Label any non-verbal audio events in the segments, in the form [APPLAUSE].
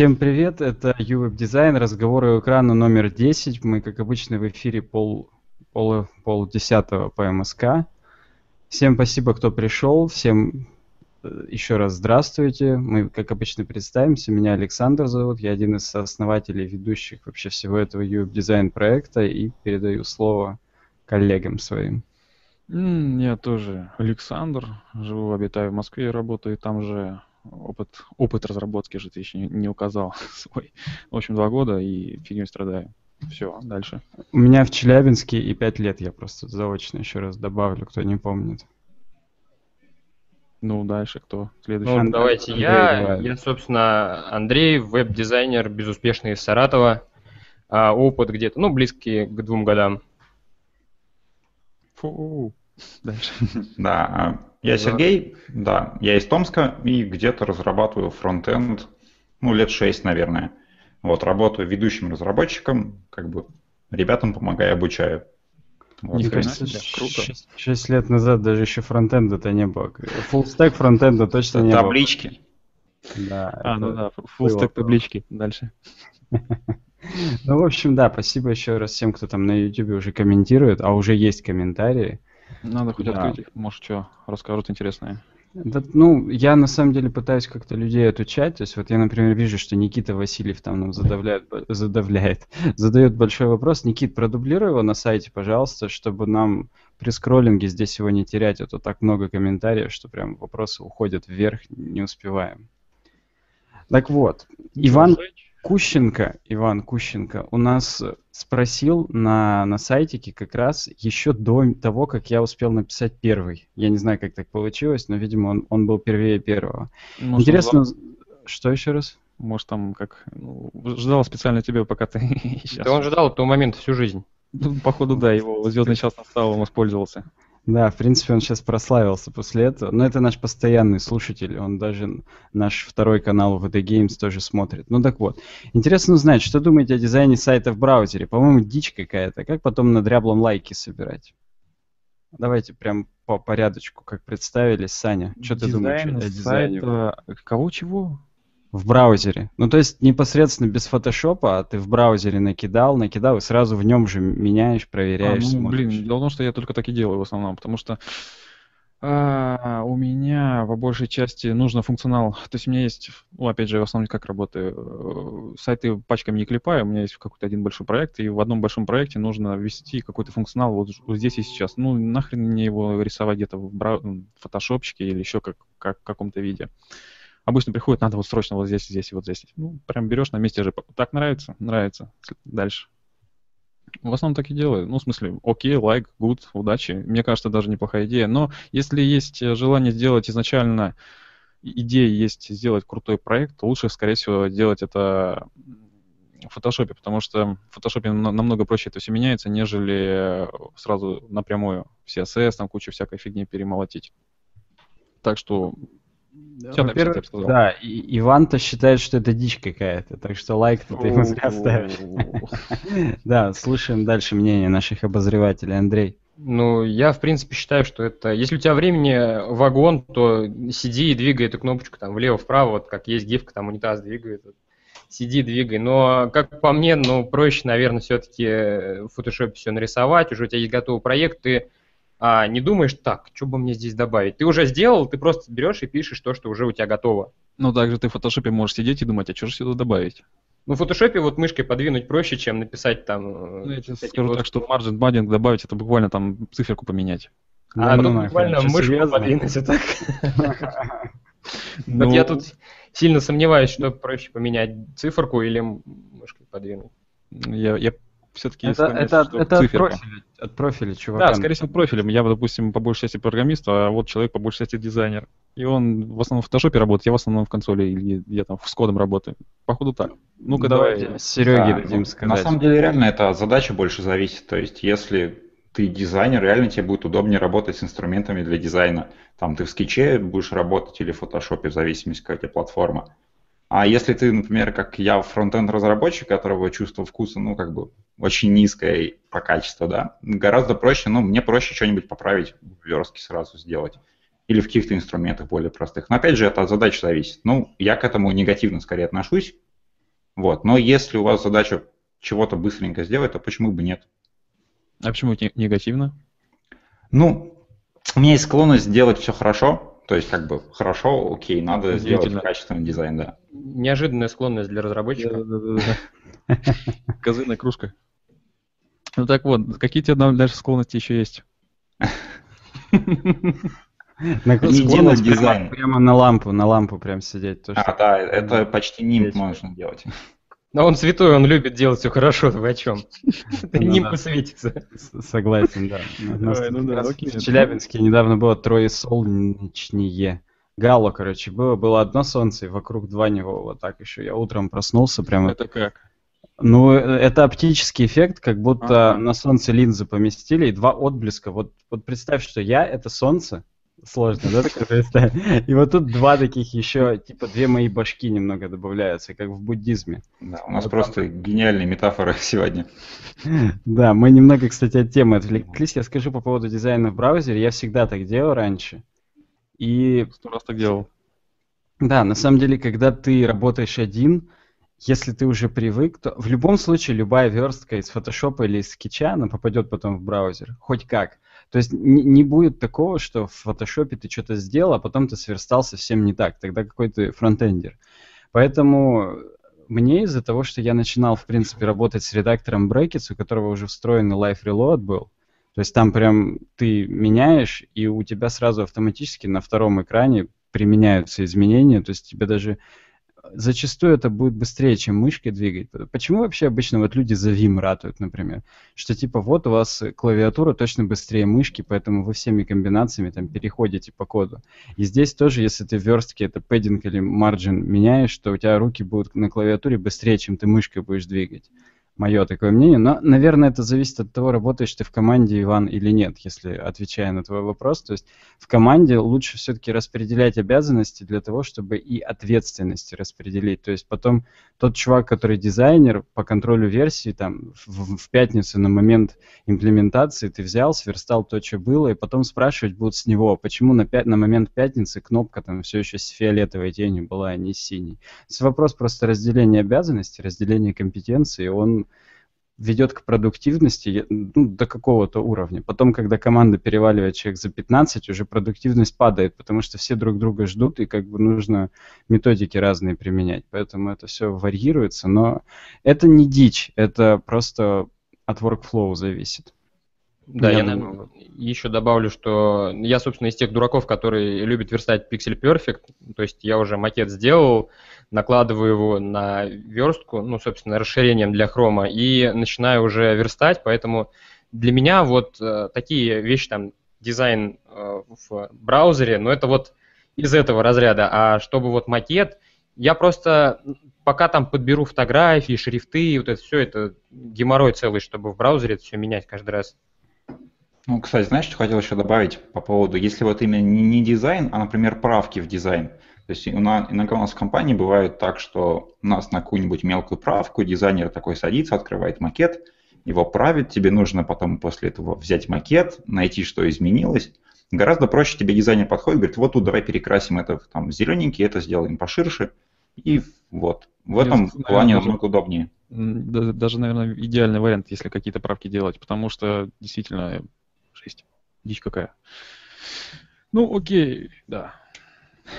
Всем привет, это UWeb Design, разговоры у экрана номер 10. Мы, как обычно, в эфире пол, пол, пол десятого по МСК. Всем спасибо, кто пришел, всем э, еще раз здравствуйте. Мы, как обычно, представимся. Меня Александр зовут, я один из основателей, ведущих вообще всего этого UWeb Design проекта и передаю слово коллегам своим. Я тоже Александр, живу, обитаю в Москве, работаю там же опыт, опыт разработки же ты еще не, не указал [LAUGHS] свой. В общем, два года и фигней страдаю. Все, дальше. У меня в Челябинске и пять лет, я просто заочно еще раз добавлю, кто не помнит. Ну, дальше кто? Следующий. Ну, давайте Андрей, я. Давай. Я, собственно, Андрей, веб-дизайнер, безуспешный из Саратова. А, опыт где-то, ну, близкий к двум годам. Фу. Дальше. Да, а я Сергей, да, я из Томска и где-то разрабатываю фронтенд, ну, лет шесть, наверное. Вот, работаю ведущим разработчиком, как бы ребятам помогаю, обучаю. Вот. Мне кажется, круто. 6, лет назад даже еще фронтенда-то не было. Stack фронтенда точно не таблички. было. Таблички. Да. А, ну да, full stack таблички. Дальше. [LAUGHS] Ну, в общем, да, спасибо еще раз всем, кто там на YouTube уже комментирует, а уже есть комментарии. Надо хоть да. открыть их, может, что расскажут интересное. Да, ну, я на самом деле пытаюсь как-то людей отучать. То есть вот я, например, вижу, что Никита Васильев там нам задавляет, задавляет, [LAUGHS] задает большой вопрос. Никит, продублируй его на сайте, пожалуйста, чтобы нам при скроллинге здесь его не терять, а то так много комментариев, что прям вопросы уходят вверх, не успеваем. Так вот, Иван... Кущенко, Иван Кущенко, у нас спросил на, на сайтике как раз еще до того, как я успел написать первый. Я не знаю, как так получилось, но, видимо, он, он был первее первого. Может, Интересно, он... что еще раз? Может, там как... Ну, ждал специально тебя, пока ты сейчас... [LAUGHS] Да он ждал того момента всю жизнь. Ну, походу, да, его звездный час настал, он воспользовался. Да, в принципе, он сейчас прославился после этого. Но это наш постоянный слушатель. Он даже наш второй канал VD Games тоже смотрит. Ну так вот. Интересно узнать, что думаете о дизайне сайта в браузере? По-моему, дичь какая-то. Как потом на дряблом лайки собирать? Давайте прям по порядочку, как представились. Саня, что ты думаешь о дизайне? Сайта... Кого чего? В браузере. Ну, то есть непосредственно без фотошопа, а ты в браузере накидал, накидал, и сразу в нем же меняешь, проверяешь, а, ну, смотришь. Блин, дело в том, что я только так и делаю в основном, потому что а, у меня по большей части нужно функционал. То есть у меня есть, ну, опять же, в основном как работаю. Э, сайты пачками не клепаю, у меня есть какой-то один большой проект, и в одном большом проекте нужно ввести какой-то функционал вот, вот здесь и сейчас. Ну, нахрен мне его рисовать где-то в, бра... в фотошопчике или еще как, как в каком-то виде обычно приходит, надо вот срочно вот здесь, здесь и вот здесь. Ну, прям берешь на месте же. Так нравится? Нравится. Дальше. В основном так и делаю. Ну, в смысле, окей, лайк, good, удачи. Мне кажется, даже неплохая идея. Но если есть желание сделать изначально, идея есть сделать крутой проект, то лучше, скорее всего, делать это в фотошопе, потому что в фотошопе намного проще это все меняется, нежели сразу напрямую в CSS, там кучу всякой фигни перемолотить. Так что во-первых, да, и Иван-то считает, что это дичь какая-то, так что лайк-то ты ему зря ставишь. [LAUGHS] Да, слушаем дальше мнение наших обозревателей. Андрей. Ну, я, в принципе, считаю, что это... Если у тебя времени вагон, то сиди и двигай эту кнопочку там влево-вправо, вот как есть гифка, там унитаз двигает. Сиди, двигай. Но, как по мне, ну, проще, наверное, все-таки в фотошопе все нарисовать. Уже у тебя есть готовый проект, ты а не думаешь, так, что бы мне здесь добавить? Ты уже сделал, ты просто берешь и пишешь то, что уже у тебя готово. Ну, также ты в фотошопе можешь сидеть и думать, а что же сюда добавить? Ну, в фотошопе вот мышкой подвинуть проще, чем написать там... Э, ну, я тебе скажу вот... так, что margin padding добавить, это буквально там циферку поменять. А, ну, ну буквально мышку подвинуть, и так. Вот я тут сильно сомневаюсь, что проще поменять циферку или мышкой подвинуть. Я все-таки это, это, это от, профиля, от профиля, чувака. Да, скорее всего, профилем. Я, допустим, по большей части программист, а вот человек по большей части дизайнер. И он в основном в фотошопе работает, я в основном в консоли или я там с кодом работаю. Походу так. Ну-ка давай, давай Сереге да, дадим сказать. На самом деле реально это от задачи больше зависит. То есть если ты дизайнер, реально тебе будет удобнее работать с инструментами для дизайна. Там ты в скетче будешь работать или в фотошопе, в зависимости, какая у тебя платформа. А если ты, например, как я, фронтенд разработчик, которого чувство вкуса, ну, как бы очень низкое по качеству, да, гораздо проще, ну, мне проще что-нибудь поправить в верстке сразу сделать. Или в каких-то инструментах более простых. Но опять же, это от задач зависит. Ну, я к этому негативно скорее отношусь. Вот. Но если у вас задача чего-то быстренько сделать, то почему бы нет? А почему не- негативно? Ну, у меня есть склонность делать все хорошо, то есть как бы хорошо, окей, надо сделать Удивительно. качественный дизайн, да. Неожиданная склонность для разработчика. [LAUGHS] Козырная кружка. Ну так вот, какие там дальше склонности еще есть? [LAUGHS] На Не делать прямо- дизайн. Прямо на лампу, на лампу прям сидеть. То, А, да, это почти Есть. можно делать. Но он святой, он любит делать все хорошо, вы о чем? [LAUGHS] Ну Нимб да. светится. с- согласен, да. Ну. В Челябинске недавно было трое солнечнее. Гало, короче, было, было одно солнце, и вокруг два него вот так еще. Я утром проснулся, прямо Это как? Ну, э, это оптический эффект, как будто Ага. на солнце линзы поместили, и два отблеска. Вот, вот представь, что я — это солнце. Сложно, да, такое представить? И вот тут два таких еще, типа две мои башки немного добавляются, как в буддизме. Да, у нас Вот просто гениальные метафоры [LAUGHS] сегодня. Да, мы немного, кстати, от темы отвлеклись. Я скажу по поводу дизайна в браузере. Я всегда так делал раньше. И Сто раз так делал. Да, на самом деле, когда ты работаешь один, если ты уже привык, то в любом случае любая верстка из фотошопа или из скетча, она попадет потом в браузер, хоть как. То есть не, не будет такого, что в фотошопе ты что-то сделал, а потом ты сверстал совсем не так. Тогда какой ты фронтендер. Поэтому мне из-за того, что я начинал, в принципе, работать с редактором Brackets, у которого уже встроенный Live Reload был, то есть там прям ты меняешь, и у тебя сразу автоматически на втором экране применяются изменения, то есть тебе даже зачастую это будет быстрее, чем мышкой двигать. Почему вообще обычно вот люди за Vim ратуют, например? Что типа вот у вас клавиатура точно быстрее мышки, поэтому вы всеми комбинациями там переходите по коду. И здесь тоже, если ты в верстке это пэддинг или марджин меняешь, то у тебя руки будут на клавиатуре быстрее, чем ты мышкой будешь двигать. Мое такое мнение. Но, наверное, это зависит от того, работаешь ты в команде, Иван, или нет, если отвечая на твой вопрос. То есть в команде лучше все-таки распределять обязанности для того, чтобы и ответственности распределить. То есть потом тот чувак, который дизайнер по контролю версии, там в, в пятницу на момент имплементации ты взял, сверстал то, что было, и потом спрашивать будут с него, почему на, пя- на момент пятницы кнопка там все еще с фиолетовой тенью была, а не синей. Это вопрос просто разделения обязанностей, разделения компетенций, он ведет к продуктивности ну, до какого-то уровня. Потом, когда команда переваливает человек за 15, уже продуктивность падает, потому что все друг друга ждут, и как бы нужно методики разные применять. Поэтому это все варьируется, но это не дичь, это просто от workflow зависит. Да, Я наверное, еще добавлю, что я, собственно, из тех дураков, которые любят верстать Pixel Perfect. То есть я уже макет сделал, накладываю его на верстку, ну, собственно, расширением для хрома, и начинаю уже верстать. Поэтому для меня вот э, такие вещи, там, дизайн э, в браузере, ну, это вот из этого разряда. А чтобы вот макет, я просто пока там подберу фотографии, шрифты, вот это все, это геморрой целый, чтобы в браузере это все менять каждый раз. Ну, кстати, знаешь, что хотел еще добавить по поводу, если вот именно не, дизайн, а, например, правки в дизайн. То есть у нас, иногда у нас в компании бывает так, что у нас на какую-нибудь мелкую правку дизайнер такой садится, открывает макет, его правит, тебе нужно потом после этого взять макет, найти, что изменилось. Гораздо проще тебе дизайнер подходит, говорит, вот тут давай перекрасим это в там, зелененький, это сделаем поширше. И вот. В этом Наверное, плане даже- намного удобнее. М, да- Даже, наверное, идеальный вариант, если какие-то правки делать, потому что действительно жесть, дичь какая. Ну, окей, да.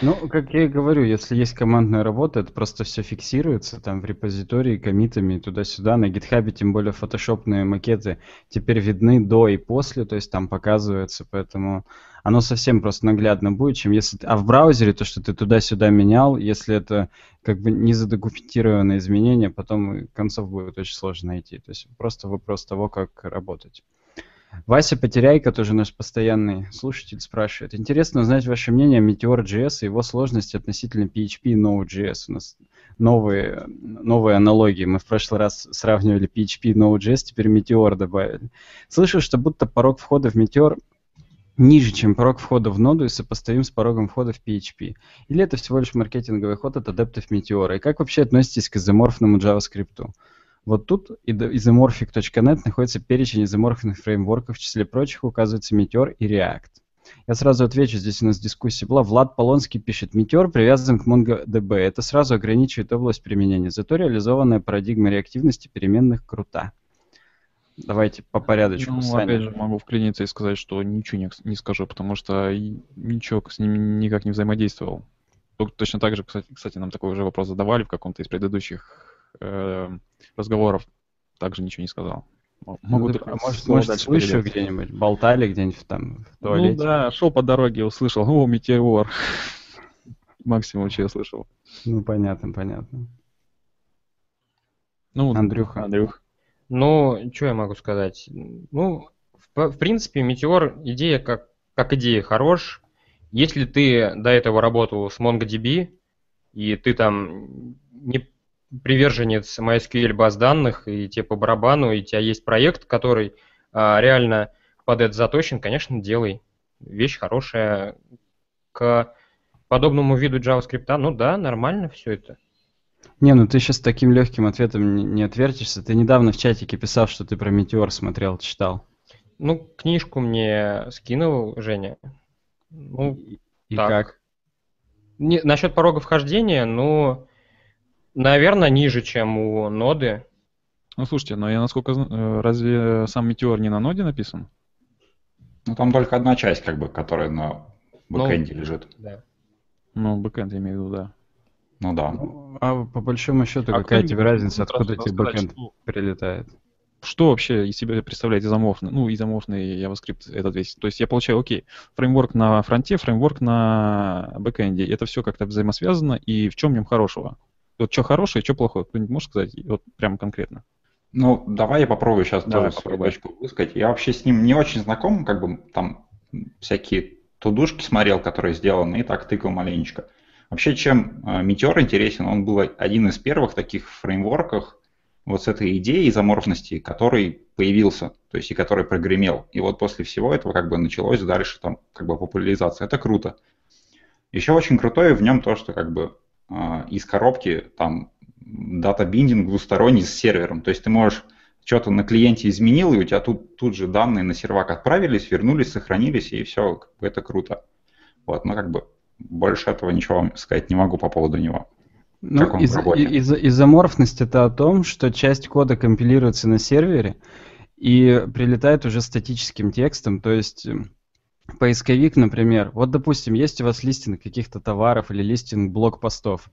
Ну, как я и говорю, если есть командная работа, это просто все фиксируется там в репозитории, комитами туда-сюда. На гитхабе, тем более фотошопные макеты теперь видны до и после, то есть там показывается, поэтому оно совсем просто наглядно будет, чем если... А в браузере то, что ты туда-сюда менял, если это как бы не задокументированные изменения, потом концов будет очень сложно найти. То есть просто вопрос того, как работать. Вася Потеряйка, тоже наш постоянный слушатель, спрашивает. Интересно узнать ваше мнение о Meteor.js и его сложности относительно PHP и Node.js. У нас новые, новые аналогии. Мы в прошлый раз сравнивали PHP и Node.js, теперь Meteor добавили. Слышал, что будто порог входа в Meteor ниже, чем порог входа в ноду и сопоставим с порогом входа в PHP. Или это всего лишь маркетинговый ход от адептов Meteor? И как вообще относитесь к изоморфному JavaScript? Вот тут isomorphic.net находится перечень изоморфных фреймворков, в числе прочих указывается Meteor и React. Я сразу отвечу, здесь у нас дискуссия была. Влад Полонский пишет, Метеор привязан к MongoDB. Это сразу ограничивает область применения. Зато реализованная парадигма реактивности переменных крута. Давайте по порядочку. Ну, Саня. опять же, могу вклиниться и сказать, что ничего не, не скажу, потому что ничего с ним никак не взаимодействовал. Точно так же, кстати, кстати, нам такой уже вопрос задавали в каком-то из предыдущих э, разговоров. Также ничего не сказал. М- Могу Ну, только а может, может передать. где-нибудь, болтали где-нибудь там в Ну туалете. да, шел по дороге, услышал, о, метеор. [LAUGHS] Максимум, что я слышал. Ну, понятно, понятно. Ну, Андрюха. Андрюх. Ну, что я могу сказать? Ну, в, в принципе, Метеор, идея как, как идея хорош. Если ты до этого работал с MongoDB, и ты там не приверженец MySQL баз данных, и тебе по барабану, и у тебя есть проект, который а, реально под это заточен, конечно, делай. Вещь хорошая. К подобному виду JavaScript, ну да, нормально все это. Не, ну ты сейчас таким легким ответом не, не отвертишься. Ты недавно в чатике писал, что ты про Метеор смотрел, читал. Ну, книжку мне скинул Женя. Ну, И, и так. как? Не, насчет порога вхождения, ну, наверное, ниже, чем у ноды. Ну, слушайте, но я насколько знаю, э, разве сам метеор не на ноде написан? Ну, там только одна часть, как бы, которая на Ну, бэкэнде лежит. Да. Ну, бэкэнд я имею в виду, да. Ну да. Ну, А по большому счету, А какая тебе разница, может откуда тебе бэкэнд что- прилетает? Что вообще из себя представляет изоморфный, ну, изоморфный JavaScript этот весь? То есть я получаю, окей, фреймворк на фронте, фреймворк на бэкэнде. Это все как-то взаимосвязано, и в чем в нем хорошего? Вот что хорошее, что плохое? Кто-нибудь может сказать? Вот прям конкретно. Ну, давай я попробую сейчас Давай, тоже свою попробуй. точку высказать. Я вообще с ним не очень знаком, как бы там всякие тудушки смотрел, которые сделаны, и так тыкал маленечко. Вообще, чем э, Meteor интересен, он был один из первых таких фреймворков вот с этой идеей изоморфности, который появился, то есть и который прогремел. И вот после всего этого как бы началось дальше там как бы популяризация. Это круто. Еще очень крутое в нем то, что как бы из коробки там дата-биндинг двусторонний с сервером. То есть ты можешь что-то на клиенте изменил, и у тебя тут, тут же данные на сервак отправились, вернулись, сохранились, и все, как бы это круто. Вот, но как бы больше этого ничего вам сказать не могу по поводу него. Ну, из, из- изоморфность это о том, что часть кода компилируется на сервере и прилетает уже статическим текстом, то есть м, поисковик, например, вот, допустим, есть у вас листинг каких-то товаров или листинг блокпостов.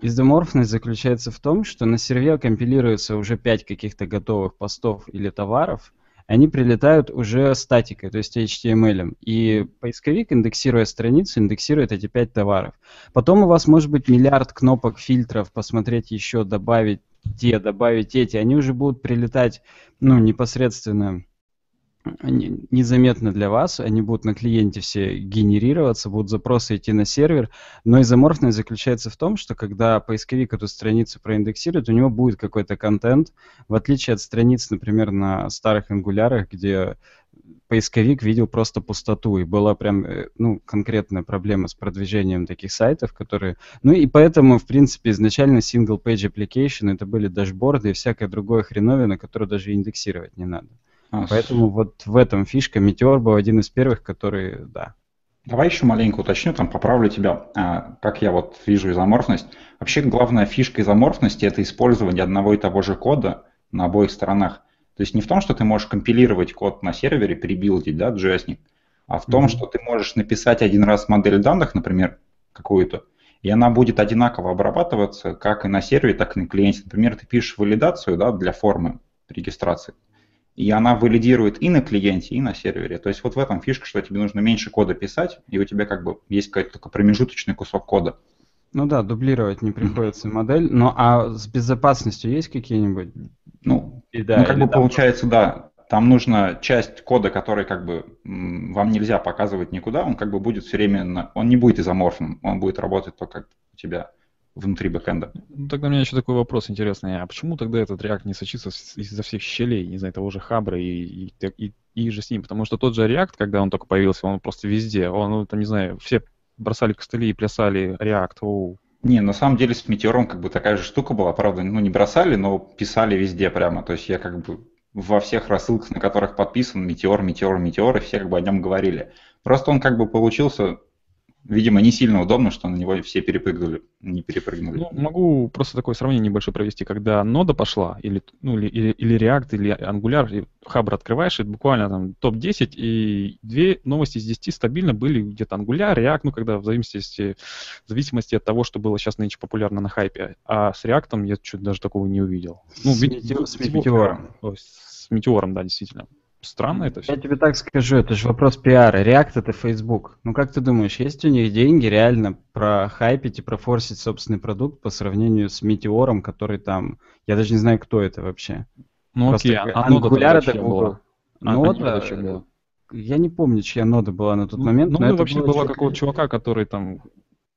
Изоморфность заключается в том, что на сервере компилируется уже 5 каких-то готовых постов или товаров, они прилетают уже статикой, то есть HTML. И поисковик, индексируя страницу, индексирует эти 5 товаров. Потом у вас может быть миллиард кнопок, фильтров, посмотреть еще, добавить те, добавить эти. Они уже будут прилетать ну, непосредственно не- незаметно для вас, они будут на клиенте все генерироваться, будут запросы идти на сервер, но изоморфность заключается в том, что когда поисковик эту страницу проиндексирует, у него будет какой-то контент, в отличие от страниц, например, на старых ангулярах, где поисковик видел просто пустоту, и была прям, э, ну, конкретная проблема с продвижением таких сайтов, которые... Ну и поэтому, в принципе, изначально single page application это были дашборды и всякое другое хреновина, которое даже индексировать не надо. А, Поэтому вот в этом фишка. Метеор был один из первых, который, да. Давай еще маленько уточню, там поправлю тебя, А, как я вот вижу изоморфность. Вообще главная фишка изоморфности это использование одного и того же кода на обоих сторонах. То есть не в том, что ты можешь компилировать код на сервере, перебилдить, да, JS, а в том, Мгм. что ты можешь написать один раз модель данных, например, какую-то, и она будет одинаково обрабатываться как и на сервере, так и на клиенте. Например, ты пишешь валидацию да, для формы регистрации, и она валидирует и на клиенте, и на сервере. То есть вот в этом фишка, что тебе нужно меньше кода писать, и у тебя как бы есть какой-то такой промежуточный кусок кода. Ну да, дублировать не приходится модель. Но а с безопасностью есть какие-нибудь Ну, беда? ну как бы там- получается, да, там нужно часть кода, который как бы вам нельзя показывать никуда, он как бы будет все время, он не будет изоморфным, он будет работать только у тебя внутри бэкэнда. Ну, тогда у меня еще такой вопрос интересный. А почему тогда этот React не сочится изо всех щелей, не знаю, того же Хабра и, и, и, и же с ним? Потому что тот же React, когда он только появился, он просто везде. Он, ну, там, не знаю, все бросали костыли и плясали React. Оу. Не, на самом деле с Метеором как бы такая же штука была, правда, ну не бросали, но писали везде прямо. То есть я как бы во всех рассылках, на которых подписан Метеор, Метеор, Метеор, и все как бы о нем говорили. Просто он как бы получился видимо, не сильно удобно, что на него все перепрыгнули, не перепрыгнули. Ну, могу просто такое сравнение небольшое провести, когда нода пошла, или, ну, или, или, или React, или Angular, и Хабр открываешь, и буквально там топ-10, и две новости из 10 стабильно были где-то Angular, React, ну, когда в зависимости, в зависимости от того, что было сейчас нынче популярно на хайпе. А с React я чуть даже такого не увидел. Ну, с, метеор, с Метеором. С Метеором, да, действительно. Странно это все. Я тебе так скажу, это же вопрос пиара. React это Facebook. Ну как ты думаешь, есть у них деньги реально про хайпить и профорсить собственный продукт по сравнению с Метеором, который там... Я даже не знаю, кто это вообще. Ну Просто окей, а Angular это Google. Нода... А, я не помню, чья нода была на тот ну, момент. Ну, но это вообще была какого-то чувака, который там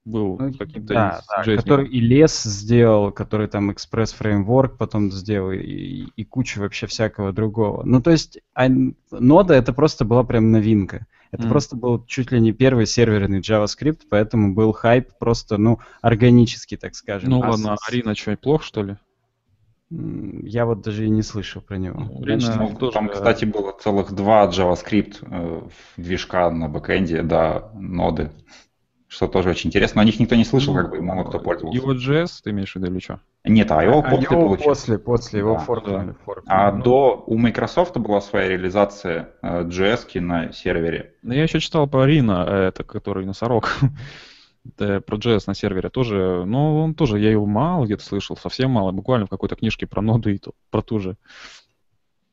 был ну, каким-то да, да, который и лес сделал, который там экспресс фреймворк потом сделал и, и куча вообще всякого другого. Ну то есть а, нода это просто была прям новинка. Это mm. просто был чуть ли не первый серверный JavaScript, поэтому был хайп просто, ну, органический, так скажем. Ну а ладно, с... Арина что, плохо, что ли? Я вот даже и не слышал про него. Ну, Арина, ну, тоже... Там, кстати, было целых два JavaScript э, движка на бэкэнде, да, ноды что тоже очень интересно. Но о них никто не слышал, как бы мало кто пользовался. Его JS ты имеешь в виду или что? Нет, а его а после его получил. после, после его да, форкнули. Да. А ну, до у Microsoft была своя реализация э, JS на сервере. Ну, я еще читал про Рина, это который носорог. [LAUGHS] про JS на сервере тоже, но он тоже, я его мало где-то слышал, совсем мало, буквально в какой-то книжке про ноду и то, про ту же.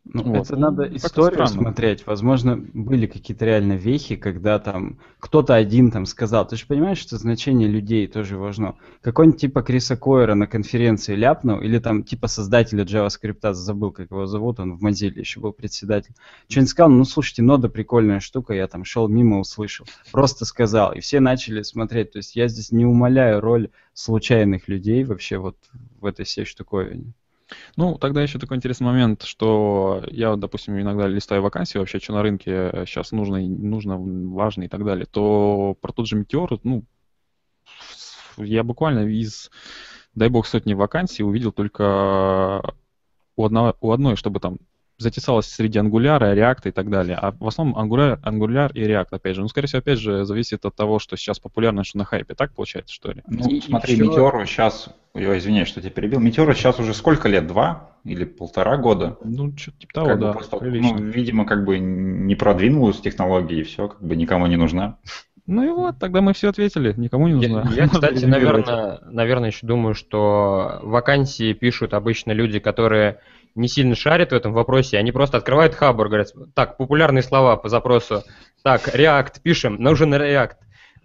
Ну, вот. Это надо ну, историю смотреть. Возможно, были какие-то реально вехи, когда там кто-то один там сказал. Ты же понимаешь, что значение людей тоже важно. Какой-нибудь типа Криса Койера на конференции ляпнул, или там типа создателя JavaScript, забыл, как его зовут, он в Mozilla еще был председатель. Что-нибудь сказал, ну слушайте, нода прикольная штука, я там шел мимо, услышал. Просто сказал, и все начали смотреть. То есть я здесь не умоляю роль случайных людей вообще вот в этой всей штуковине. Ну, тогда еще такой интересный момент, что я, допустим, иногда листаю вакансии вообще, что на рынке сейчас нужно, нужно, важно и так далее, то про тот же Метеор, ну, я буквально из, дай бог, сотни вакансий увидел только у, одного, у одной, чтобы там затесалось среди Angular, React и так далее. А в основном Angular, Angular и React, опять же. Ну, скорее всего, опять же, зависит от того, что сейчас популярно, что на хайпе. Так получается, что ли? Ну, и, смотри, еще... Метеору сейчас... Я извиняюсь, что тебя перебил. Метеору сейчас уже сколько лет? Два или полтора года? Ну, что-то типа того, как да. Просто, ну, видимо, как бы не продвинулась технология, и все, как бы никому не нужна. Ну и вот, тогда мы все ответили, никому не нужна. Я, я кстати, наверное, наверное, еще думаю, что вакансии пишут обычно люди, которые не сильно шарят в этом вопросе, они просто открывают Хабр, говорят, так, популярные слова по запросу, так, React, пишем, нужен React,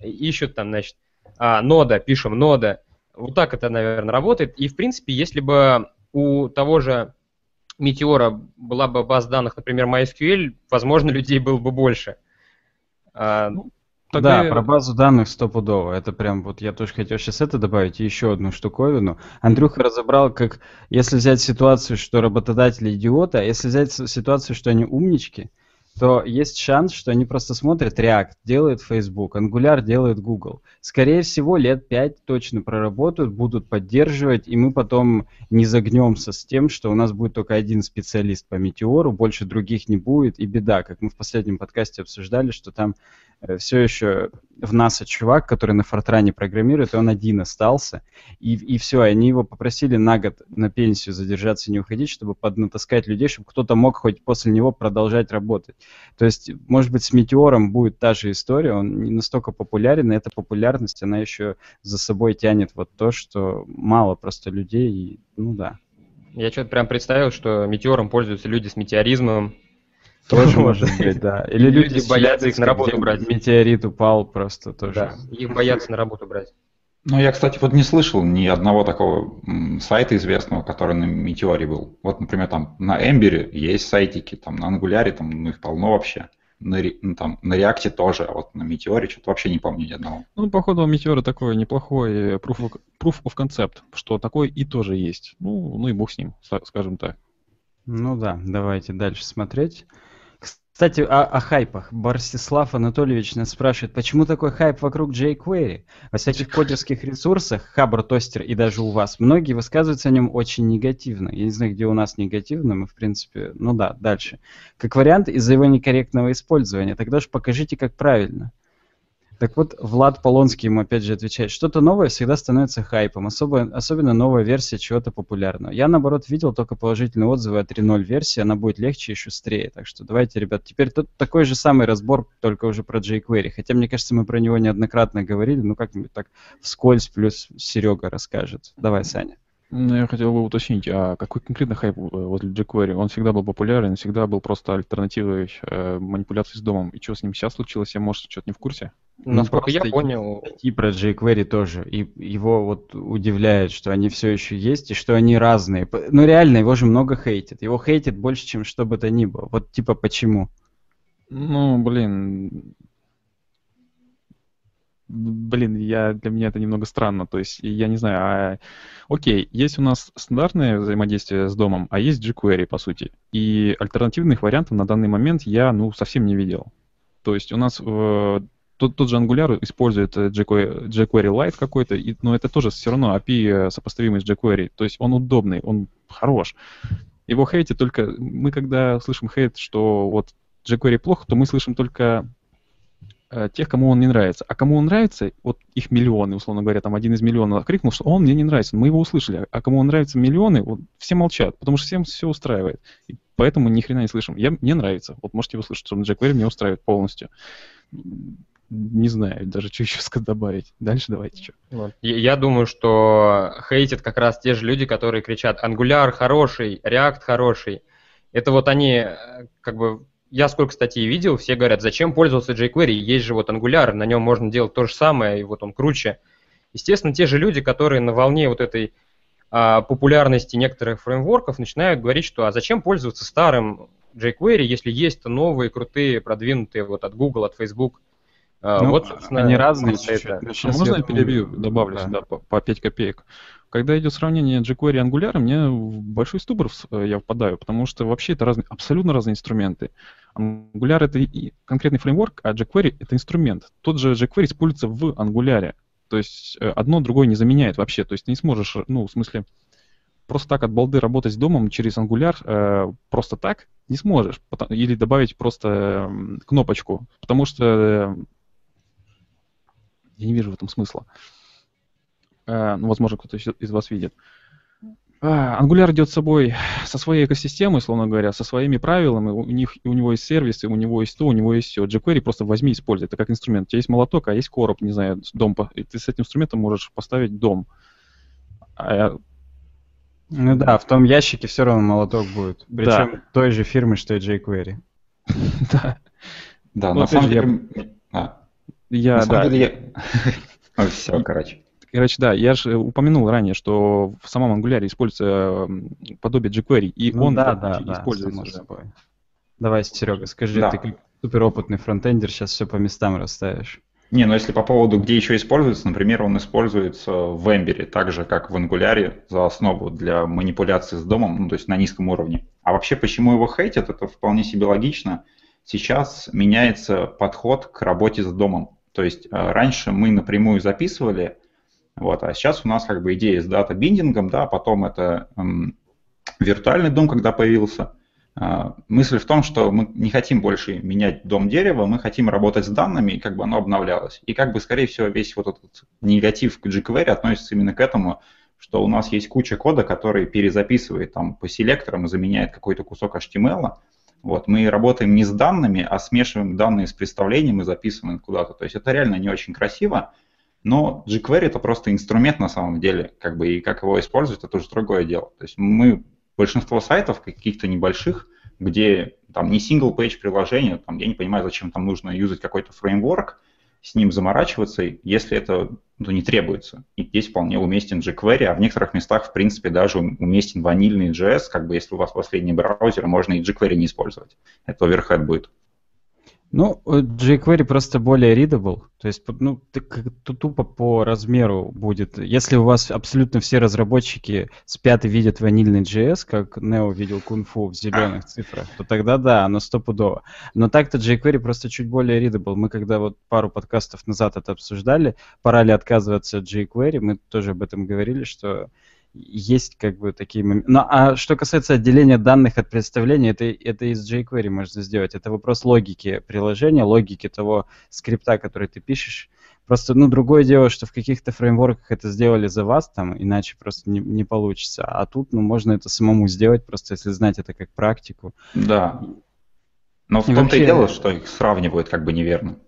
ищут там, значит, а, нода, пишем, нода. Вот так это, наверное, работает. И, в принципе, если бы у того же Метеора была бы база данных, например, MySQL, возможно, людей было бы больше. А, ну, Тогда... Да, про базу данных стопудово. Это прям вот я тоже хотел сейчас это добавить, и еще одну штуковину. Андрюха разобрал, как если взять ситуацию, что работодатели идиоты, а если взять ситуацию, что они умнички, то есть шанс, что они просто смотрят React, делает Facebook, Angular делает Google. Скорее всего, лет 5 точно проработают, будут поддерживать, и мы потом не загнемся с тем, что у нас будет только один специалист по Метеору, больше других не будет, и беда, как мы в последнем подкасте обсуждали, что там все еще в НАСА чувак, который на Фортране программирует, и он один остался. И, и все, они его попросили на год на пенсию задержаться не уходить, чтобы поднатаскать людей, чтобы кто-то мог хоть после него продолжать работать. То есть, может быть, с Метеором будет та же история, он не настолько популярен, и эта популярность, она еще за собой тянет вот то, что мало просто людей, и, ну да. Я что-то прям представил, что Метеором пользуются люди с метеоризмом, тоже может быть, да. Или люди боятся их на работу брать. Метеорит упал просто тоже. Да, их боятся на работу брать. Ну, я, кстати, вот не слышал ни одного такого сайта известного, который на Метеоре был. Вот, например, там на Эмбере есть сайтики, там на Ангуляре, там ну, их полно вообще. На, ну, там, на Реакте тоже, а вот на Метеоре что-то вообще не помню ни одного. Ну, походу, у Метеора такой неплохой proof of, proof of concept, что такой и тоже есть. Ну, ну и бог с ним, скажем так. Ну да, давайте дальше смотреть. Кстати, о, о хайпах. Барсислав Анатольевич нас спрашивает, почему такой хайп вокруг jQuery? Во всяких кодерских ресурсах, Хабр, Тостер и даже у вас, многие высказываются о нем очень негативно. Я не знаю, где у нас негативно, мы, в принципе, ну да, дальше. Как вариант, из-за его некорректного использования. Тогда же покажите, как правильно. Так вот, Влад Полонский ему опять же отвечает, что-то новое всегда становится хайпом, особо, особенно новая версия чего-то популярного. Я, наоборот, видел только положительные отзывы о 3.0 версии, она будет легче и шустрее. Так что давайте, ребят, теперь тут такой же самый разбор, только уже про jQuery. Хотя, мне кажется, мы про него неоднократно говорили, ну как-нибудь так вскользь, плюс Серега расскажет. Давай, Саня. Ну, я хотел бы уточнить, а какой конкретно хайп э, возле jQuery? Он всегда был популярен, всегда был просто альтернативой э, манипуляции с домом. И что с ним сейчас случилось? Я, может, что-то не в курсе? Ну, Насколько я понял... И про jQuery тоже. И его вот удивляет, что они все еще есть, и что они разные. Ну, реально, его же много хейтит. Его хейтит больше, чем что бы то ни было. Вот типа почему? Ну, блин, блин, я, для меня это немного странно. То есть, я не знаю, а, окей, есть у нас стандартное взаимодействие с домом, а есть jQuery, по сути. И альтернативных вариантов на данный момент я, ну, совсем не видел. То есть у нас э, тот, тот же Angular использует jQuery, jQuery Lite какой-то, и, но это тоже все равно API сопоставимый с jQuery. То есть он удобный, он хорош. Его хейтит только... Мы когда слышим хейт, что вот jQuery плохо, то мы слышим только Э, тех, кому он не нравится. А кому он нравится, вот их миллионы, условно говоря, там один из миллионов крикнул, что он мне не нравится, мы его услышали. А кому он нравится миллионы, вот, все молчат, потому что всем все устраивает. И поэтому ни хрена не слышим. Я, мне нравится. Вот можете услышать, что Вэри меня устраивает полностью. Не знаю даже, что еще сказать добавить. Дальше давайте что. Вот. Я думаю, что хейтят как раз те же люди, которые кричат Angular хороший, React хороший. Это вот они э, как бы я сколько статей видел, все говорят, зачем пользоваться jQuery, есть же вот Angular, на нем можно делать то же самое, и вот он круче. Естественно, те же люди, которые на волне вот этой а, популярности некоторых фреймворков начинают говорить, что а зачем пользоваться старым jQuery, если есть новые, крутые, продвинутые вот от Google, от Facebook. А, ну, вот, собственно, они разные. Это. Можно я перебью, добавлю да. сюда по, по 5 копеек? Когда идет сравнение jQuery и Angular, мне в большой ступор э, я впадаю, потому что вообще это разные, абсолютно разные инструменты. Angular это и конкретный фреймворк, а jQuery это инструмент. Тот же jQuery используется в Angular. То есть э, одно другое не заменяет вообще. То есть ты не сможешь, ну, в смысле, просто так от балды работать с домом через Angular э, просто так не сможешь. Или добавить просто э, кнопочку. Потому что э, я не вижу в этом смысла. Э, ну, возможно, кто-то из вас видит. А, Angular идет с собой со своей экосистемой, словно говоря, со своими правилами. У, них, у него есть сервисы, у него есть то, у него есть все. jQuery просто возьми и используй. Это как инструмент. У тебя есть молоток, а есть короб, не знаю, дом. И ты с этим инструментом можешь поставить дом. А ну да, в том ящике все равно молоток будет. Причем да. той же фирмы, что и jQuery. [LAUGHS] Да. Да, на самом деле... Я, на самом деле я... Все, короче. Короче, да, я же упомянул ранее, что в самом Angular используется подобие jQuery, и ну, он да, да, да, используется. Да, собой. Давай, Серега, скажи, да. ты как суперопытный фронтендер сейчас все по местам расставишь. Не, ну если по поводу, где еще используется, например, он используется в Ember, так же, как в Angular, за основу для манипуляции с домом, ну, то есть на низком уровне. А вообще, почему его хейтят, это вполне себе логично. Сейчас меняется подход к работе с домом. То есть э, раньше мы напрямую записывали вот, а сейчас у нас как бы идея с дата-биндингом, да, потом это эм, виртуальный дом, когда появился. Э, мысль в том, что мы не хотим больше менять дом дерева, мы хотим работать с данными, и как бы оно обновлялось. И как бы, скорее всего, весь вот этот негатив к jQuery относится именно к этому, что у нас есть куча кода, который перезаписывает там по селекторам и заменяет какой-то кусок HTML. Вот, мы работаем не с данными, а смешиваем данные с представлением и записываем куда-то. То есть это реально не очень красиво, но jQuery это просто инструмент на самом деле, как бы, и как его использовать, это уже другое дело. То есть мы, большинство сайтов каких-то небольших, где там не single-page приложение, там, я не понимаю, зачем там нужно юзать какой-то фреймворк, с ним заморачиваться, если это ну, не требуется. И здесь вполне уместен jQuery, а в некоторых местах, в принципе, даже уместен ванильный JS, как бы если у вас последний браузер, можно и jQuery не использовать. Это overhead будет. Ну, э, jQuery просто более readable, то есть, ну, тупо по размеру будет. Если у вас абсолютно все разработчики спят и видят ванильный JS, как Neo видел кунг-фу в зеленых [LAUGHS] цифрах, то тогда да, оно стопудово. Но так-то jQuery просто чуть более readable. Мы когда вот пару подкастов назад это обсуждали, пора ли отказываться от jQuery, мы тоже об этом говорили, что есть как бы такие моменты. Ну, а что касается отделения данных от представления, это, это из jQuery можно сделать. Это вопрос логики приложения, логики того скрипта, который ты пишешь. Просто, ну, другое дело, что в каких-то фреймворках это сделали за вас, там, иначе просто не, не получится. А тут, ну, можно это самому сделать, просто если знать это как практику. Да. Но в том-то вообще... и дело, что их сравнивают как бы неверно.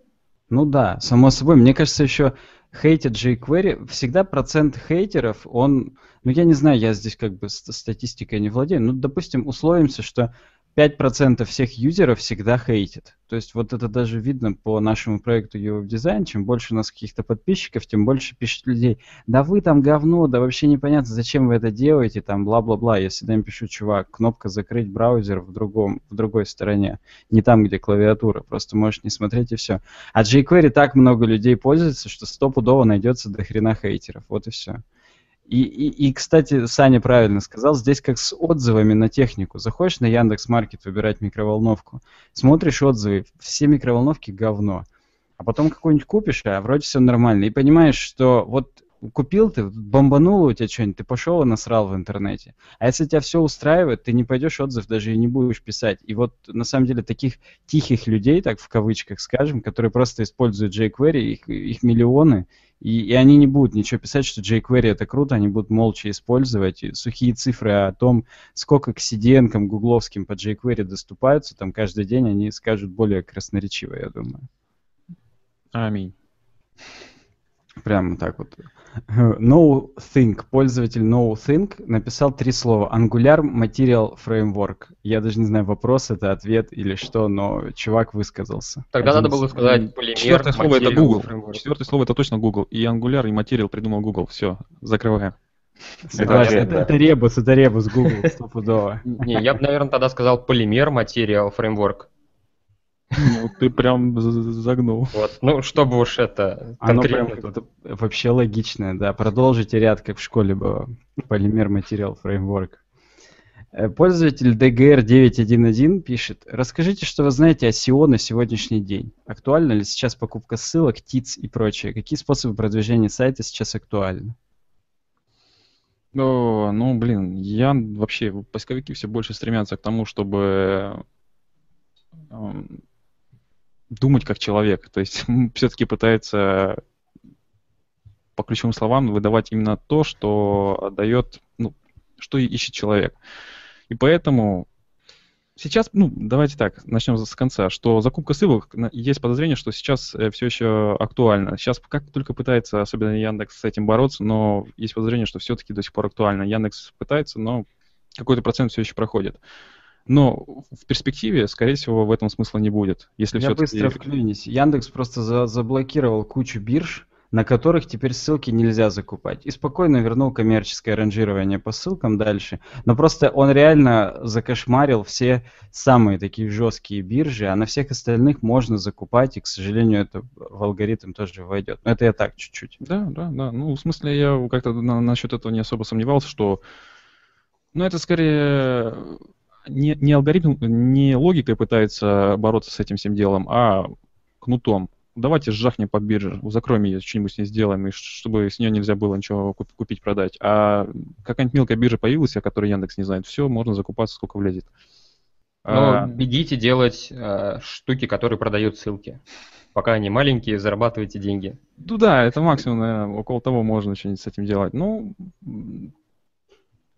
Ну да, само собой. Мне кажется, еще хейтят jQuery, всегда процент хейтеров, он, ну я не знаю, я здесь как бы статистикой не владею, ну допустим, условимся, что 5% всех юзеров всегда хейтят. То есть вот это даже видно по нашему проекту UWeb Design. Чем больше у нас каких-то подписчиков, тем больше пишет людей. Да вы там говно, да вообще непонятно, зачем вы это делаете, там бла-бла-бла. Я всегда им пишу, чувак, кнопка закрыть браузер в, другом, в другой стороне. Не там, где клавиатура. Просто можешь не смотреть и все. А jQuery так много людей пользуется, что стопудово найдется до хрена хейтеров. Вот и все. И, и, и, кстати, Саня правильно сказал, здесь как с отзывами на технику. Заходишь на Яндекс Маркет выбирать микроволновку, смотришь отзывы, все микроволновки говно. А потом какую-нибудь купишь, а вроде все нормально. И понимаешь, что вот купил ты, бомбануло у тебя что-нибудь, ты пошел и насрал в интернете. А если тебя все устраивает, ты не пойдешь отзыв даже и не будешь писать. И вот на самом деле таких тихих людей, так в кавычках скажем, которые просто используют jQuery, их, их миллионы, и, и они не будут ничего писать, что jQuery это круто, они будут молча использовать. Сухие цифры о том, сколько к CDN, гугловским по jQuery доступаются, там каждый день они скажут более красноречиво, я думаю. Аминь. Прямо так вот. [LAUGHS] NoThink, пользователь NoThink написал три слова. Angular Material Framework. Я даже не знаю, вопрос это, ответ или что, но чувак высказался. Тогда Один надо было сказать полимер, Четвертое слово это Google. Framework. Четвертое слово это точно Google. И Angular, и Material придумал Google. Все, закрываем. Согласен, это, это, это ребус, это ребус Google, стопудово. Не, я бы, наверное, тогда сказал полимер, Material Framework. Ну, ты прям загнул. Вот, ну, чтобы уж это Оно прям это вообще логичное, да. Продолжите ряд, как в школе было. Полимер материал фреймворк. Э, пользователь DGR911 пишет, расскажите, что вы знаете о SEO на сегодняшний день. Актуальна ли сейчас покупка ссылок, ТИЦ и прочее? Какие способы продвижения сайта сейчас актуальны? О, ну, блин, я вообще, поисковики все больше стремятся к тому, чтобы эм, думать как человек. То есть [LAUGHS] все-таки пытается по ключевым словам выдавать именно то, что дает, ну, что ищет человек. И поэтому сейчас, ну, давайте так, начнем с конца, что закупка ссылок, есть подозрение, что сейчас э, все еще актуально. Сейчас как только пытается, особенно Яндекс, с этим бороться, но есть подозрение, что все-таки до сих пор актуально. Яндекс пытается, но какой-то процент все еще проходит. Но в перспективе, скорее всего, в этом смысла не будет. Если Я быстро вклинюсь. Яндекс просто за заблокировал кучу бирж, на которых теперь ссылки нельзя закупать. И спокойно вернул коммерческое ранжирование по ссылкам дальше. Но просто он реально закошмарил все самые такие жесткие биржи, а на всех остальных можно закупать, и, к сожалению, это в алгоритм тоже войдет. Но это я так чуть-чуть. Да, да, да. Ну, в смысле, я как-то на, насчет этого не особо сомневался, что ну, это скорее не, не алгоритм, не логикой пытается бороться с этим всем делом, а кнутом. Давайте сжахнем по бирже, закроем ее, что-нибудь с ней сделаем, и чтобы с нее нельзя было ничего купить, продать. А какая-нибудь мелкая биржа появилась, о которой Яндекс не знает, все, можно закупаться, сколько влезет. Но а... бегите делать э, штуки, которые продают ссылки. Пока они маленькие, зарабатывайте деньги. Ну да, это максимум, наверное, около того можно что-нибудь с этим делать. Ну,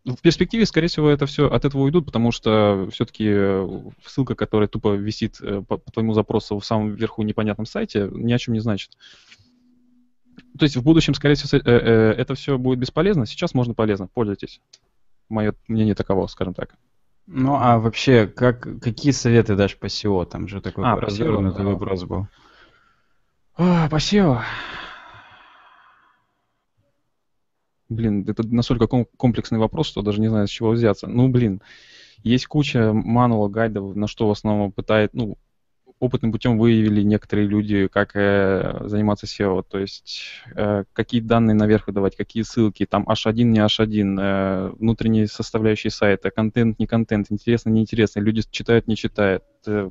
в перспективе, скорее всего, это все от этого уйдут, потому что все-таки э, ссылка, которая тупо висит э, по, по твоему запросу в самом верху непонятном сайте, ни о чем не значит. То есть в будущем, скорее всего, э, это все будет бесполезно. Сейчас можно полезно. Пользуйтесь. Мое мнение таково, скажем так. Ну, а вообще, как, какие советы дашь по SEO? Там же такой а, развернутый вопрос был. А, по SEO. Блин, это настолько комплексный вопрос, что даже не знаю, с чего взяться. Ну, блин, есть куча мануала, гайдов, на что в основном пытает, ну, опытным путем выявили некоторые люди, как э, заниматься SEO, то есть э, какие данные наверх выдавать, какие ссылки, там H1, не H1, э, внутренние составляющие сайта, контент, не контент, интересно, не интересно, люди читают, не читают, э,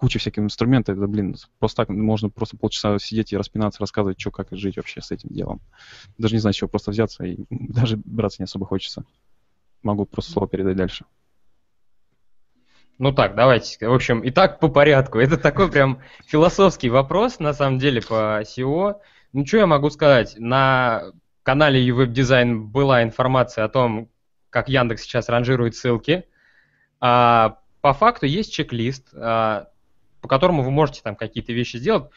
куча всяких инструментов, это, блин, просто так можно просто полчаса сидеть и распинаться, рассказывать, что, как жить вообще с этим делом. Даже не знаю, с чего просто взяться, и [LAUGHS] даже браться не особо хочется. Могу просто слово передать дальше. Ну так, давайте. В общем, и так по порядку. Это такой прям философский вопрос, на самом деле, по SEO. Ну, что я могу сказать? На канале uWeb Design была информация о том, как Яндекс сейчас ранжирует ссылки. А по факту есть чек-лист, а, по которому вы можете там какие-то вещи сделать.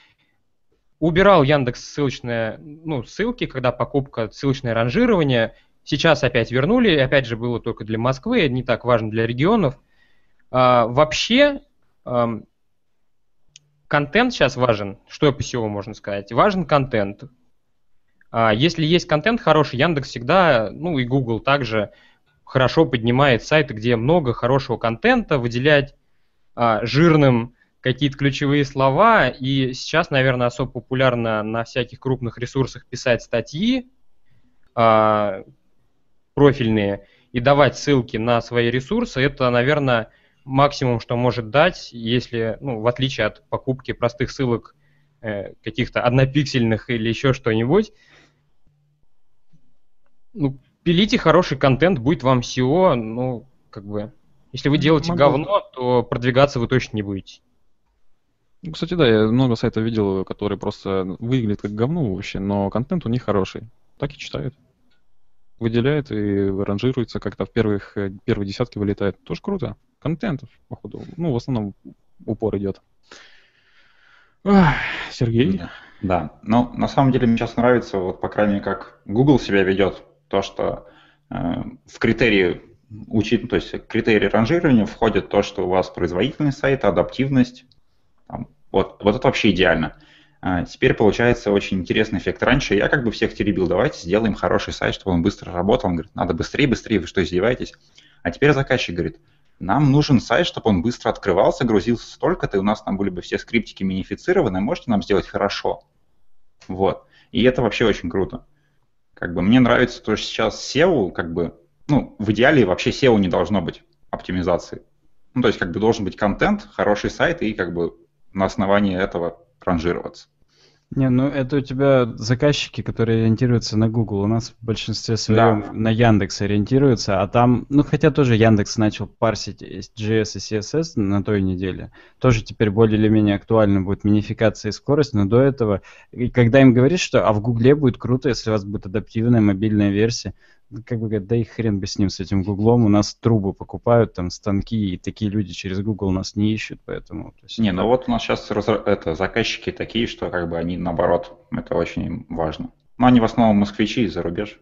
Убирал Яндекс ссылочные, ну, ссылки, когда покупка, ссылочное ранжирование. Сейчас опять вернули, опять же было только для Москвы, не так важно для регионов – а, вообще, контент сейчас важен. Что по SEO можно сказать? Важен контент. А, если есть контент хороший, Яндекс всегда, ну и Google также хорошо поднимает сайты, где много хорошего контента, выделять а, жирным какие-то ключевые слова. И сейчас, наверное, особо популярно на всяких крупных ресурсах писать статьи а, профильные и давать ссылки на свои ресурсы. Это, наверное, максимум, что может дать, если, ну, в отличие от покупки простых ссылок э, каких-то однопиксельных или еще что-нибудь, ну, пилите хороший контент, будет вам SEO, ну, как бы, если вы делаете Могу. говно, то продвигаться вы точно не будете. Ну, кстати, да, я много сайтов видел, которые просто выглядят как говно вообще, но контент у них хороший. Так и читают. Выделяет и ранжируется, как-то в первых, э, первой десятке вылетает. Тоже круто контентов, походу. Ну, в основном упор идет. Сергей? Да. Ну, на самом деле мне сейчас нравится, вот, по крайней мере, как Google себя ведет. То, что э, в критерии учит, то есть критерии ранжирования входит то, что у вас производительность сайта, адаптивность. Вот, вот это вообще идеально. А теперь получается очень интересный эффект. Раньше я как бы всех теребил, давайте сделаем хороший сайт, чтобы он быстро работал. Он говорит, надо быстрее, быстрее, вы что, издеваетесь? А теперь заказчик говорит, нам нужен сайт, чтобы он быстро открывался, грузился столько-то, и у нас там были бы все скриптики минифицированы, можете нам сделать хорошо. Вот. И это вообще очень круто. Как бы мне нравится то, что сейчас SEO, как бы, ну, в идеале вообще SEO не должно быть оптимизации. Ну, то есть, как бы должен быть контент, хороший сайт и как бы на основании этого ранжироваться. Не, ну это у тебя заказчики, которые ориентируются на Google. У нас в большинстве своем да. на Яндекс ориентируются, а там, ну хотя тоже Яндекс начал парсить JS и CSS на той неделе. Тоже теперь более или менее актуально будет минификация и скорость, но до этого, и когда им говоришь, что а в Гугле будет круто, если у вас будет адаптивная мобильная версия, как бы говорят, да и хрен бы с ним, с этим Гуглом, у нас трубы покупают, там, станки, и такие люди через Google нас не ищут, поэтому... Есть, не, ну вот у нас сейчас это, заказчики такие, что как бы они наоборот, это очень важно. Но они в основном москвичи из-за рубеж.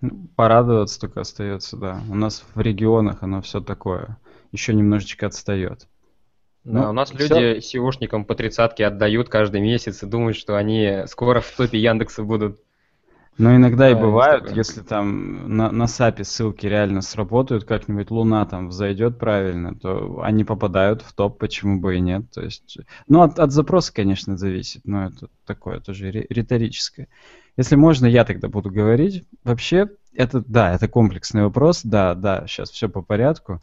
Ну, порадоваться только остается, да. У нас в регионах оно все такое, еще немножечко отстает. Да, ну, у нас все. люди SEOшникам по тридцатке отдают каждый месяц и думают, что они скоро в топе Яндекса будут. Но иногда и бывают, если там на, на SAP ссылки реально сработают, как-нибудь Луна там взойдет правильно, то они попадают в топ, почему бы и нет. То есть, ну, от, от запроса, конечно, зависит, но это такое тоже риторическое. Если можно, я тогда буду говорить. Вообще, это, да, это комплексный вопрос, да, да, сейчас все по порядку.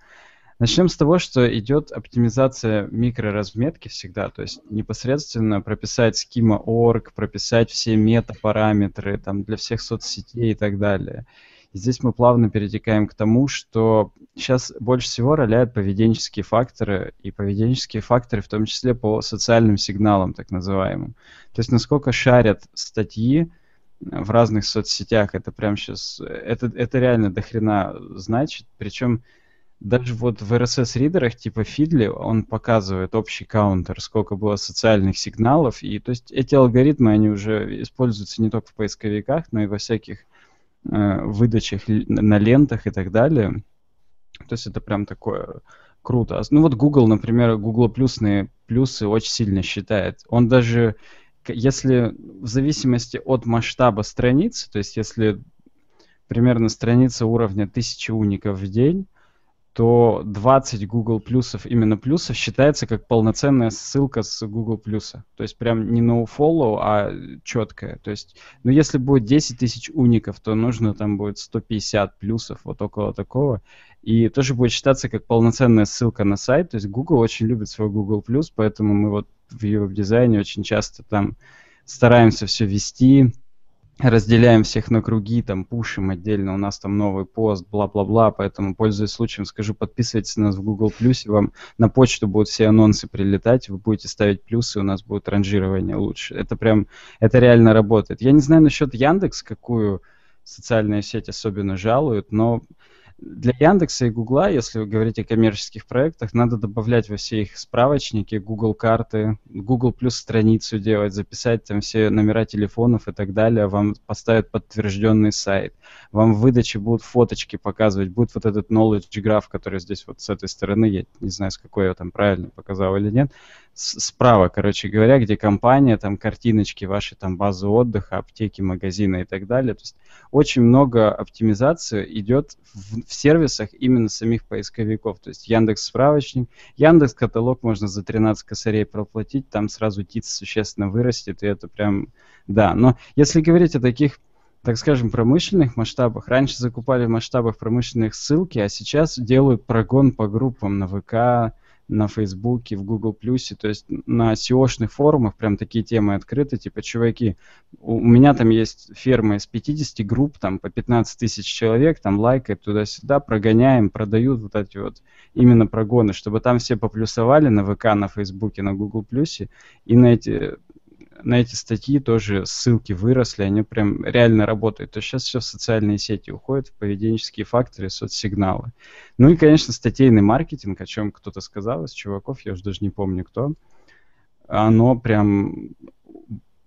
Начнем с того, что идет оптимизация микроразметки всегда, то есть непосредственно прописать schema.org, прописать все метапараметры там, для всех соцсетей и так далее. И здесь мы плавно перетекаем к тому, что сейчас больше всего роляют поведенческие факторы, и поведенческие факторы в том числе по социальным сигналам, так называемым. То есть насколько шарят статьи в разных соцсетях, это прям сейчас, это, это реально дохрена значит, причем даже вот в RSS-ридерах типа Feedly он показывает общий каунтер, сколько было социальных сигналов. И то есть эти алгоритмы, они уже используются не только в поисковиках, но и во всяких э, выдачах на лентах и так далее. То есть это прям такое круто. Ну вот Google, например, Google плюсные плюсы очень сильно считает. Он даже, если в зависимости от масштаба страницы, то есть если примерно страница уровня 1000 уников в день, то 20 Google плюсов, именно плюсов, считается как полноценная ссылка с Google плюса. То есть прям не nofollow, а четкая. То есть, ну если будет 10 тысяч уников, то нужно там будет 150 плюсов, вот около такого. И тоже будет считаться как полноценная ссылка на сайт. То есть Google очень любит свой Google плюс, поэтому мы вот в веб-дизайне очень часто там стараемся все вести, разделяем всех на круги, там пушим отдельно, у нас там новый пост, бла-бла-бла, поэтому, пользуясь случаем, скажу, подписывайтесь на нас в Google Плюсе, вам на почту будут все анонсы прилетать, вы будете ставить плюсы, у нас будет ранжирование лучше. Это прям, это реально работает. Я не знаю насчет Яндекс, какую социальная сеть особенно жалуют, но для Яндекса и Гугла, если вы говорите о коммерческих проектах, надо добавлять во все их справочники Google карты, Google плюс страницу делать, записать там все номера телефонов и так далее, вам поставят подтвержденный сайт, вам в выдаче будут фоточки показывать, будет вот этот knowledge graph, который здесь вот с этой стороны, я не знаю, с какой я там правильно показал или нет, справа, короче говоря, где компания, там картиночки ваши, там базы отдыха, аптеки, магазины и так далее. То есть очень много оптимизации идет в, в сервисах именно самих поисковиков. То есть Яндекс справочник, Яндекс каталог можно за 13 косарей проплатить, там сразу ТИЦ существенно вырастет, и это прям, да. Но если говорить о таких так скажем, промышленных масштабах. Раньше закупали в масштабах промышленных ссылки, а сейчас делают прогон по группам на ВК, на Фейсбуке, в Google Плюсе, то есть на SEO-шных форумах прям такие темы открыты, типа, чуваки, у, меня там есть ферма из 50 групп, там по 15 тысяч человек, там лайкают туда-сюда, прогоняем, продают вот эти вот именно прогоны, чтобы там все поплюсовали на ВК, на Фейсбуке, на Google Плюсе, и на эти на эти статьи тоже ссылки выросли, они прям реально работают. То есть сейчас все в социальные сети уходит, в поведенческие факторы, соцсигналы. Ну и, конечно, статейный маркетинг, о чем кто-то сказал из чуваков, я уже даже не помню кто. Оно прям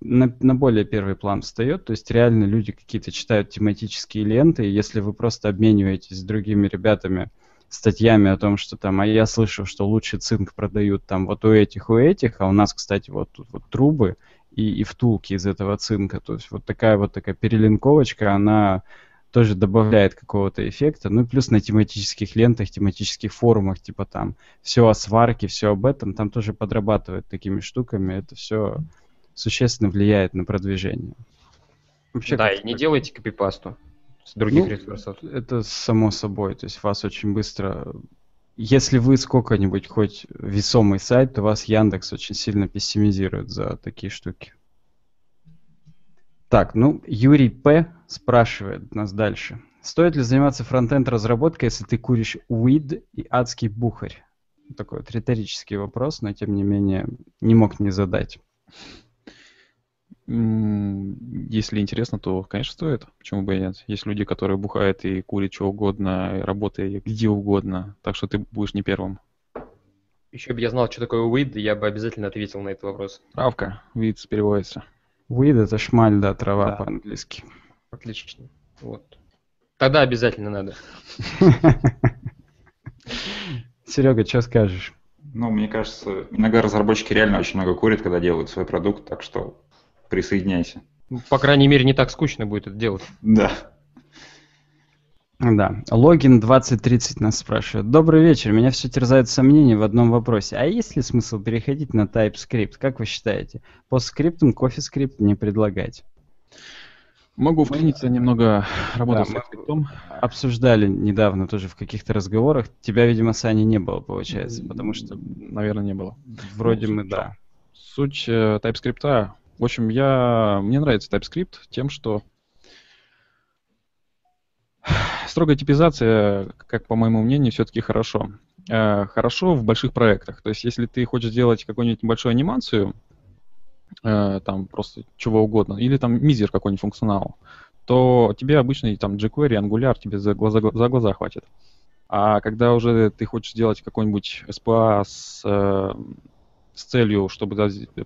на, на более первый план встает, то есть реально люди какие-то читают тематические ленты, и если вы просто обмениваетесь с другими ребятами статьями о том, что там, а я слышал, что лучше цинк продают там вот у этих, у этих, а у нас, кстати, вот тут вот трубы, и, и втулки из этого цинка. То есть вот такая вот такая перелинковочка, она тоже добавляет какого-то эффекта. Ну и плюс на тематических лентах, тематических форумах, типа там все о сварке, все об этом, там тоже подрабатывают такими штуками. Это все существенно влияет на продвижение. Вообще, да, и не делайте копипасту с других ну, ресурсов. Это само собой. То есть вас очень быстро если вы сколько-нибудь хоть весомый сайт, то вас Яндекс очень сильно пессимизирует за такие штуки. Так, ну, Юрий П. спрашивает нас дальше. Стоит ли заниматься фронтенд разработкой, если ты куришь weed и адский бухарь? Такой вот риторический вопрос, но тем не менее не мог не задать. Если интересно, то, конечно, стоит. Почему бы и нет? Есть люди, которые бухают и курят что угодно, и работают где угодно. Так что ты будешь не первым. Еще бы я знал, что такое weed, я бы обязательно ответил на этот вопрос. Травка, weed переводится. Weed это шмаль, да, трава да. по-английски. Отлично. Вот. Тогда обязательно надо. [LAUGHS] Серега, что скажешь? Ну, мне кажется, иногда разработчики реально очень много курят, когда делают свой продукт, так что присоединяйся. По крайней мере, не так скучно будет это делать. Да. Да. Логин 2030 нас спрашивает. Добрый вечер. Меня все терзают сомнения в одном вопросе. А есть ли смысл переходить на TypeScript? Как вы считаете? По скриптам CoffeeScript не предлагать? Могу вклиниться немного работать да, с скриптом. Обсуждали недавно тоже в каких-то разговорах. Тебя, видимо, Сани не было, получается, потому что... Наверное, не было. Вроде ну, мы, да. Суть э, TypeScript в общем, я... мне нравится TypeScript тем, что строгая типизация, как по моему мнению, все-таки хорошо. Э, хорошо в больших проектах. То есть, если ты хочешь сделать какую-нибудь небольшую анимацию, э, там просто чего угодно, или там мизер какой-нибудь функционал, то тебе обычный там jQuery, Angular тебе за глаза, за глаза хватит. А когда уже ты хочешь сделать какой-нибудь SPA с э, с целью, чтобы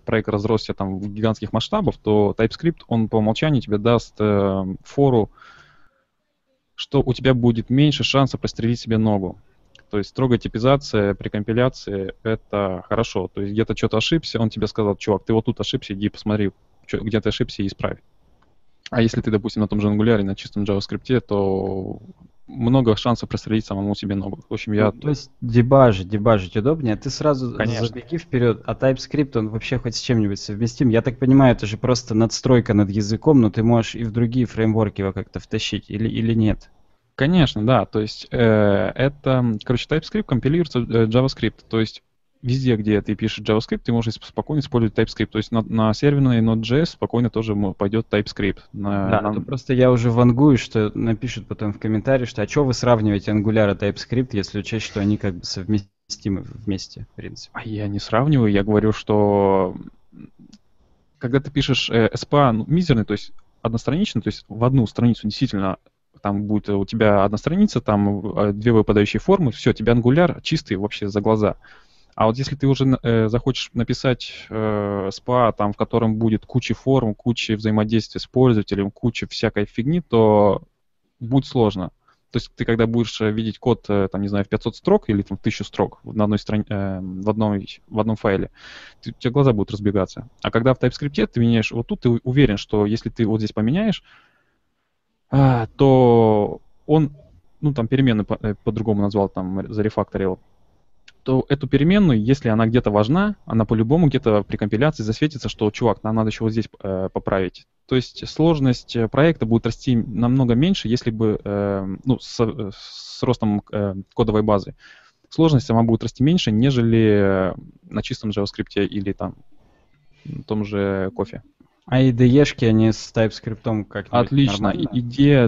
проект разросся там в гигантских масштабах, то TypeScript, он по умолчанию тебе даст э, фору, что у тебя будет меньше шанса прострелить себе ногу. То есть строгая типизация при компиляции — это хорошо. То есть где-то что-то ошибся, он тебе сказал, чувак, ты вот тут ошибся, иди посмотри, где ты ошибся и исправь. А если ты, допустим, на том же Angular, на чистом JavaScript, то много шансов прострелить самому себе ногу. В общем, я... Ну, то есть дебажить, дебажить удобнее. Ты сразу Конечно. забеги вперед, а TypeScript, он вообще хоть с чем-нибудь совместим. Я так понимаю, это же просто надстройка над языком, но ты можешь и в другие фреймворки его как-то втащить, или, или нет? Конечно, да. То есть э, это, короче, TypeScript компилируется э, JavaScript. То есть везде, где ты пишешь JavaScript, ты можешь спокойно использовать TypeScript. То есть на, на серверной Node.js спокойно тоже пойдет TypeScript. На, Да, на- просто я уже вангую, что напишут потом в комментарии, что а что вы сравниваете Angular и TypeScript, если учесть, что они как бы совместимы вместе, в принципе. А я не сравниваю, я говорю, что когда ты пишешь э, SPA ну, мизерный, то есть одностраничный, то есть в одну страницу действительно там будет у тебя одна страница, там э, две выпадающие формы, все, тебе ангуляр чистый вообще за глаза. А вот если ты уже э, захочешь написать э, SPA, там, в котором будет куча форм, куча взаимодействия с пользователем, куча всякой фигни, то будет сложно. То есть ты когда будешь э, видеть код, э, там, не знаю, в 500 строк или там, в 1000 строк на одной страни... э, в, одном, в одном файле, ты- у тебя глаза будут разбегаться. А когда в TypeScript ты меняешь, вот тут ты уверен, что если ты вот здесь поменяешь, а, то он, ну, там переменную по- э, по-другому назвал, там, зарефакторил, то эту переменную, если она где-то важна, она по-любому где-то при компиляции засветится, что, чувак, нам надо еще вот здесь э, поправить. То есть сложность э, проекта будет расти намного меньше, если бы, э, ну, с, э, с ростом э, кодовой базы. Сложность сама будет расти меньше, нежели э, на чистом JavaScript или там том же кофе. А IDE-шки, они с TypeScript как Отлично. И- Идея,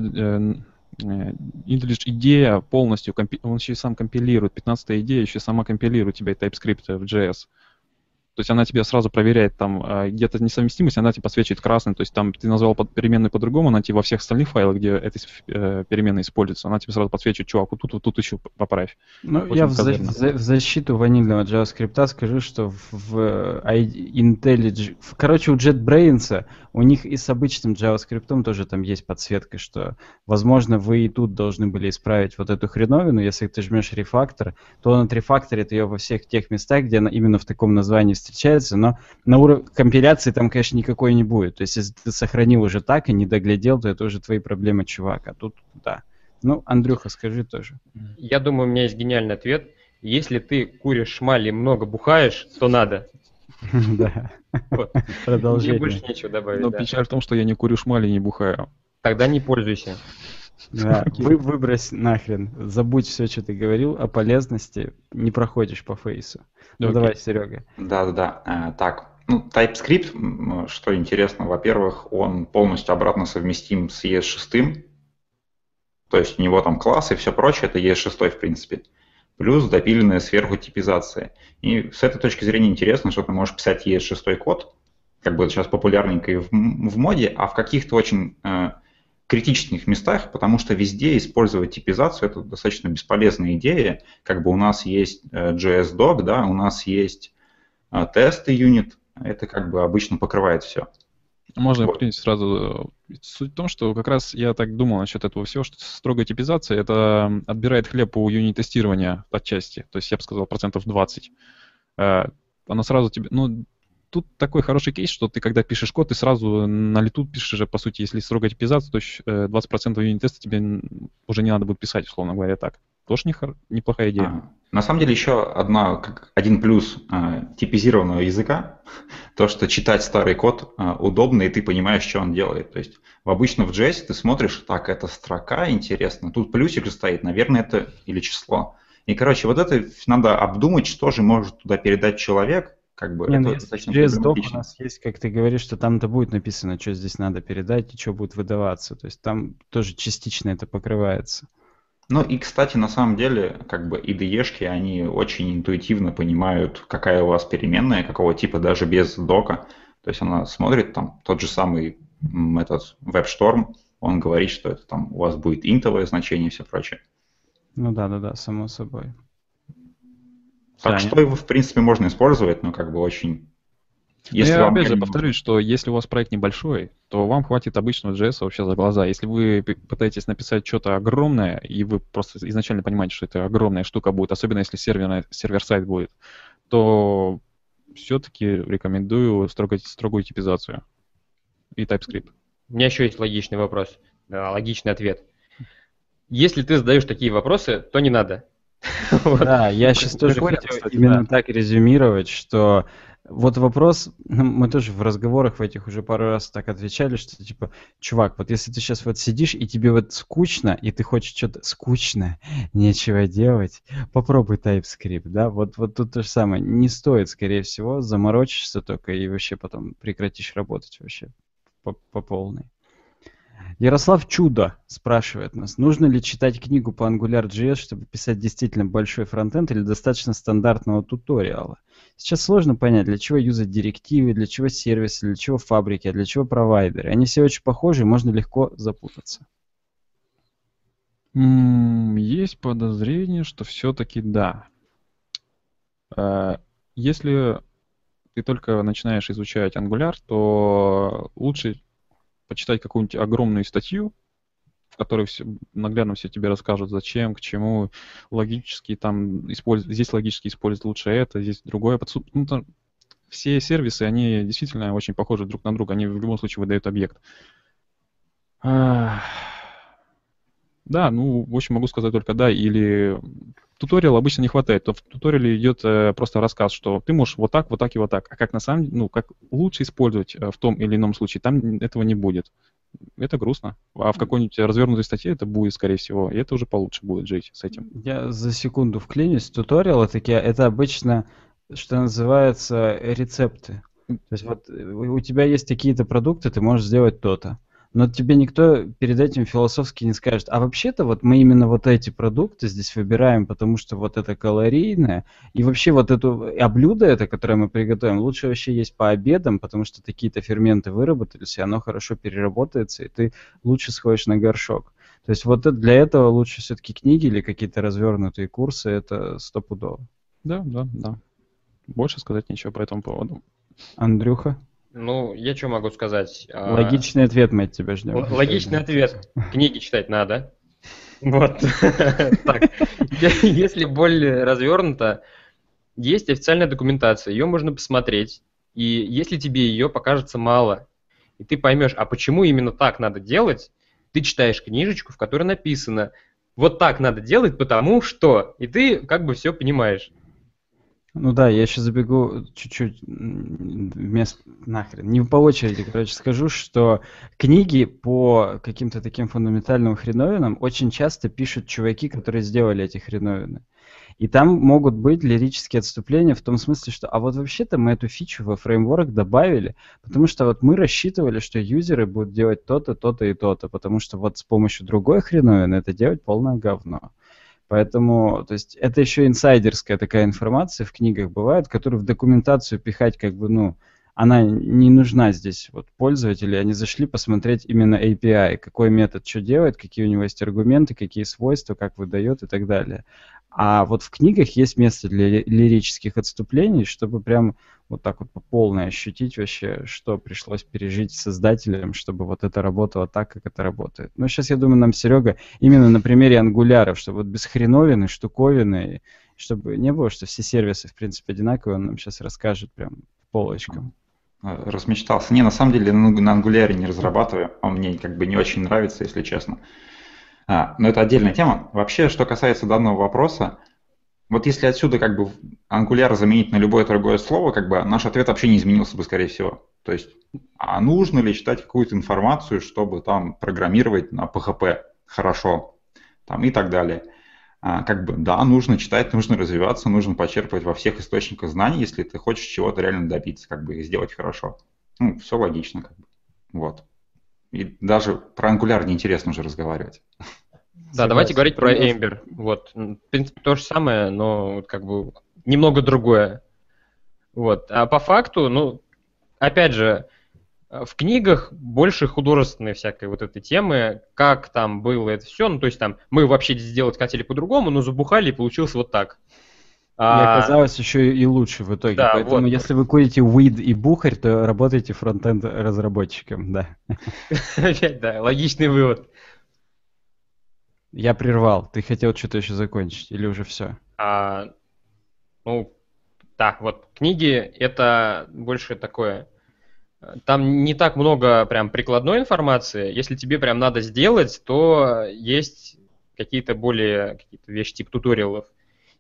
э, э, идея полностью, он еще и сам компилирует, 15 идея еще сама компилирует тебя TypeScript в JS. То есть она тебя сразу проверяет, там э, где-то несовместимость, она тебе подсвечивает красным. То есть там ты назвал под переменную по-другому, она тебе во всех остальных файлах, где эта э, переменная используется, она тебе сразу подсвечивает, чувак, вот тут, вот тут еще поправь. Ну, Очень я в, за- в за- в защиту ванильного JavaScript скажу, что в, I- IntelliJ... Короче, у JetBrains у них и с обычным JavaScript тоже там есть подсветка, что, возможно, вы и тут должны были исправить вот эту хреновину. Если ты жмешь рефактор, то он отрефакторит ее во всех тех местах, где она именно в таком названии встречается, но на уровне компиляции там, конечно, никакой не будет. То есть, если ты сохранил уже так и не доглядел, то это уже твои проблемы, чувак. А тут, да. Ну, Андрюха, скажи тоже. Я думаю, у меня есть гениальный ответ. Если ты куришь шмали и много бухаешь, то надо. [LAUGHS] Да. Вот. Мне Продолжение. больше нечего добавить. Но печаль в том, что я не курю шмали и не бухаю. Тогда не пользуйся. Да, [LAUGHS] вы, выбрось нахрен. Забудь все, что ты говорил о полезности. Не проходишь по фейсу. Ну Окей. давай, Серега. Да-да-да. Э, Так, ну, TypeScript, что интересно, во-первых, он полностью обратно совместим с ES6, то есть у него там класс и все прочее, это ES6 в принципе, плюс допиленная сверху типизация. И с этой точки зрения интересно, что ты можешь писать ES6 код, как бы сейчас популярненько и в, в моде, а в каких-то очень э, критических местах, потому что везде использовать типизацию это достаточно бесполезная идея. Как бы у нас есть э, JS-Doc, да, у нас есть э, тесты юнит, это как бы обычно покрывает все. Можно, Вот. принципе, сразу... Суть в том, что как раз я так думал насчет этого всего, что строгая типизация это отбирает хлеб у юнит-тестирования отчасти. То есть я бы сказал процентов 20. Э, Она сразу тебе... Ну, тут такой хороший кейс, что ты, когда пишешь код, ты сразу на лету пишешь по сути, если строгая типизация, то есть, э, 20% юнит-теста тебе уже не надо будет писать, условно говоря, так. Тоже не хор- неплохая идея. А, На самом деле еще одна, как один плюс э, типизированного языка, то, что читать старый код э, удобно, и ты понимаешь, что он делает. То есть в обычно в JS ты смотришь, так, это строка, интересно, тут плюсик же стоит, наверное, это или число. И, короче, вот это надо обдумать, что же может туда передать человек, как бы Не, это ну, достаточно JS Doc у нас есть, как ты говоришь, что там-то будет написано, что здесь надо передать и что будет выдаваться. То есть там тоже частично это покрывается. Ну и, кстати, на самом деле, как бы IDE-шки, они очень интуитивно понимают, какая у вас переменная, какого типа, даже без дока. То есть она смотрит там тот же самый этот WebStorm, он говорит, что это там у вас будет интовое значение и все прочее. Ну да, да, да, само собой. Так Саня? что его, в принципе, можно использовать, но как бы очень... Если я вам опять же повторюсь, что если у вас проект небольшой, то вам хватит обычного JS вообще за глаза. Если вы пытаетесь написать что-то огромное, и вы просто изначально понимаете, что это огромная штука будет, особенно если серверная, сервер-сайт будет, то все-таки рекомендую строго, строгую типизацию и TypeScript. У меня еще есть логичный вопрос, да, логичный ответ. если ты задаешь такие вопросы, то не надо. [LAUGHS] Да, я сейчас тоже хотел именно так резюмировать, что вот вопрос, ну, мы тоже в разговорах в этих уже пару раз так отвечали, что типа, чувак, вот если ты сейчас вот сидишь и тебе вот скучно, и ты хочешь что-то скучное, [LAUGHS] нечего делать, попробуй TypeScript, да, вот, вот тут то же самое. Не стоит, скорее всего, заморочишься только и вообще потом прекратишь работать вообще по, по полной. Ярослав Чудо спрашивает нас, нужно ли читать книгу по AngularJS, чтобы писать действительно большой фронтенд или достаточно стандартного туториала? Сейчас сложно понять, для чего юзать директивы, для чего сервисы, для чего фабрики, а для чего провайдеры. Они все очень похожи, и можно легко запутаться. Есть подозрение, что все-таки да. Э, если ты только начинаешь изучать Angular, то лучше почитать какую-нибудь огромную статью, в которой все, наглядно все тебе расскажут, зачем, к чему, логически там используют, здесь логически использовать лучше это, здесь другое. Ну, там, все сервисы, они действительно очень похожи друг на друга, они в любом случае выдают объект. Да, ну, в общем, могу сказать только да, или туториал обычно не хватает, то в туториале идет э, просто рассказ, что ты можешь вот так, вот так и вот так, а как на самом деле, ну, как лучше использовать э, в том или ином случае, там этого не будет. Это грустно. А в какой-нибудь развернутой статье это будет, скорее всего, и это уже получше будет жить с этим. Я за секунду вклинюсь. Туториалы такие, это обычно, что называется, рецепты. То есть вот э, у тебя есть какие-то продукты, ты можешь сделать то-то но тебе никто перед этим философски не скажет, а вообще-то вот мы именно вот эти продукты здесь выбираем, потому что вот это калорийное, и вообще вот это, а блюдо это, которое мы приготовим, лучше вообще есть по обедам, потому что такие-то ферменты выработались, и оно хорошо переработается, и ты лучше сходишь на горшок. То есть вот для этого лучше все-таки книги или какие-то развернутые курсы, это стопудово. Да, да, да. Больше сказать нечего по этому поводу. Андрюха? Ну, я что могу сказать? А, Логичный ответ мы от тебя ждем. Логичный ответ. Книги читать надо. Вот. [LAUGHS] Так, если более развернуто, есть официальная документация, ее можно посмотреть. И если тебе ее покажется мало, и ты поймешь, а почему именно так надо делать, ты читаешь книжечку, в которой написано, вот так надо делать, потому что, и ты как бы все понимаешь. Ну да, я сейчас забегу чуть-чуть вместо... Нахрен. Не по очереди, короче, скажу, что книги по каким-то таким фундаментальным хреновинам очень часто пишут чуваки, которые сделали эти хреновины. И там могут быть лирические отступления в том смысле, что а вот вообще-то мы эту фичу во фреймворк добавили, потому что вот мы рассчитывали, что юзеры будут делать то-то, то-то и то-то, потому что вот с помощью другой хреновины это делать полное говно. Поэтому, то есть, это еще инсайдерская такая информация в книгах бывает, которую в документацию пихать как бы, ну, она не нужна здесь. Вот пользователи, они зашли посмотреть именно API, какой метод что делает, какие у него есть аргументы, какие свойства, как выдает и так далее. А вот в книгах есть место для лирических отступлений, чтобы прям вот так вот по полной ощутить вообще, что пришлось пережить создателям, чтобы вот это работало так, как это работает. Но сейчас, я думаю, нам Серега именно на примере ангуляров, чтобы вот без хреновины, штуковины, чтобы не было, что все сервисы, в принципе, одинаковые, он нам сейчас расскажет прям полочкам. Размечтался. Не, на самом деле на ангуляре не разрабатываю, он мне как бы не очень нравится, если честно. А, но это отдельная тема. Вообще, что касается данного вопроса, вот если отсюда как бы Angular заменить на любое другое слово, как бы наш ответ вообще не изменился бы, скорее всего. То есть, а нужно ли читать какую-то информацию, чтобы там программировать на PHP хорошо, там и так далее. А, как бы, да, нужно читать, нужно развиваться, нужно почерпывать во всех источниках знаний, если ты хочешь чего-то реально добиться, как бы, и сделать хорошо. Ну, все логично, как бы. Вот. И даже про Angular неинтересно уже разговаривать. Да, давайте говорить про Ember. Вот, в принципе, то же самое, но как бы немного другое. Вот. А по факту, ну, опять же, в книгах больше художественной всякой вот этой темы, как там было это все. Ну, то есть там мы вообще сделать хотели по-другому, но забухали и получилось вот так. И а, оказалось еще и лучше в итоге. Да, Поэтому, вот. если вы курите weed и бухарь, то работаете фронтенд разработчиком, да. Опять, [LAUGHS] да, логичный вывод. Я прервал. Ты хотел что-то еще закончить или уже все? А, ну, так, вот книги это больше такое. Там не так много прям прикладной информации. Если тебе прям надо сделать, то есть какие-то более какие-то вещи типа туториалов.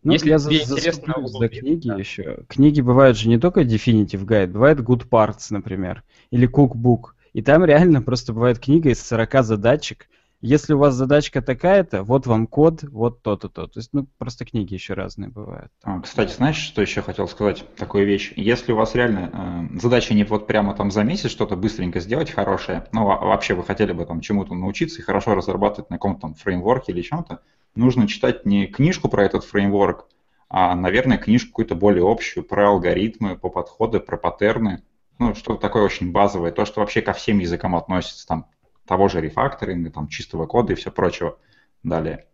Ну, Если я за, интересно за книги да. еще. Книги бывают же не только Definitive Guide, бывает Good Parts, например, или Cookbook. И там реально просто бывает книга из 40 задачек. Если у вас задачка такая-то, вот вам код, вот то-то, то. То есть, ну, просто книги еще разные бывают. А, Кстати, знаешь, что еще хотел сказать? Такую вещь. Если у вас реально э, задача не вот прямо там за месяц что-то быстренько сделать хорошее, ну во- вообще вы хотели бы там чему-то научиться и хорошо разрабатывать на каком-то там фреймворке или чем-то, нужно читать не книжку про этот фреймворк, а, наверное, книжку какую-то более общую про алгоритмы, по подходы, про паттерны. Ну, что-то такое очень базовое, то, что вообще ко всем языкам относится, там, того же рефакторинга, там, чистого кода и все прочего. Далее.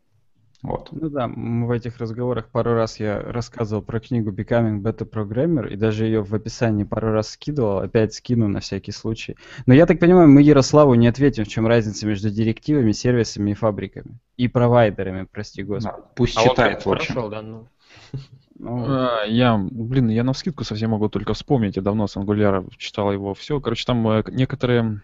Вот. Ну да, в этих разговорах пару раз я рассказывал про книгу Becoming Better Programmer и даже ее в описании пару раз скидывал, опять скину на всякий случай. Но я так понимаю, мы Ярославу не ответим, в чем разница между директивами, сервисами и фабриками. И провайдерами, прости господи. Да, Пусть А он читает, в как-то общем. прошел, да, ну. Ну, А, Я, блин, я на вскидку совсем могу только вспомнить. Я давно с Angular читал его все. Короче, там э, некоторые,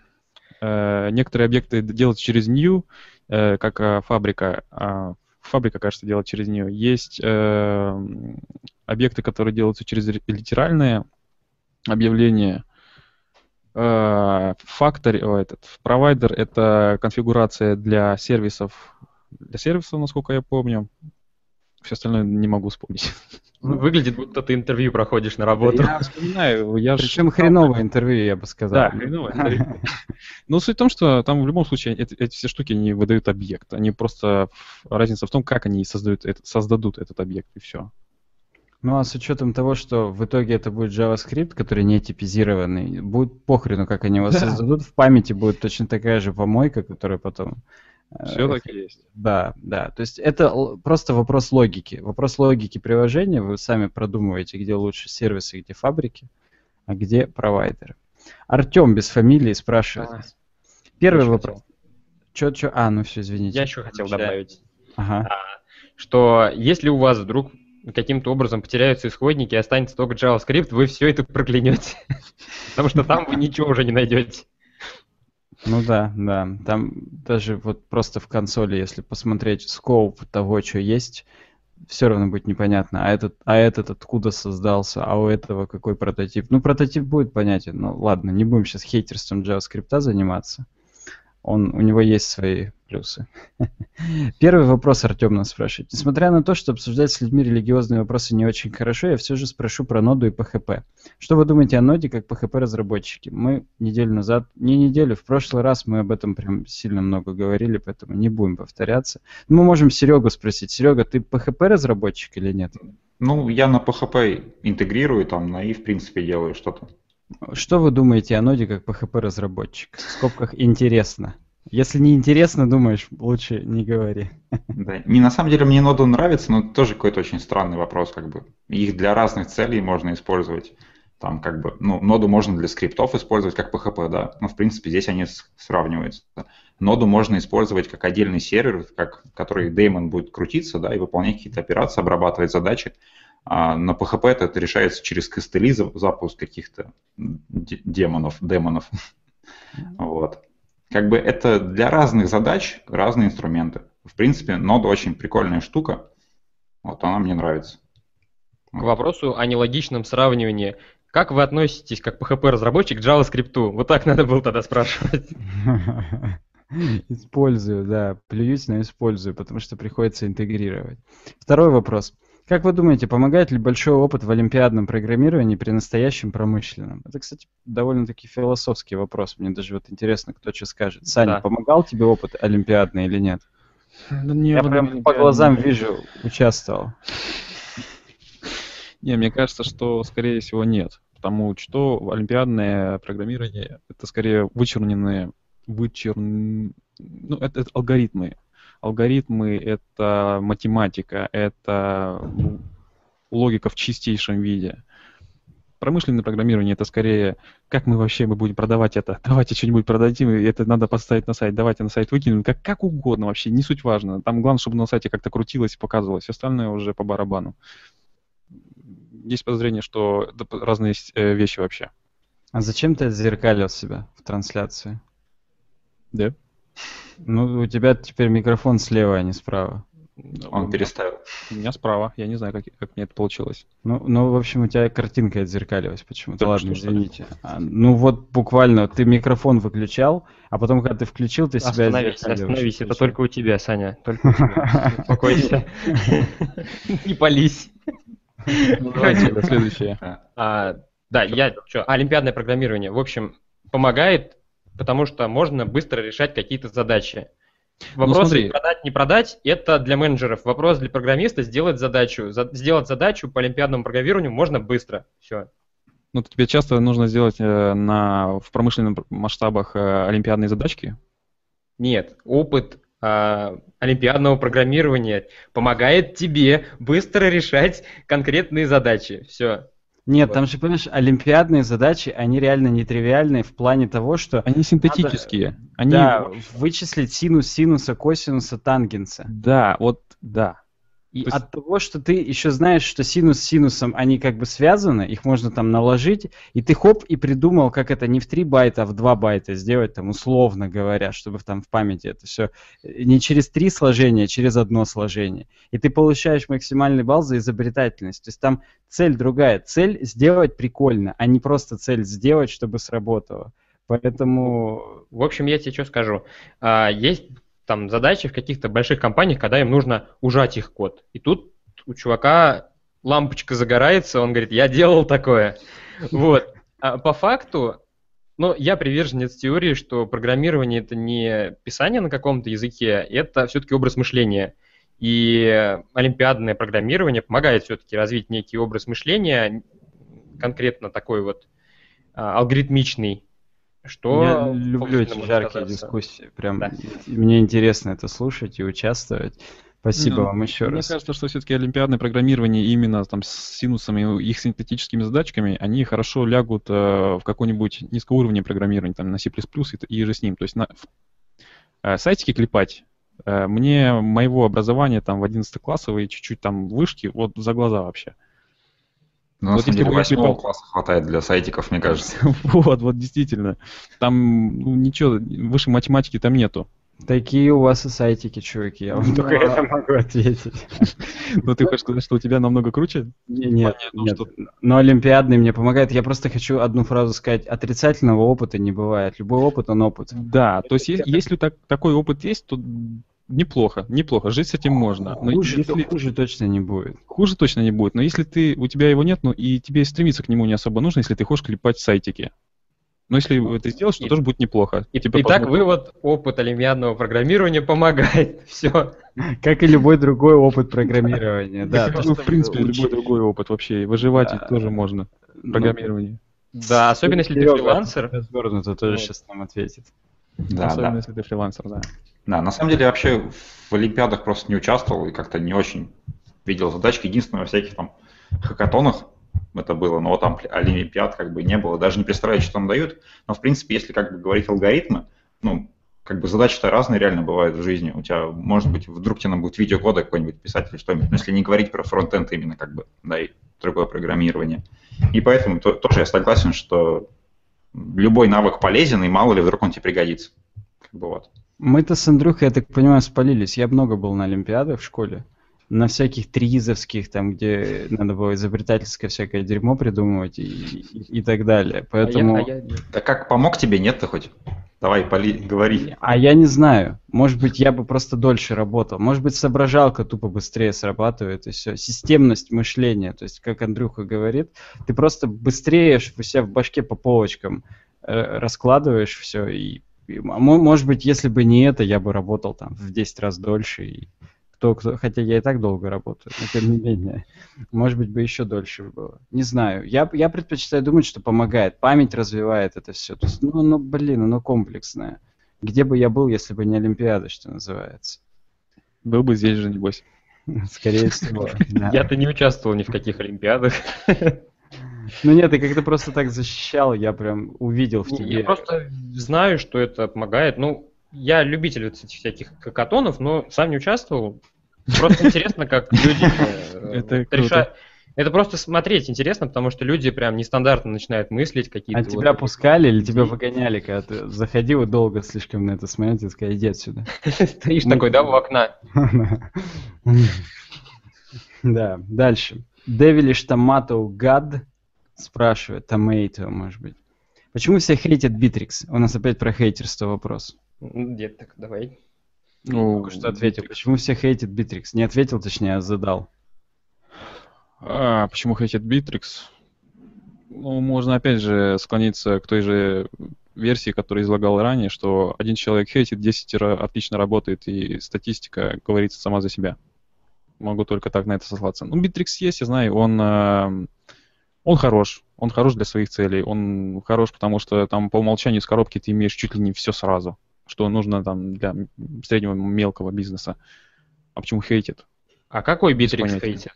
некоторые объекты делать через new, э, как э, фабрика. а Фабрика, кажется, делает через new. Есть э, объекты, которые делаются через литеральные объявления. Э, Фактор, этот, провайдер — это конфигурация для сервисов, для сервисов, насколько я помню. Все остальное не могу вспомнить. [LAUGHS] Ну, Выглядит, будто ты интервью проходишь на работу. Я вспоминаю, я Причем хреновое интервью, я бы сказал. Да, хреновое интервью. [LAUGHS] Но суть в том, что там в любом случае эти, эти все штуки не выдают объект. Они просто... Разница в том, как они создают, создадут этот объект, и все. Ну а с учетом того, что в итоге это будет JavaScript, который не типизированный, будет похрену, как они его Да. создадут, в памяти будет точно такая же помойка, которая потом... э, Все так и есть. Да, да. То есть это просто вопрос логики. Вопрос логики приложения. Вы сами продумываете, где лучше сервисы, где фабрики, а где провайдеры. Артем без фамилии спрашивает. А, Первый вопрос. Чё, чё? А, ну все, извините. Я еще хотел добавить, Ага. а, что если у вас вдруг каким-то образом потеряются исходники и останется только JavaScript, вы все это проклянете. [LAUGHS] Потому что там вы ничего уже не найдете. Ну да, да. Там даже вот просто в консоли, если посмотреть скоуп того, что есть, все равно будет непонятно, а этот, а этот откуда создался, а у этого какой прототип. Ну, прототип будет понятен. Ну, ладно, не будем сейчас хейтерством JavaScript заниматься. Он, у него есть свои плюсы. [LAUGHS] Первый вопрос Артем нас спрашивает. Несмотря на то, что обсуждать с людьми религиозные вопросы не очень хорошо, я все же спрошу про ноду и PHP. Что вы думаете о ноде как PHP-разработчике? Мы неделю назад, не неделю, в прошлый раз мы об этом прям сильно много говорили, поэтому не будем повторяться. Мы можем Серегу спросить. Серега, ты PHP-разработчик или нет? Ну, я на PHP интегрирую там, на и в принципе делаю что-то. Что вы думаете о ноде как PHP-разработчик? В скобках интересно. Если не интересно, думаешь, лучше не говори. Да. Не на самом деле мне нода нравится, но это тоже какой-то очень странный вопрос, как бы. Их для разных целей можно использовать. Там как бы, ну, ноду можно для скриптов использовать как PHP, да. Но в принципе здесь они сравниваются. Ноду можно использовать как отдельный сервер, как, который деймон будет крутиться, да, и выполнять какие-то операции, обрабатывать задачи. А на PHP это, решается через костыли, за- запуск каких-то де- демонов, демонов. Вот. Как бы это для разных задач разные инструменты. В принципе, нода очень прикольная штука. Вот она мне нравится. К вопросу о нелогичном сравнивании. Как вы относитесь, как PHP-разработчик, к JavaScript? Вот так надо было тогда спрашивать. Использую, да. Плююсь, но использую, потому что приходится интегрировать. Второй вопрос. Как вы думаете, помогает ли большой опыт в олимпиадном программировании при настоящем промышленном? Это, кстати, довольно-таки философский вопрос. Мне даже вот интересно, кто что скажет. Саня, Да. помогал тебе опыт олимпиадный или нет? Да не, Я прям по глазам вижу, участвовал. [LAUGHS] Не, мне кажется, что, скорее всего, нет. Потому что олимпиадное программирование — это скорее вычерненные, вычерн... ну, это, это алгоритмы. Алгоритмы — это математика, это ну, логика в чистейшем виде. Промышленное программирование — это скорее, как мы вообще мы будем продавать это. [LAUGHS] Давайте что-нибудь продадим, и это надо поставить на сайт, давайте на сайт выкинем, как, как угодно вообще, не суть важно. Там главное, чтобы на сайте как-то крутилось и показывалось, остальное уже по барабану есть подозрение, что разные э, вещи вообще. А зачем ты отзеркалил себя в трансляции? Да? Ну, у тебя теперь микрофон слева, а не справа. Он переставил. У меня справа. Я не знаю, как, как мне это получилось. Ну, ну, в общем, у тебя картинка отзеркалилась почему-то. Да Ладно, что, извините. А, ну вот буквально ты микрофон выключал, а потом, когда ты включил, ты себя Остановись, остановись, это только у тебя, Саня, только у [LAUGHS] тебя. Успокойся. [LAUGHS] Не пались. Ну, давайте следующее. А, да, я что, олимпиадное программирование, в общем, помогает, потому что можно быстро решать какие-то задачи. Вопрос Ну, смотри. продать, не продать, это для менеджеров. Вопрос для программиста сделать задачу. За- сделать задачу по олимпиадному программированию можно быстро. Все. Ну, тебе часто нужно сделать э, на, в промышленных масштабах э, олимпиадные задачки. Нет, опыт а, олимпиадного программирования помогает тебе быстро решать конкретные задачи. Все. Нет, Вот. там же, понимаешь, олимпиадные задачи, они реально нетривиальные в плане того, что Они синтетические. Они... да, вычислить синус синуса, косинуса, тангенса. Да, вот, да. И То есть- от того, что ты еще знаешь, что синус с синусом, они как бы связаны, их можно там наложить, и ты хоп, и придумал, как это не в 3 байта, а в 2 байта сделать, там, условно говоря, чтобы там в памяти это все не через три сложения, а через одно сложение. И ты получаешь максимальный балл за изобретательность. То есть там цель другая. Цель сделать прикольно, а не просто цель сделать, чтобы сработало. Поэтому В общем, я тебе что скажу. А, есть там задачи в каких-то больших компаниях, когда им нужно ужать их код. И тут у чувака лампочка загорается, он говорит, я делал такое. [LAUGHS] Вот. А по факту, ну, я приверженец теории, что программирование это не писание на каком-то языке, это все-таки образ мышления. И олимпиадное программирование помогает все-таки развить некий образ мышления, конкретно такой вот а, алгоритмичный, что я люблю эти жаркие казаться. дискуссии. Прям Да. мне интересно это слушать и участвовать. Спасибо Ну, вам еще Мне раз. кажется, что все-таки олимпиадное программирование именно там с синусами и их синтетическими задачками, они хорошо лягут э, в какой-нибудь низкоуровневое программирование, там на C++ и, и же с ним. То есть на, э, сайтики клепать, э, мне моего образования там в 11 классовой чуть-чуть там вышки, вот за глаза вообще. Ну, на Вот самом если деле, восьмого класса хватает для сайтиков, мне кажется. [LAUGHS] Вот, вот действительно. Там ну, ничего, выше математики там нету. Такие у вас и сайтики, чуваки, я вам только это могу ответить. [LAUGHS] Но ты хочешь сказать, что у тебя намного круче? Не- Нет, нет. что- Но олимпиадный мне помогает. Я просто хочу одну фразу сказать. Отрицательного опыта не бывает. Любой опыт, он опыт. Да, то есть если так, такой опыт есть, то неплохо, неплохо, жить с этим можно. Но Хуже, если- хуже точно не будет. Хуже точно не будет, но если ты, у тебя его нет, ну и тебе стремиться к нему не особо нужно, если ты хочешь клепать сайтики. Но если это сделаешь, то И- тоже будет неплохо. И, Типа итак, посмотри- вывод, опыт олимпиадного программирования помогает. [LAUGHS] Все. Как и любой другой опыт программирования. Да, ну, в принципе, любой другой опыт вообще. Выживать тоже можно. Ну, Программирование. Да, особенно если ты фрилансер. Развернуто тоже сейчас нам ответит. Да, Особенно да. если ты фрилансер, да. Да, на самом деле я вообще в Олимпиадах просто не участвовал и как-то не очень видел задачки. Единственное, во всяких там хакатонах это было, но там Олимпиад как бы не было. Даже не представляю, что там дают. Но, в принципе, если как бы говорить алгоритмы, ну, как бы задачи-то разные реально бывают в жизни. У тебя, может быть, вдруг тебе надо будет видеокода какой-нибудь писать или что-нибудь. Но если не говорить про фронтенд именно, как бы, да, и другое программирование. И поэтому то- тоже я согласен, что любой навык полезен, и мало ли вдруг он тебе пригодится. Как бы вот. Мы-то с Андрюхой, я так понимаю, спалились. Я много был на Олимпиадах в школе. На всяких тризовских, там, где надо было изобретательское всякое дерьмо придумывать и, и- и так далее. Поэтому... А я- а я- Да как помог тебе, нет-то хоть? Давай, поли, говори. А я не знаю. Может быть, я бы просто дольше работал. Может быть, соображалка тупо быстрее срабатывает, и все. Системность мышления. То есть, как Андрюха говорит, ты просто быстрее у себя в башке по полочкам э, раскладываешь все. И, и, мо- может быть, если бы не это, я бы работал там в 10 раз дольше. И кто, кто, хотя я и так долго работаю, но тем не менее. Может быть, бы еще дольше было. Не знаю. Я, я предпочитаю думать, что помогает. Память развивает это все. То есть, ну, ну, блин, оно комплексное. Где бы я был, если бы не Олимпиада, что называется? Был бы здесь же, небось. [LAUGHS] Скорее всего. [LAUGHS] Я-то не участвовал ни в каких олимпиадах. [LAUGHS] Ну нет, ты как-то просто так защищал, я прям увидел в тебе. Я просто знаю, что это помогает. Ну, я любитель вот этих всяких хакатонов, но сам не участвовал. Просто интересно, как люди [LAUGHS] э, Это вот круто. реша- Это просто смотреть интересно, потому что люди прям нестандартно начинают мыслить какие-то. А тебя пускали или тебя выгоняли, когда ты заходил и долго слишком на это смотреть и сказал, иди отсюда. [LAUGHS] Стоишь такой, да, у окна. [LAUGHS] Да, дальше. Devilish Tomato God спрашивает, Tomato, может быть. Почему все хейтят Bittrex? У нас опять про хейтерство вопрос. Дед, так давай. Ну, что ответил. Почему все хейтят Bittrex? Не ответил, точнее, а задал. А, почему хейтят Bittrex? Ну, можно опять же склониться к той же версии, которую излагал ранее, что один человек хейтит, 10 отлично работает, и статистика говорит сама за себя. Могу только так на это сослаться. Ну, Bittrex есть, я знаю, он, э, он хорош. Он хорош для своих целей. Он хорош, потому что там по умолчанию с коробки ты имеешь чуть ли не все сразу, что нужно там для среднего мелкого бизнеса. А почему хейтит? А какой Bittrex хейтит?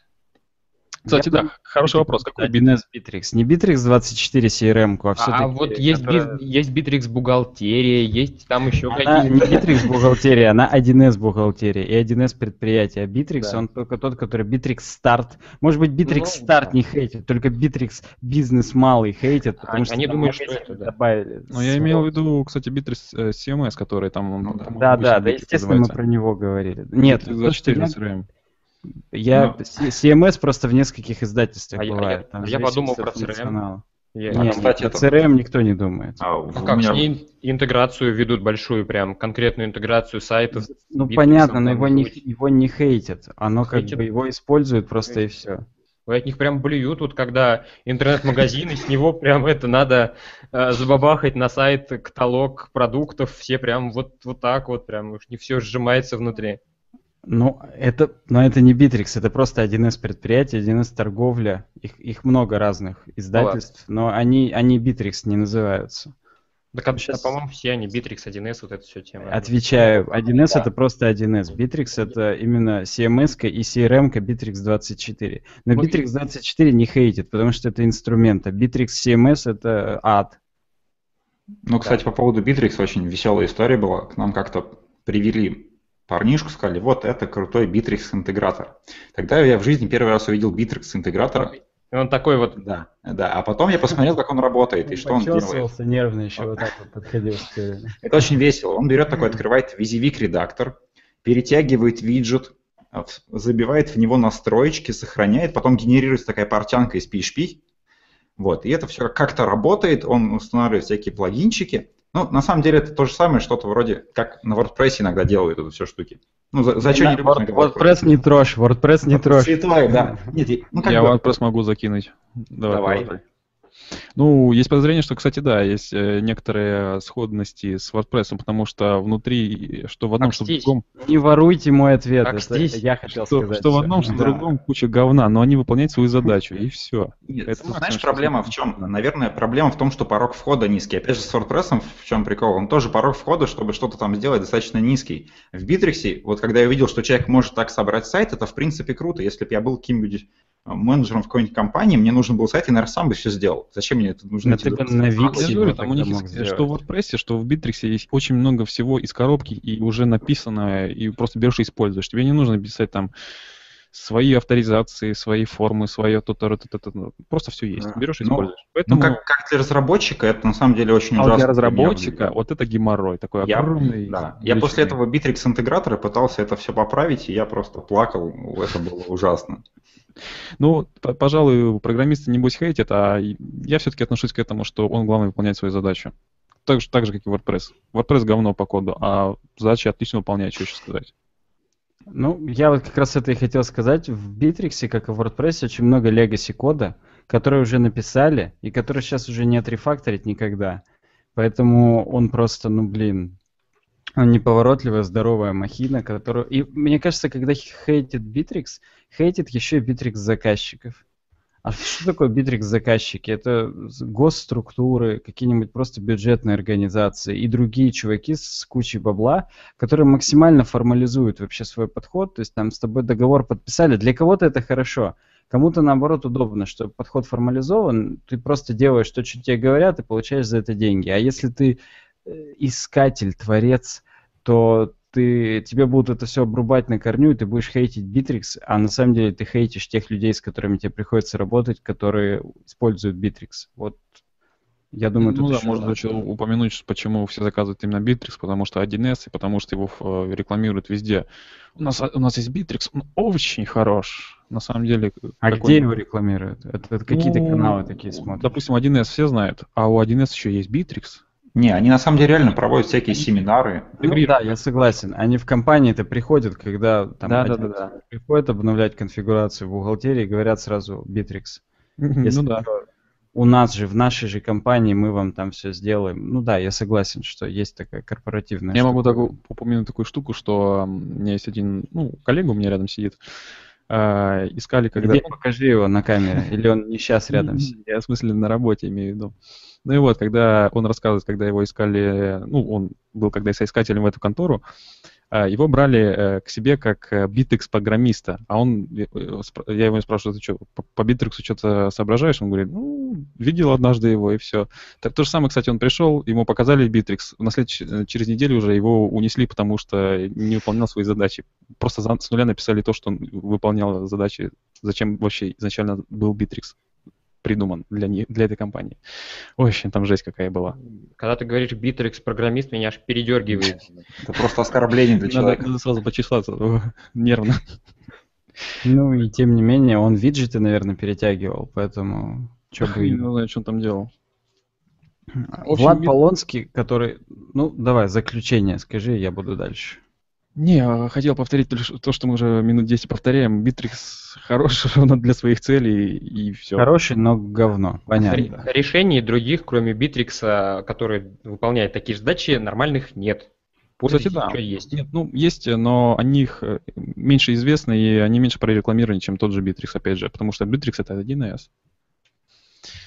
Кстати, да, хороший вопрос. Какой Bittrex? Bittrex? Не Bittrex 24 CRM, а все-таки... А вот есть, которая... есть Bittrex бухгалтерия, есть там еще она какие-то... не Bittrex бухгалтерия, она 1С бухгалтерия и 1С предприятие. А Bittrex, да. он только тот, который Bittrex Start. Может быть, Bittrex ну, Start да. не хейтит, только Bittrex бизнес малый хейтит, потому они, что они думают, что это, да. добавили. Ну, я имел в виду, кстати, Bittrex э, CMS, который там... Ну, да, да, да, естественно, мы про него говорили. Нет, 24 CRM. Я Но... CMS просто в нескольких издательствах а бывает. Я, я подумал про CRM. Я, а, кстати, нет, это... CRM никто не думает. А, а как меня... ней интеграцию ведут большую, прям конкретную интеграцию сайтов? Ну понятно, но его не, его не хейтят. Оно как бы его используют просто хейтят. и все. Вы от них прям блюют, вот когда интернет-магазин, и с него прям это надо э, забабахать на сайт каталог продуктов, все прям вот, вот так вот, прям уж не все сжимается внутри. Ну, это, но это не Bittrex, это просто один из предприятий, один из торговля. Их, их много разных издательств, ну, но они, они Bittrex не называются. Так, а, Сейчас... по-моему, все они, Bittrex, 1С, вот это все тема. Отвечаю, 1С да. это просто 1С, Bittrex это именно CMS и CRM Bittrex 24. Но ну, Bittrex 24 не хейтит, потому что это инструмент, а Bittrex CMS это ад. Ну, кстати, да. по поводу Bittrex очень веселая история была. К нам как-то привели парнишку, сказали, вот это крутой Bittrex интегратор. Тогда я в жизни первый раз увидел Bittrex интегратор. И он такой вот. Да, да. А потом я посмотрел, как он работает и что он делает. нервно еще вот так вот подходил. Это очень весело. Он берет такой, открывает визивик редактор, перетягивает виджет, забивает в него настроечки, сохраняет, потом генерируется такая портянка из PHP. Вот, и это все как-то работает, он устанавливает всякие плагинчики, ну, на самом деле это то же самое, что-то вроде, как на WordPress иногда делают это все штуки. Ну, за, за что не любишь WordPress, WordPress не трожь, WordPress не трожь. Святой, да. Нет, ну, как Я бы... WordPress могу закинуть. Давай. Давай. Ну, есть подозрение, что, кстати, да, есть э, некоторые сходности с WordPress, потому что внутри, что в одном, что в другом... Не воруйте мой ответ, как это здесь? я хотел что, сказать. Что в одном, что в другом куча говна, но они выполняют свою задачу, и все. Нет, это, знаешь, проблема в чем? Наверное, проблема в том, что порог входа низкий. Опять же, с WordPress в чем прикол? Он тоже порог входа, чтобы что-то там сделать, достаточно низкий. В Bittrex, вот когда я увидел, что человек может так собрать сайт, это в принципе круто. Если бы я был каким-нибудь менеджером в какой-нибудь компании, мне нужен был сайт, и, наверное, сам бы все сделал. Зачем мне это нужно? Это на Виксе. там у них есть, что в WordPress, что в Bittrex есть очень много всего из коробки и уже написано, и просто берешь и используешь. Тебе не нужно писать там свои авторизации, свои формы, свое то то то то то Просто все есть. Берешь и ну, используешь. Ну, Поэтому... Ну, как, как для разработчика, это на самом деле очень а ужасно. для разработчика вот это геморрой такой я, огромный. Да. Я после этого Bittrex интегратора пытался это все поправить, и я просто плакал. Это было ужасно. Ну, пожалуй, программисты небось хейтят, а я все-таки отношусь к этому, что он главное выполняет свою задачу. Так же, так же, как и WordPress. WordPress говно по коду, а задачи отлично выполняет, что еще сказать. Ну, я вот как раз это и хотел сказать. В Bittrex, как и в WordPress, очень много legacy кода, который уже написали, и который сейчас уже не отрефакторить никогда. Поэтому он просто, ну блин, он неповоротливая, здоровая махина, которую... И мне кажется, когда хейтит Bittrex, хейтит еще и Bittrex заказчиков. А [LAUGHS] что такое Bittrex заказчики? Это госструктуры, какие-нибудь просто бюджетные организации и другие чуваки с кучей бабла, которые максимально формализуют вообще свой подход. То есть там с тобой договор подписали. Для кого-то это хорошо. Кому-то, наоборот, удобно, что подход формализован, ты просто делаешь то, что тебе говорят, и получаешь за это деньги. А если ты э, искатель, творец, то ты, тебе будут это все обрубать на корню, и ты будешь хейтить Bittrex, а на самом деле ты хейтишь тех людей, с которыми тебе приходится работать, которые используют Bittrex. Вот я думаю, ну тут да, еще можно еще упомянуть, почему все заказывают именно Bittrex, потому что 1С, и потому что его э, рекламируют везде. У нас, у нас есть Bittrex, он очень хорош. На самом деле... А какой- где его рекламируют? Это, это какие-то Ну, каналы такие смотрят? Допустим, 1С все знают, а у 1С еще есть Bittrex. Не, они на самом деле реально проводят всякие семинары. Ну, да, я согласен. Они в компании-то приходят, когда там Да, да, да, да. приходит обновлять конфигурацию в бухгалтерии, говорят сразу Bittrex. Если Ну да. у нас же, в нашей же компании мы вам там все сделаем. Ну да, я согласен, что есть такая корпоративная Я могу штука. так упомянуть такую штуку, что у меня есть один, ну, коллега у меня рядом сидит. а, искали, когда... Где? Покажи его на камере. Или он не сейчас рядом сидит? Я в смысле на работе имею в виду. Ну и вот, когда он рассказывает, когда его искали, ну, он был когда соискателем в эту контору, а, его брали э, к себе как э, Bittrex-программиста. А он, э, я его спрашиваю, ты что, по, Bittrex что-то соображаешь? Он говорит, ну, видел однажды его, и все. Так, то же самое, кстати, он пришел, ему показали Bittrex. На следующий, через неделю уже его унесли, потому что не выполнял свои задачи. Просто с нуля написали то, что он выполнял задачи, зачем вообще изначально был Bittrex придуман для, не- для этой компании. Ой, вообще, там жесть какая была. Когда ты говоришь Bittrex программист, меня аж передергивает. [LAUGHS] Это просто оскорбление для Надо, человека. надо сразу почесаться, нервно. Ну и тем не менее, он виджеты, наверное, перетягивал, поэтому что бы... Не знаю, что он там делал. общем, Влад Полонский, который... Ну, давай, заключение скажи, я буду дальше. Не, а хотел повторить то, что- то, что мы уже минут 10 повторяем. Bittrex хорош [LAUGHS] ровно для своих целей и все. Хороший, но говно. Понятно. Ре- Решений других, кроме Bittrex, которые выполняют такие задачи, нормальных нет. Кстати, да. есть. Нет, ну, есть, но о них э, меньше известно, и они меньше прорекламированы, чем тот же Bittrex, опять же, потому что Bittrex это 1С.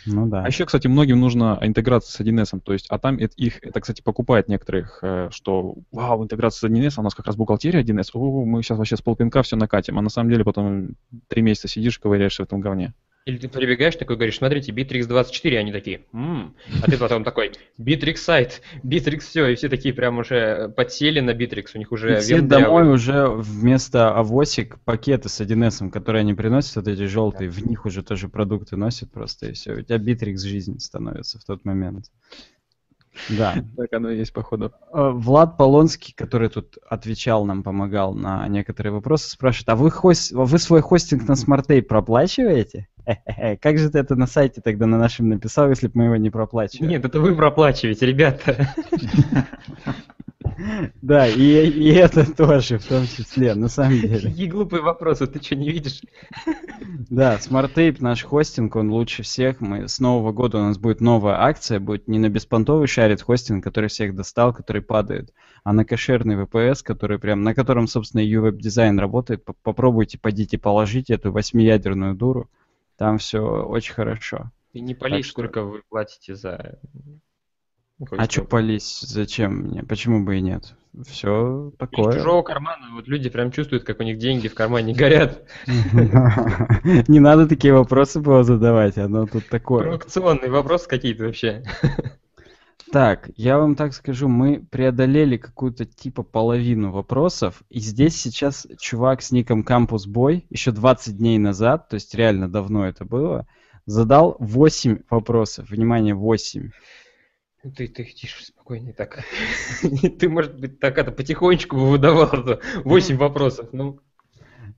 Ну да. А еще, кстати, многим нужна интеграция с 1С, то есть, а там это их, это, кстати, покупает некоторых, э, что, вау, интеграция с 1С, а у нас как раз бухгалтерия 1С, о, мы сейчас вообще с полпинка все накатим, а на самом деле потом три месяца сидишь, ковыряешься в этом говне. Или ты прибегаешь такой, говоришь, смотрите, Битрикс 24, они такие, «М». а ты потом такой, Битрикс сайт, Битрикс все, и все такие прям уже подсели на Битрикс, у них уже И все домой уже вместо авосик пакеты с 1С, которые они приносят, вот эти желтые, в них уже тоже продукты носят просто, и все. У тебя Битрикс жизнь становится в тот момент. Да. Так оно и есть, походу. Э, Влад Полонский, который тут отвечал нам, помогал на некоторые вопросы, спрашивает, а вы, хост... вы свой хостинг на SmartApe проплачиваете? [LAUGHS] Как же ты это на сайте тогда на нашем написал, если бы мы его не проплачивали? Нет, это вы проплачиваете, ребята. [LAUGHS] Да, и, и это тоже в том числе, на самом деле. Какие глупые вопросы, ты что, не видишь? Да, SmartTape, наш хостинг, он лучше всех. Мы с нового года у нас будет новая акция, будет не на беспонтовый шарит хостинг, который всех достал, который падает, а на кошерный VPS, который прям, на котором, собственно, и веб-дизайн работает. Попробуйте, подите, положите эту восьмиядерную дуру. Там все очень хорошо. Ты не полей, что- сколько вы платите за... ну, А что пались? Зачем мне? Почему бы и нет? Все Из такое. чужого кармана, вот люди прям чувствуют, как у них деньги в кармане горят. [LAUGHS] Не надо такие вопросы было задавать, оно тут такое. Провокационные вопросы какие-то вообще. Так, я вам так скажу, мы преодолели какую-то типа половину вопросов, и здесь сейчас чувак с ником Campus Boy еще 20 дней назад, то есть реально давно это было, задал 8 вопросов. Внимание, 8. Ты, ты тише, спокойнее так. [LAUGHS] Ты, может быть, так это потихонечку бы выдавал это. 8 вопросов. Ну,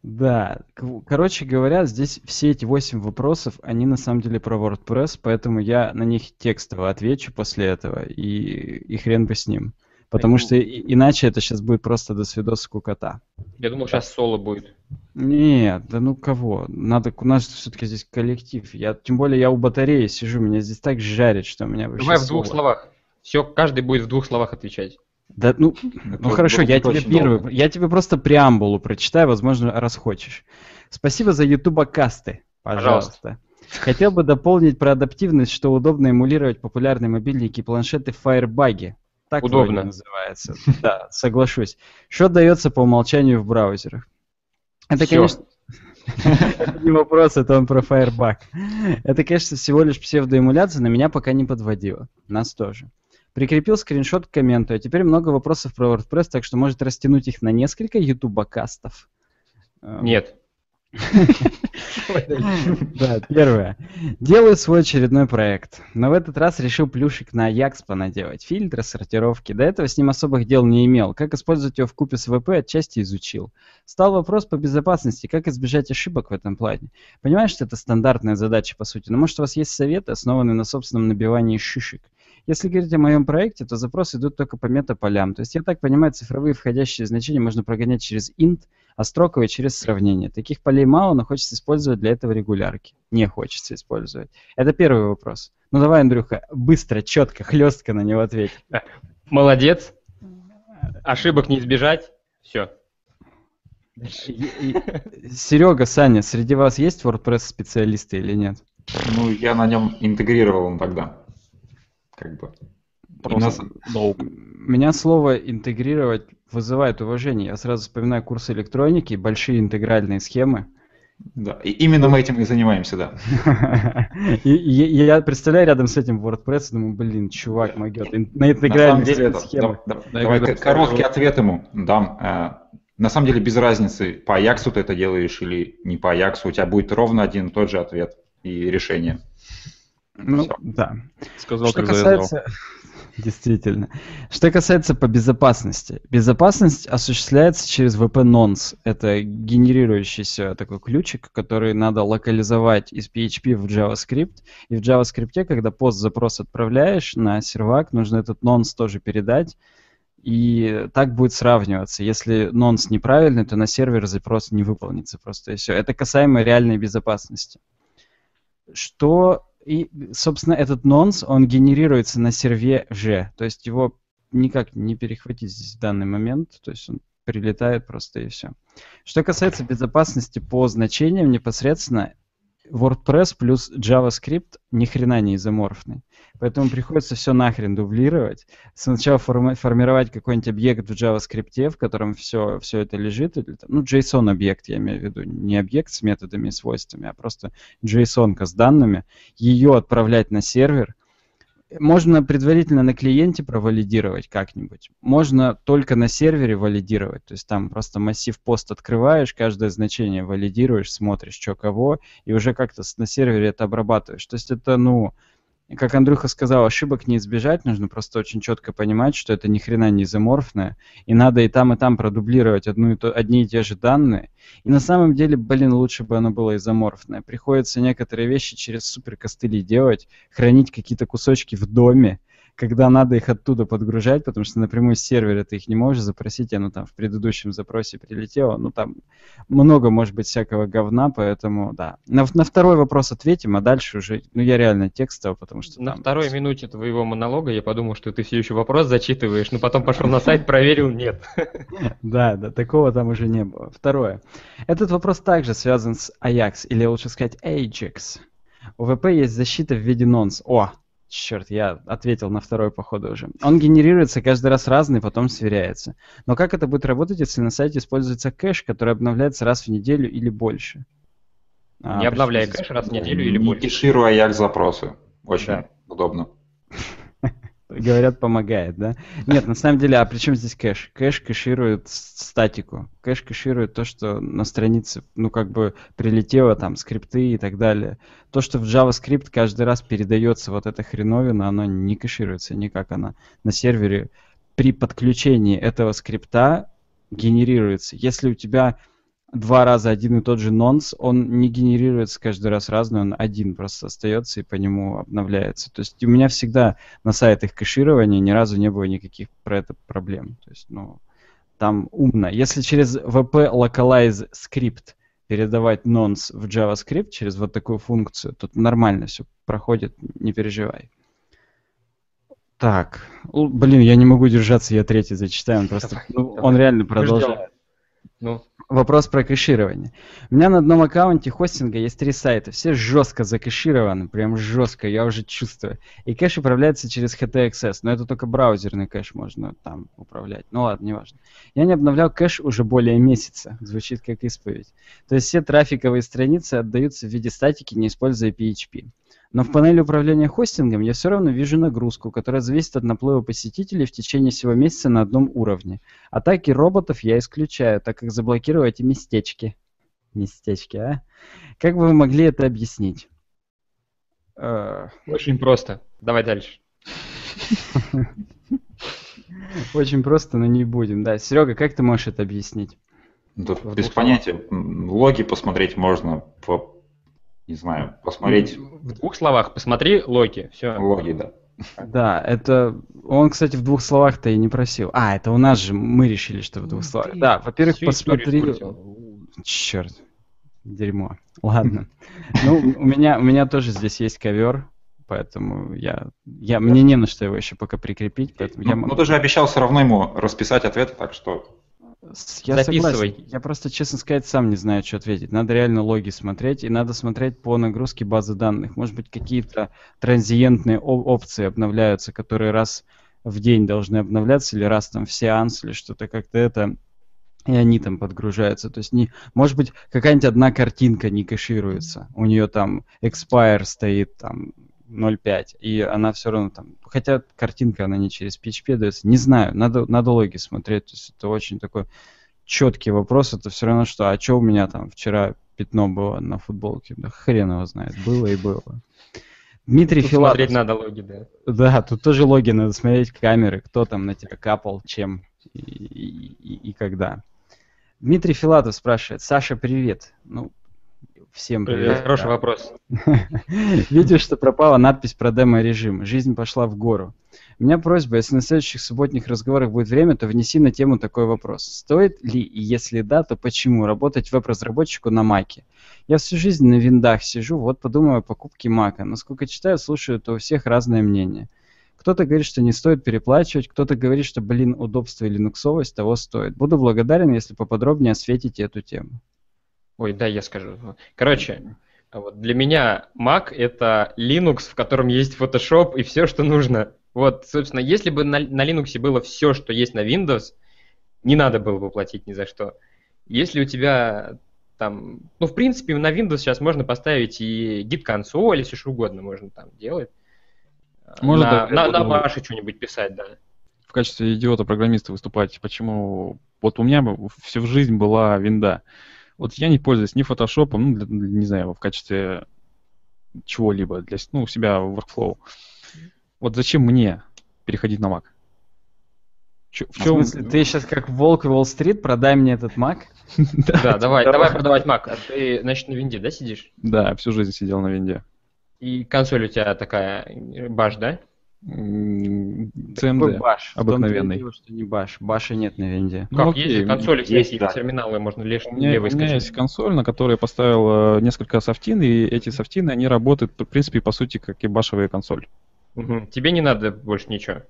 Да, короче говоря, здесь все эти 8 вопросов, они на самом деле про WordPress, поэтому я на них текстово отвечу после этого, и, и хрен бы с ним. Потому что иначе это сейчас будет просто до свидос скукота. я думал, сейчас соло будет. Нет, да ну кого? Надо, у нас все-таки здесь коллектив. Я, тем более я у батареи сижу, меня здесь так жарит, что у меня вообще Давай в двух словах. Все, каждый будет в двух словах отвечать. Да, ну, ну хорошо, я тебе первый, долго. я тебе просто преамбулу прочитаю, возможно, раз хочешь. Спасибо за ютуба касты, пожалуйста. Хотел бы дополнить про адаптивность, что удобно эмулировать популярные мобильники и планшеты в Firebug. Так Удобно. называется. Да, соглашусь. Что дается по умолчанию в браузерах? Это, Всё. конечно, это не вопрос, это он про Firebug. Это, конечно, всего лишь псевдоэмуляция, но меня пока не подводила. Нас тоже. Прикрепил скриншот к комменту, а теперь много вопросов про WordPress, так что может растянуть их на несколько YouTube-кастов. Эм, Нет. [LAUGHS] Да, первое. Делаю свой очередной проект, но в этот раз решил плюшек на Ajax понаделать. Фильтры, сортировки. До этого с ним особых дел не имел. Как использовать его в купе с VP, отчасти изучил. Стал вопрос по безопасности, как избежать ошибок в этом плане. Понимаешь, что это стандартная задача, по сути, но может у вас есть советы, основанные на собственном набивании шишек? Если говорить о моем проекте, то запросы идут только по метаполям. То есть, я так понимаю, цифровые входящие значения можно прогонять через int, а строковые через сравнение. Таких полей мало, но хочется использовать для этого регулярки. Не хочется использовать. Это первый вопрос. Ну давай, Андрюха, быстро, четко, хлестко на него ответь. Молодец. Ошибок не избежать. Все. Серега, Саня, среди вас есть WordPress-специалисты или нет? Ну, я на нем интегрировал он тогда. Как бы. Просто долг. Меня слово интегрировать вызывает уважение. Я сразу вспоминаю курс электроники, большие интегральные схемы. Да, и именно мы этим и занимаемся, да. [LAUGHS] Я представляю рядом с этим WordPress, думаю, блин, чувак ин- На да- Да, давай короткий ответ ему дам. Э, На самом деле без разницы, по Аяксу ты это делаешь или не по Аяксу, у тебя будет ровно один и тот же ответ и решение. Ну, Всё. да. Сказал, Что касается... [LAUGHS] Действительно. Что касается по безопасности. Безопасность осуществляется через VP-nonce. Это генерирующийся такой ключик, который надо локализовать из PHP в JavaScript. И в JavaScript, когда пост-запрос отправляешь на сервак, нужно этот nonce тоже передать. И так будет сравниваться. Если nonce неправильный, то на сервер запрос не выполнится просто и все. Это касаемо реальной безопасности. Что и, собственно, этот нонс, он генерируется на серве же. То есть его никак не перехватить здесь в данный момент. То есть он прилетает просто и все. Что касается безопасности по значениям непосредственно, WordPress плюс JavaScript ни хрена не изоморфный. Поэтому приходится все нахрен дублировать. Сначала форми- формировать какой-нибудь объект в JavaScript, в котором все, все это лежит. или ну, JSON-объект, я имею в виду. Не объект с методами и свойствами, а просто JSON с данными. Ее отправлять на сервер. Можно предварительно на клиенте провалидировать как-нибудь. Можно только на сервере валидировать. То есть там просто массив пост открываешь, каждое значение валидируешь, смотришь, что кого, и уже как-то на сервере это обрабатываешь. То есть это, ну, как Андрюха сказал, ошибок не избежать, нужно просто очень четко понимать, что это ни хрена не изоморфное, и надо и там, и там продублировать одну и то, одни и те же данные. И на самом деле, блин, лучше бы оно было изоморфное. Приходится некоторые вещи через суперкостыли делать, хранить какие-то кусочки в доме, когда надо их оттуда подгружать, потому что напрямую с сервера ты их не можешь запросить, оно там в предыдущем запросе прилетело. Ну, там много, может быть, всякого говна, поэтому, да. На, на второй вопрос ответим, а дальше уже, ну, я реально текстово, потому что На там... второй минуте твоего монолога я подумал, что ты все еще вопрос зачитываешь, но потом пошел на сайт, проверил, нет. [LAUGHS] Да, да, такого там уже не было. Второе. Этот вопрос также связан с Ajax, или лучше сказать Ajax. У ВП есть защита в виде nonce. О, черт, я ответил на второй походу уже. Он генерируется каждый раз разный, потом сверяется. Но как это будет работать, если на сайте используется кэш, который обновляется раз в неделю или больше? А, Не почему здесь- кэш раз в неделю или Не больше. кешируя AJAX запросы. Очень Да. удобно. Говорят, помогает, да? Нет, на самом деле, а при чем здесь кэш? Кэш кэширует статику. Кэш кэширует то, что на странице, ну, как бы прилетело, там, скрипты и так далее. То, что в JavaScript каждый раз передается вот эта хреновина, оно не кэшируется никак. Она на сервере при подключении этого скрипта генерируется. Если у тебя два раза один и тот же нонс, он не генерируется каждый раз разный, он один просто остается и по нему обновляется. То есть у меня всегда на сайтах кэширования ни разу не было никаких про это проблем. То есть, ну, там умно. Если через VP localize script передавать nonce в JavaScript через вот такую функцию, то нормально все проходит, не переживай. Так, блин, я не могу держаться, я третий зачитаю, он просто, Давай, ну, давай. он реально продолжает. Ну. Вопрос про кэширование. У меня на одном аккаунте хостинга есть три сайта. Все жестко закэшированы, прям жестко, я уже чувствую. И кэш управляется через HTXS, но это только браузерный кэш можно там управлять. Ну ладно, неважно. Я не обновлял кэш уже более месяца. Звучит как исповедь. То есть все трафиковые страницы отдаются в виде статики, не используя PHP. Но в панели управления хостингом я все равно вижу нагрузку, которая зависит от наплыва посетителей в течение всего месяца на одном уровне. Атаки роботов я исключаю, так как заблокирую эти местечки. Местечки, а? Как бы вы могли это объяснить? Э, Очень просто. Давай дальше. [LAUGHS] Очень просто, но не будем. Да, Серега, как ты можешь это объяснить? Тут без понятия. Логи посмотреть можно по не знаю, посмотреть... В двух словах, посмотри логи, все. Логи, да. Да, это... Он, кстати, в двух словах-то и не просил. А, это у нас же, мы решили, что в двух словах. Да, во-первых, посмотри... Черт, дерьмо. Ладно. Ну, у меня, у меня тоже здесь есть ковер, поэтому я, я, мне не на что его еще пока прикрепить. Поэтому ну, я ну, ты же обещал все равно ему расписать ответы, так что я Записывай. Согласен. Я просто, честно сказать, сам не знаю, что ответить. Надо реально логи смотреть, и надо смотреть по нагрузке базы данных. Может быть, какие-то транзиентные опции обновляются, которые раз в день должны обновляться, или раз там в сеанс, или что-то как-то это, и они там подгружаются. То есть, не, может быть, какая-нибудь одна картинка не кэшируется. У нее там expire стоит там 0.5, и она все равно там, хотя картинка, она не через PHP дается, не знаю, надо, надо логи смотреть, то есть это очень такой четкий вопрос, это все равно что, а что у меня там вчера пятно было на футболке, да хрен его знает, было и было. Дмитрий тут Филатов. Смотреть надо логи, да. Да, тут тоже логи, надо смотреть камеры, кто там на тебя капал, чем и, и, и когда. Дмитрий Филатов спрашивает, Саша, привет. Ну, Всем привет. Хороший да. вопрос. [LAUGHS] Видишь, что пропала надпись про демо-режим. Жизнь пошла в гору. У меня просьба, если на следующих субботних разговорах будет время, то внеси на тему такой вопрос. Стоит ли, и если да, то почему работать веб-разработчику на Маке? Я всю жизнь на виндах сижу, вот подумаю о покупке Мака. Насколько читаю, слушаю, то у всех разное мнение. Кто-то говорит, что не стоит переплачивать, кто-то говорит, что, блин, удобство и линуксовость того стоит. Буду благодарен, если поподробнее осветите эту тему. Ой, да, я скажу. Короче, вот для меня Mac это Linux, в котором есть Photoshop и все, что нужно. Вот, собственно, если бы на, на Linux было все, что есть на Windows, не надо было бы платить ни за что. Если у тебя там, ну, в принципе, на Windows сейчас можно поставить и git консоль, если что угодно можно там делать. Можно на, на, на Bash что-нибудь писать, да. В качестве идиота-программиста выступать. Почему? Вот у меня всю жизнь была винда. Вот я не пользуюсь ни фотошопом, ну, для, не знаю, в качестве чего-либо, для ну, у себя в workflow. Вот зачем мне переходить на Mac? Ч- в, чем... в смысле, ты сейчас как волк Уолл-стрит, продай мне этот Mac? [LAUGHS] Да, давай, давай продавать Mac. А ты, значит, на винде, да, сидишь? Да, всю жизнь сидел на винде. И консоль у тебя такая, баш, да? CMD баш. обыкновенный. Дело, что не баш. Баша нет на винде. Ну, как окей. есть консоли, есть, да. терминалы, можно лишь у меня, левой У меня есть консоль, на которой я поставил э, несколько софтин, и эти софтины, они работают, в принципе, по сути, как и башевая консоль. Угу. Тебе не надо больше ничего.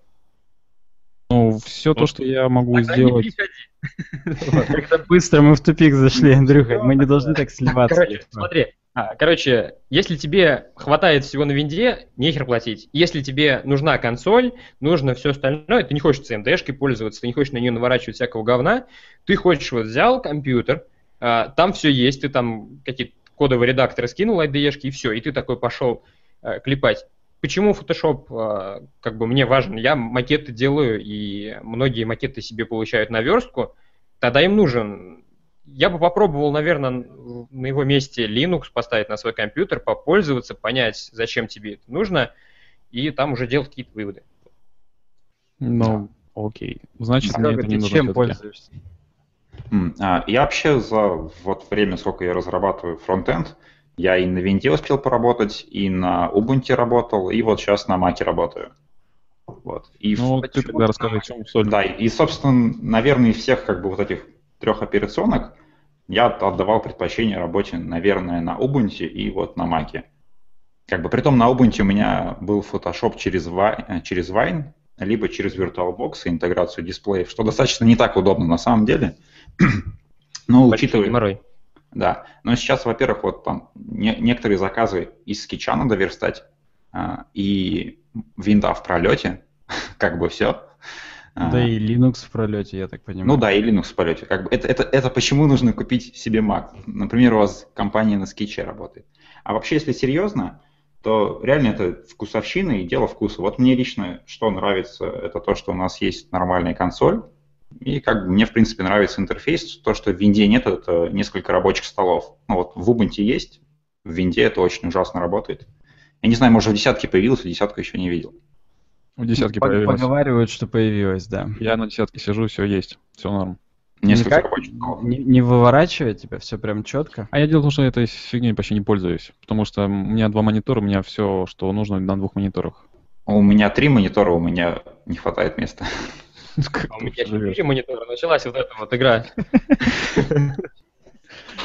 Ну, все ну, то, что я могу Тогда сделать. [LAUGHS] Как-то быстро мы в тупик зашли, Андрюха. Мы не должны так сливаться. Короче, смотри, а, короче, если тебе хватает всего на винде, нехер платить. Если тебе нужна консоль, нужно все остальное, ты не хочешь CMD-шкой пользоваться, ты не хочешь на нее наворачивать всякого говна, ты хочешь вот взял компьютер, а, там все есть, ты там какие-то кодовые редакторы скинул IDE-шки и все, и ты такой пошел а, клепать. Почему Photoshop а, как бы мне важен? Я макеты делаю, и многие макеты себе получают на верстку, тогда им нужен я бы попробовал, наверное, на его месте Linux поставить на свой компьютер, попользоваться, понять, зачем тебе это нужно, и там уже делать какие-то выводы. Ну, окей. Значит, мне это не нужно. Чем пользуешься? А, я вообще за вот время, сколько я разрабатываю фронтенд, я и на винде успел поработать, и на Ubuntu работал, и вот сейчас на Mac работаю. Вот. И ну, ты тогда расскажи, в чем соль. Да, и, собственно, наверное, из всех как бы вот этих трех операционок я отдавал предпочтение работе, наверное, на Ubuntu и вот на Mac. Как бы, притом на Ubuntu у меня был Photoshop через, Vine, через Wine, либо через VirtualBox и интеграцию дисплеев, что достаточно не так удобно на самом деле. [CLEARS THROAT] Ну, Большой учитывая, геморрой. да. Но сейчас, во-первых, вот там не- некоторые заказы из скетча надо верстать, а, и винда в пролете, [LAUGHS] как бы все. Да и Linux в пролете, я так понимаю. Ну да, и Linux в полете. Как бы это, это, это почему нужно купить себе Mac? Например, у вас компания на скетче работает. А вообще, если серьезно, то реально это вкусовщина и дело вкуса. Вот мне лично что нравится, это то, что у нас есть нормальная консоль, и как бы мне, в принципе, нравится интерфейс. То, что в винде нет, это несколько рабочих столов. Ну вот в Ubuntu есть, в винде это очень ужасно работает. Я не знаю, может, в десятке появилось, а десятку еще не видел. В десятке Пог- появилось. Поговаривают, что появилось, да. Я на десятке сижу, все есть, все норм. Несколько Никак не, не выворачивает тебя, все прям четко. А я дело в том, что этой фигней почти не пользуюсь, потому что у меня два монитора, у меня все, что нужно на двух мониторах. У меня три монитора, у меня не хватает места. [LAUGHS] А у меня четыре монитора, началась вот эта вот игра. [LAUGHS]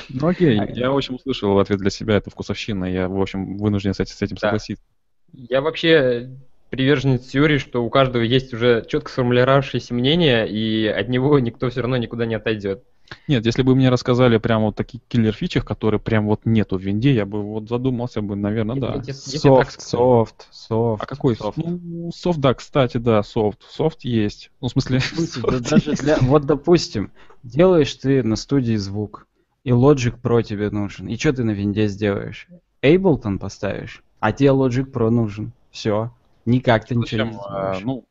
Ну окей, я, в общем, услышал ответ для себя, это вкусовщина, я, в общем, вынужден с этим, согласиться. Я вообще приверженец теории, что у каждого есть уже четко сформулировавшееся мнение, и от него никто все равно никуда не отойдет. Нет, если бы мне рассказали прям вот таких киллер-фичах, которые прям вот нету в винде, я бы вот задумался бы, наверное, да. Софт, софт, софт. А какой софт? Ну, софт, да, кстати, да, софт. Софт есть. Ну, в смысле, да даже для- вот допустим, делаешь ты на студии звук, и Logic Pro тебе нужен. И что ты на винде сделаешь? Ableton поставишь, а тебе Logic Pro нужен. Все. Никак ты ничего не А, сделаешь. ну,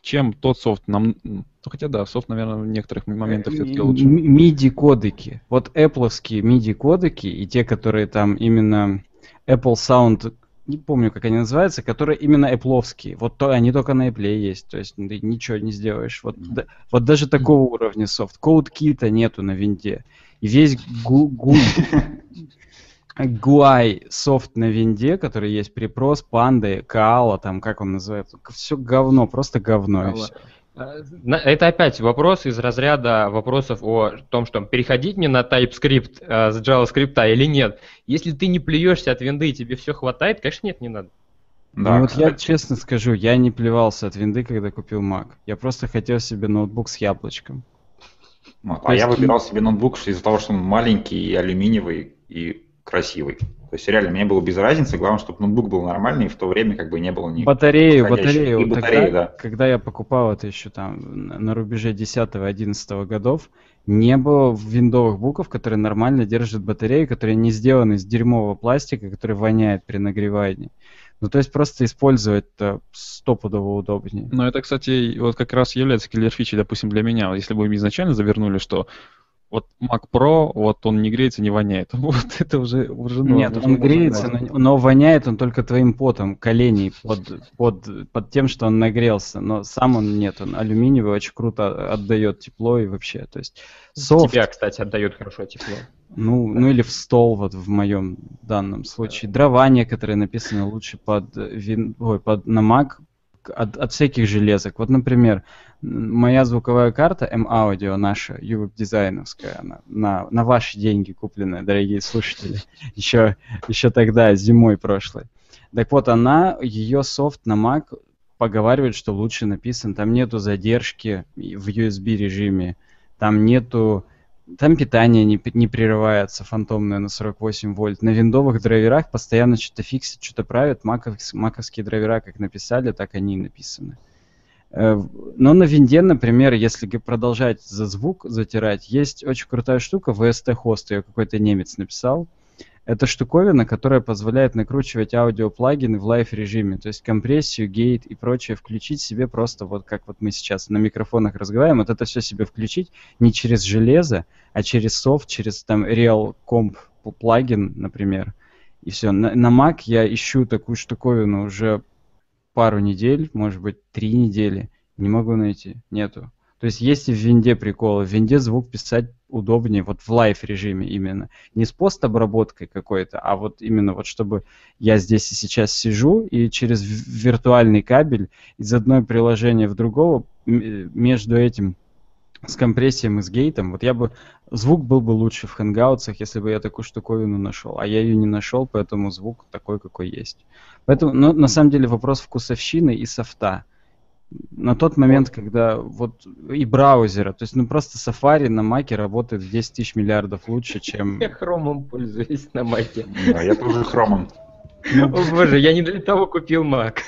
чем тот софт нам... Ну, хотя да, софт, наверное, в некоторых моментах все-таки лучше. MIDI-кодеки. Вот Apple'овские MIDI-кодеки и те, которые там именно Apple Sound, не помню, как они называются, которые именно Apple'овские. Вот то, они только на Apple есть, то есть ты ничего не сделаешь. Вот, да- вот даже такого уровня софт. CodeKit нету на винде. И весь гу- гу- [LAUGHS] GUI софт на винде, который есть припрос, панды, Каала, там, как он называется, все говно, просто говно. А, Это опять вопрос из разряда вопросов о том, что переходить мне на TypeScript а, с JavaScript или нет. Если ты не плюешься от винды и тебе все хватает, конечно, нет, не надо. Ну вот я честно скажу, я не плевался от винды, когда купил Mac. Я просто хотел себе ноутбук с яблочком. Вот. А я есть- выбирал себе ноутбук из-за того, что он маленький и алюминиевый и красивый. То есть реально мне было без разницы, главное, чтобы ноутбук был нормальный, и в то время как бы не было ни... Батарею, батарею. И вот батарею, тогда, да. когда я покупал это еще там на рубеже 10-11 годов, не было виндовых буков, которые нормально держат батарею, которые не сделаны из дерьмового пластика, который воняет при нагревании. Ну, то есть просто использовать это стопудово удобнее. Но это, кстати, вот как раз является киллер-фичей, допустим, для меня. Если бы мы изначально завернули, что вот Mac Pro, вот он не греется, не воняет. [LAUGHS] Вот это уже, уже ну, Нет, он греется, но, но воняет он только твоим потом, коленей под, под, под тем, что он нагрелся. Но сам он нет, он алюминиевый, очень круто отдает тепло и вообще. То есть софт, Тебя, кстати, отдает хорошо тепло. ну, ну или в стол, вот в моем данном случае. Дрова некоторые написаны лучше под, вин, ой, под на Mac от, от всяких железок. Вот, например, моя звуковая карта M-Audio наша, UWeb дизайновская, она на, на ваши деньги купленная, дорогие слушатели, [LAUGHS] еще, еще тогда, зимой прошлой. Так вот, она, ее софт на Mac поговаривает, что лучше написан. Там нету задержки в USB режиме, там нету там питание не, не прерывается, фантомное на 48 вольт. На виндовых драйверах постоянно что-то фиксит, что-то правят. Маковс- маковские драйвера как написали, так они и написаны. Э, Но на винде, например, если продолжать за звук затирать, есть очень крутая штука, VST хост, ее какой-то немец написал. Это штуковина, которая позволяет накручивать аудиоплагины в live режиме, то есть компрессию, гейт и прочее включить себе просто вот как вот мы сейчас на микрофонах разговариваем, вот это все себе включить не через железо, а через софт, через там ReaComp плагин, например. И все. На, на Mac я ищу такую штуковину уже пару недель, может быть, три недели. Не могу найти. Нету. То есть есть и в винде приколы. В винде звук писать удобнее, вот в live режиме именно. Не с постобработкой какой-то, а вот именно вот чтобы я здесь и сейчас сижу и через виртуальный кабель из одной приложения в другого м- между этим с компрессией и с гейтом, вот я бы звук был бы лучше в Hangouts ах, если бы я такую штуковину нашел, а я ее не нашел, поэтому звук такой, какой есть. Поэтому, ну, на самом деле вопрос вкусовщины и софта. На тот момент, когда вот и браузера, то есть ну просто Safari на Маке работает в 10 тысяч миллиардов лучше, чем... Я хромом пользуюсь на маке. Да, я тоже хромом. О боже, я не для того купил Mac.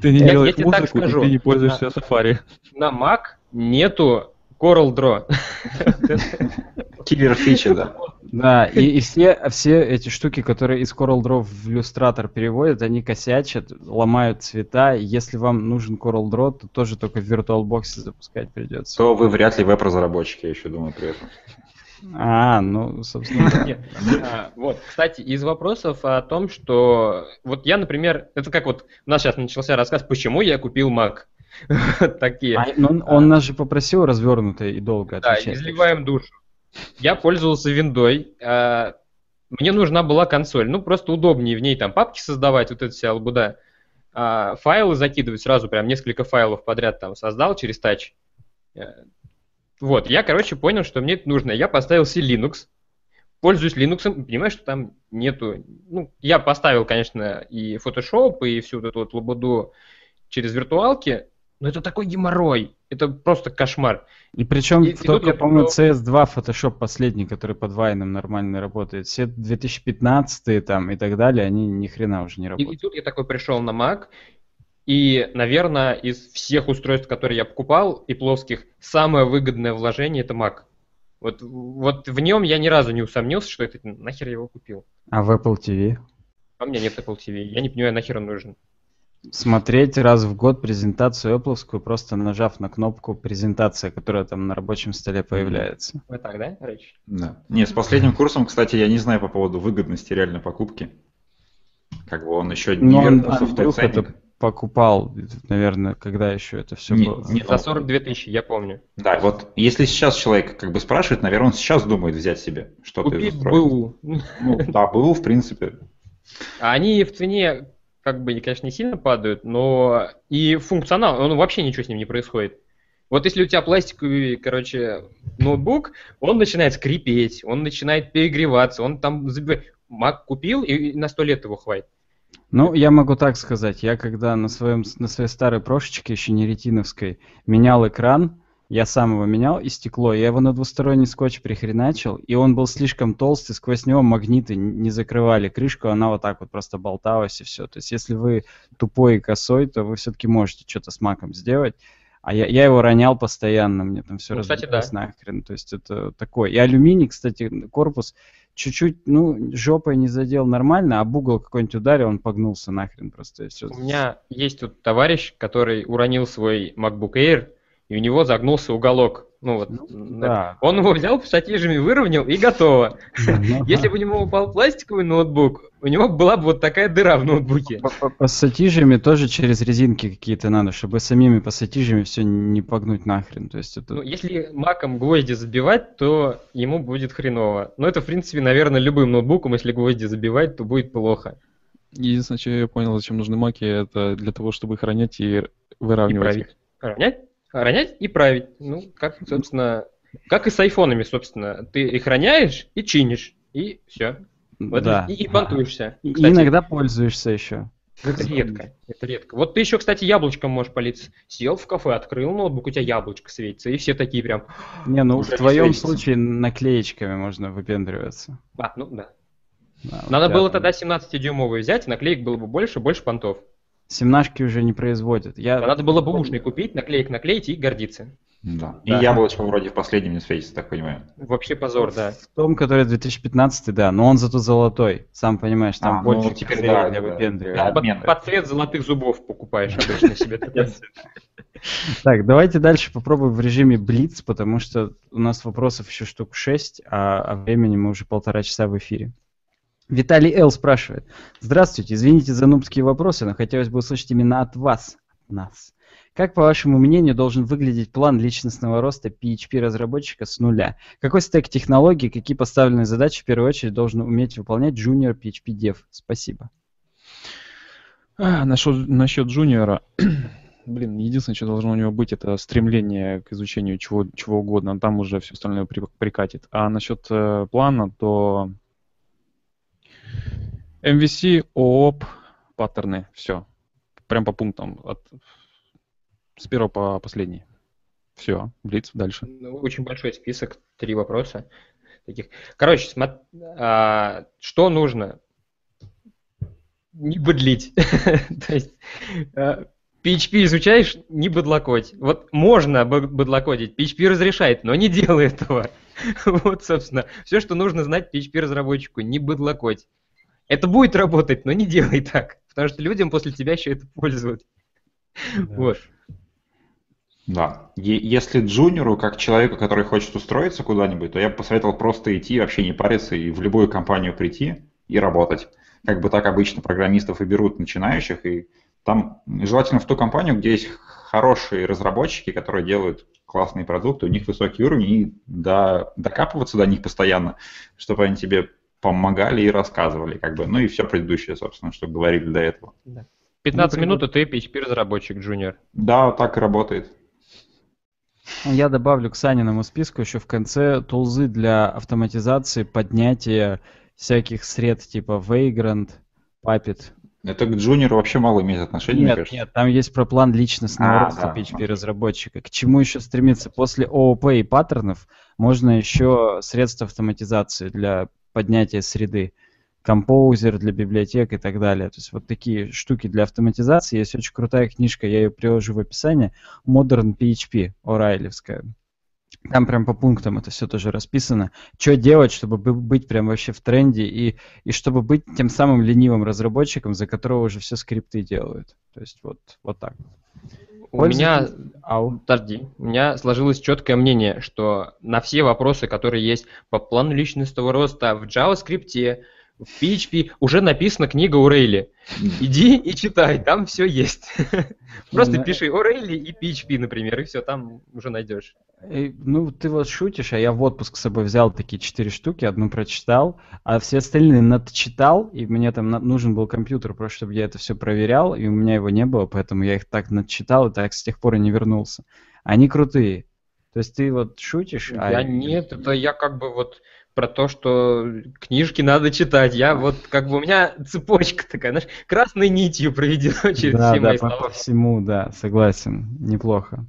Ты не делаешь тебе так музыку, и скажу. ты не пользуешься Safari. На Mac нету Coral Draw. Киллер фича, да. Да, и, и все, все эти штуки, которые из CorelDRAW в Illustrator переводят, они косячат, ломают цвета. Если вам нужен CorelDRAW, то тоже только в VirtualBox запускать придется. То вы вряд ли веб-разработчик, я еще думаю при этом. А, ну, собственно, да. Нет. А, Вот, кстати, из вопросов о том, что вот я, например, это как вот у нас сейчас начался рассказ, почему я купил Mac. Такие. А, ну, он, нас же попросил развернуто и долго Да, отвечать. изливаем душу. Я пользовался виндой. а, Мне нужна была консоль. Ну, просто удобнее в ней там папки создавать, вот эта вся лабуда. А, Файлы закидывать сразу, прям несколько файлов подряд там создал через Touch. Э, Вот, я, короче, понял, что мне это нужно. Я поставил себе Linux. Пользуюсь Linux, понимаю, что там нету... Ну, я поставил, конечно, и Photoshop, и всю вот эту вот лабуду через виртуалки, но это такой геморрой. Это просто кошмар. И причем И- и только, я попробовал- CS2 Photoshop последний, который под Вайном нормально работает. Все 2015 там и так далее, они ни хрена уже не И, и работают. тут я такой пришел на Mac, и, наверное, из всех устройств, которые я покупал, и плоских, самое выгодное вложение это Mac. Вот, вот в нем я ни разу не усомнился, что это нахер я его купил. А в Apple TV? А у меня нет Apple TV, я не понимаю, нахер он нужен. Смотреть раз в год презентацию Apple, просто нажав на кнопку презентация, которая там на рабочем столе появляется. Вот так, да, Рэч? Да. Не, с последним курсом, кстати, я не знаю по поводу выгодности реальной покупки. Как бы он еще не Но он, вернулся в тот ценник. покупал, наверное, когда еще это все Не- было. не- За 42 тысячи, я помню. Да, вот если сейчас человек как бы спрашивает, наверное, он сейчас думает взять себе что-то из устройств. БУ. Ну, да, был, в принципе. А они в цене, как бы, конечно, не сильно падают, но и функционал, он вообще ничего с ним не происходит. Вот если у тебя пластиковый, короче, ноутбук, он начинает скрипеть, он начинает перегреваться, он там забивает. Мак купил, и на сто лет его хватит. Ну, я могу так сказать. Я когда на, своем, на своей старой прошечке, еще не ретиновской, менял экран, я сам его менял, и стекло. Я его на двусторонний скотч прихреначил, и он был слишком толстый, сквозь него магниты не закрывали крышку, она вот так вот просто болталась и все. То есть, если вы тупой и косой, то вы все-таки можете что-то с маком сделать. А я, я его ронял постоянно, мне там все Ну, кстати, разбилось нахрен. То есть это такой. И алюминий, кстати, корпус чуть-чуть, ну, жопой не задел нормально, а угол какой-нибудь ударил, он погнулся нахрен просто. и всё. У меня есть тут товарищ, который уронил свой MacBook Air, и у него загнулся уголок. Ну вот, Ну, да. он его взял, пассатижами выровнял, и готово. Ну, [LAUGHS] Если бы у него упал пластиковый ноутбук, у него была бы вот такая дыра в ноутбуке. Пассатижами тоже через резинки какие-то надо, чтобы самими пассатижами все не погнуть нахрен. То есть это... Ну, если маком гвозди забивать, то ему будет хреново. Но это, в принципе, наверное, любым ноутбуком, если гвозди забивать, то будет плохо. Единственное, что я понял, зачем нужны маки, это для того, чтобы их ронять и И выравнивать. править. Ронять и править. Ну, как, собственно, как и с айфонами, собственно. Ты их роняешь и чинишь, и все. да. и, и понтуешься. И Кстати, иногда пользуешься еще. Это редко, это редко. Вот ты еще, кстати, яблочком можешь политься. Сел в кафе, открыл ноутбук, у тебя яблочко светится, и все такие прям... Не, ну в твоем светится. случае наклеечками можно выпендриваться. А, ну да. Да, Надо тебя было тогда 17-дюймовый взять, наклеек было бы больше, больше понтов. Семнашки уже не производят. Я... А надо было бэушный купить, наклеек наклеить и гордиться. Да. Да. И яблочко вроде в последнем не светится, так понимаю. Вообще позор, да. В том, который 2015, да, но он зато золотой. Сам понимаешь, там А, ну, больше теперь козырей да, для да, да. Да. Под, да. под цвет золотых зубов покупаешь обычно себе. [LAUGHS] Так, давайте дальше попробуем в режиме Блиц, потому что у нас вопросов еще штук 6, а, а времени мы уже полтора часа в эфире. Виталий Л. спрашивает. Здравствуйте, извините за нубские вопросы, но хотелось бы услышать именно от вас, нас. Как, по вашему мнению, должен выглядеть план личностного роста PHP-разработчика с нуля? Какой стек технологий, какие поставленные задачи в первую очередь должен уметь выполнять junior PHP Dev? Спасибо. А, насчет, насчет джуниора, [CLEARS THROAT] блин, единственное, что должно у него быть, это стремление к изучению чего, чего угодно, там уже все остальное при- прикатит. А насчет э, плана, то MVC, ООП, паттерны, все. прям по пунктам, от, с первого по последний. Все, Блиц, дальше. Ну, очень большой список, три вопроса таких. Короче, смотри, а, что нужно? Не быдлить. [LAUGHS] То есть а, PHP изучаешь, не быдлокоть. Вот можно быдлокодить, PHP разрешает, но не делай этого. [LAUGHS] Вот, собственно, все, что нужно знать PHP-разработчику, не быдлокоть. Это будет работать, но не делай так, потому что людям после тебя еще это пользуют. Да. Вот. Да. Если джуниору, как человеку, который хочет устроиться куда-нибудь, то я бы посоветовал просто идти, вообще не париться и в любую компанию прийти и работать. Как бы так обычно программистов и берут начинающих, и там желательно в ту компанию, где есть хорошие разработчики, которые делают классные продукты, у них высокий уровень, и до, докапываться до них постоянно, чтобы они тебе помогали и рассказывали, как бы, ну и все предыдущее, собственно, что говорили до этого. 15 ну, минут, и ты PHP-разработчик, джуниор. Да, так и работает. Я добавлю к Саниному списку еще в конце тулзы для автоматизации поднятия всяких сред типа Vagrant, Puppet. Это к джуниору вообще мало имеет отношения, нет, Нет, там есть про план личностного а, роста да, PHP-разработчика. К чему еще стремиться? После ООП и паттернов можно еще средства автоматизации для поднятия среды. Композер для библиотек и так далее. То есть вот такие штуки для автоматизации. Есть очень крутая книжка, я ее приложу в описании. Modern PHP, Орайлевская. Там прям по пунктам это все тоже расписано. Что делать, чтобы быть прям вообще в тренде и, и чтобы быть тем самым ленивым разработчиком, за которого уже все скрипты делают. То есть вот, вот так. У меня, Ау. подожди, у меня сложилось четкое мнение, что на все вопросы, которые есть по плану личностного роста в JavaScript, в PHP уже написана книга Урейли. Иди и читай, там все есть. [LAUGHS] Просто пиши Урейли и PHP, например, и все, там уже найдешь. Ну, ты вот шутишь, а я в отпуск с собой взял такие четыре штуки, одну прочитал, а все остальные надчитал, и мне там нужен был компьютер, просто чтобы я это все проверял, и у меня его не было, поэтому я их так надчитал, и так с тех пор и не вернулся. Они крутые. То есть ты вот шутишь? А я а... нет, это я как бы вот про то, что книжки надо читать. Я вот как бы у меня цепочка такая, знаешь, красной нитью проведена [LAUGHS] через да, все да, мои по, слова. по всему, да, согласен, неплохо.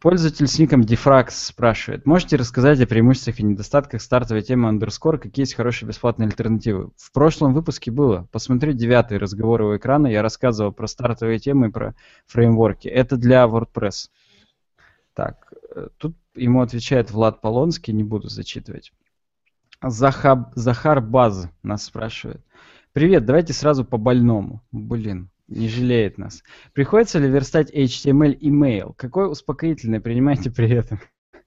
Пользователь с ником Defrax спрашивает, можете рассказать о преимуществах и недостатках стартовой темы Underscore, какие есть хорошие бесплатные альтернативы? В прошлом выпуске было. Посмотри девятый разговор у экрана, я рассказывал про стартовые темы и про фреймворки. Это для WordPress. Так, э, тут ему отвечает Влад Полонский, не буду зачитывать. Захаб, Захар Баз нас спрашивает. Привет, давайте сразу по больному. Блин, не жалеет нас. Приходится ли верстать HTML email? Какое успокоительное принимаете при этом?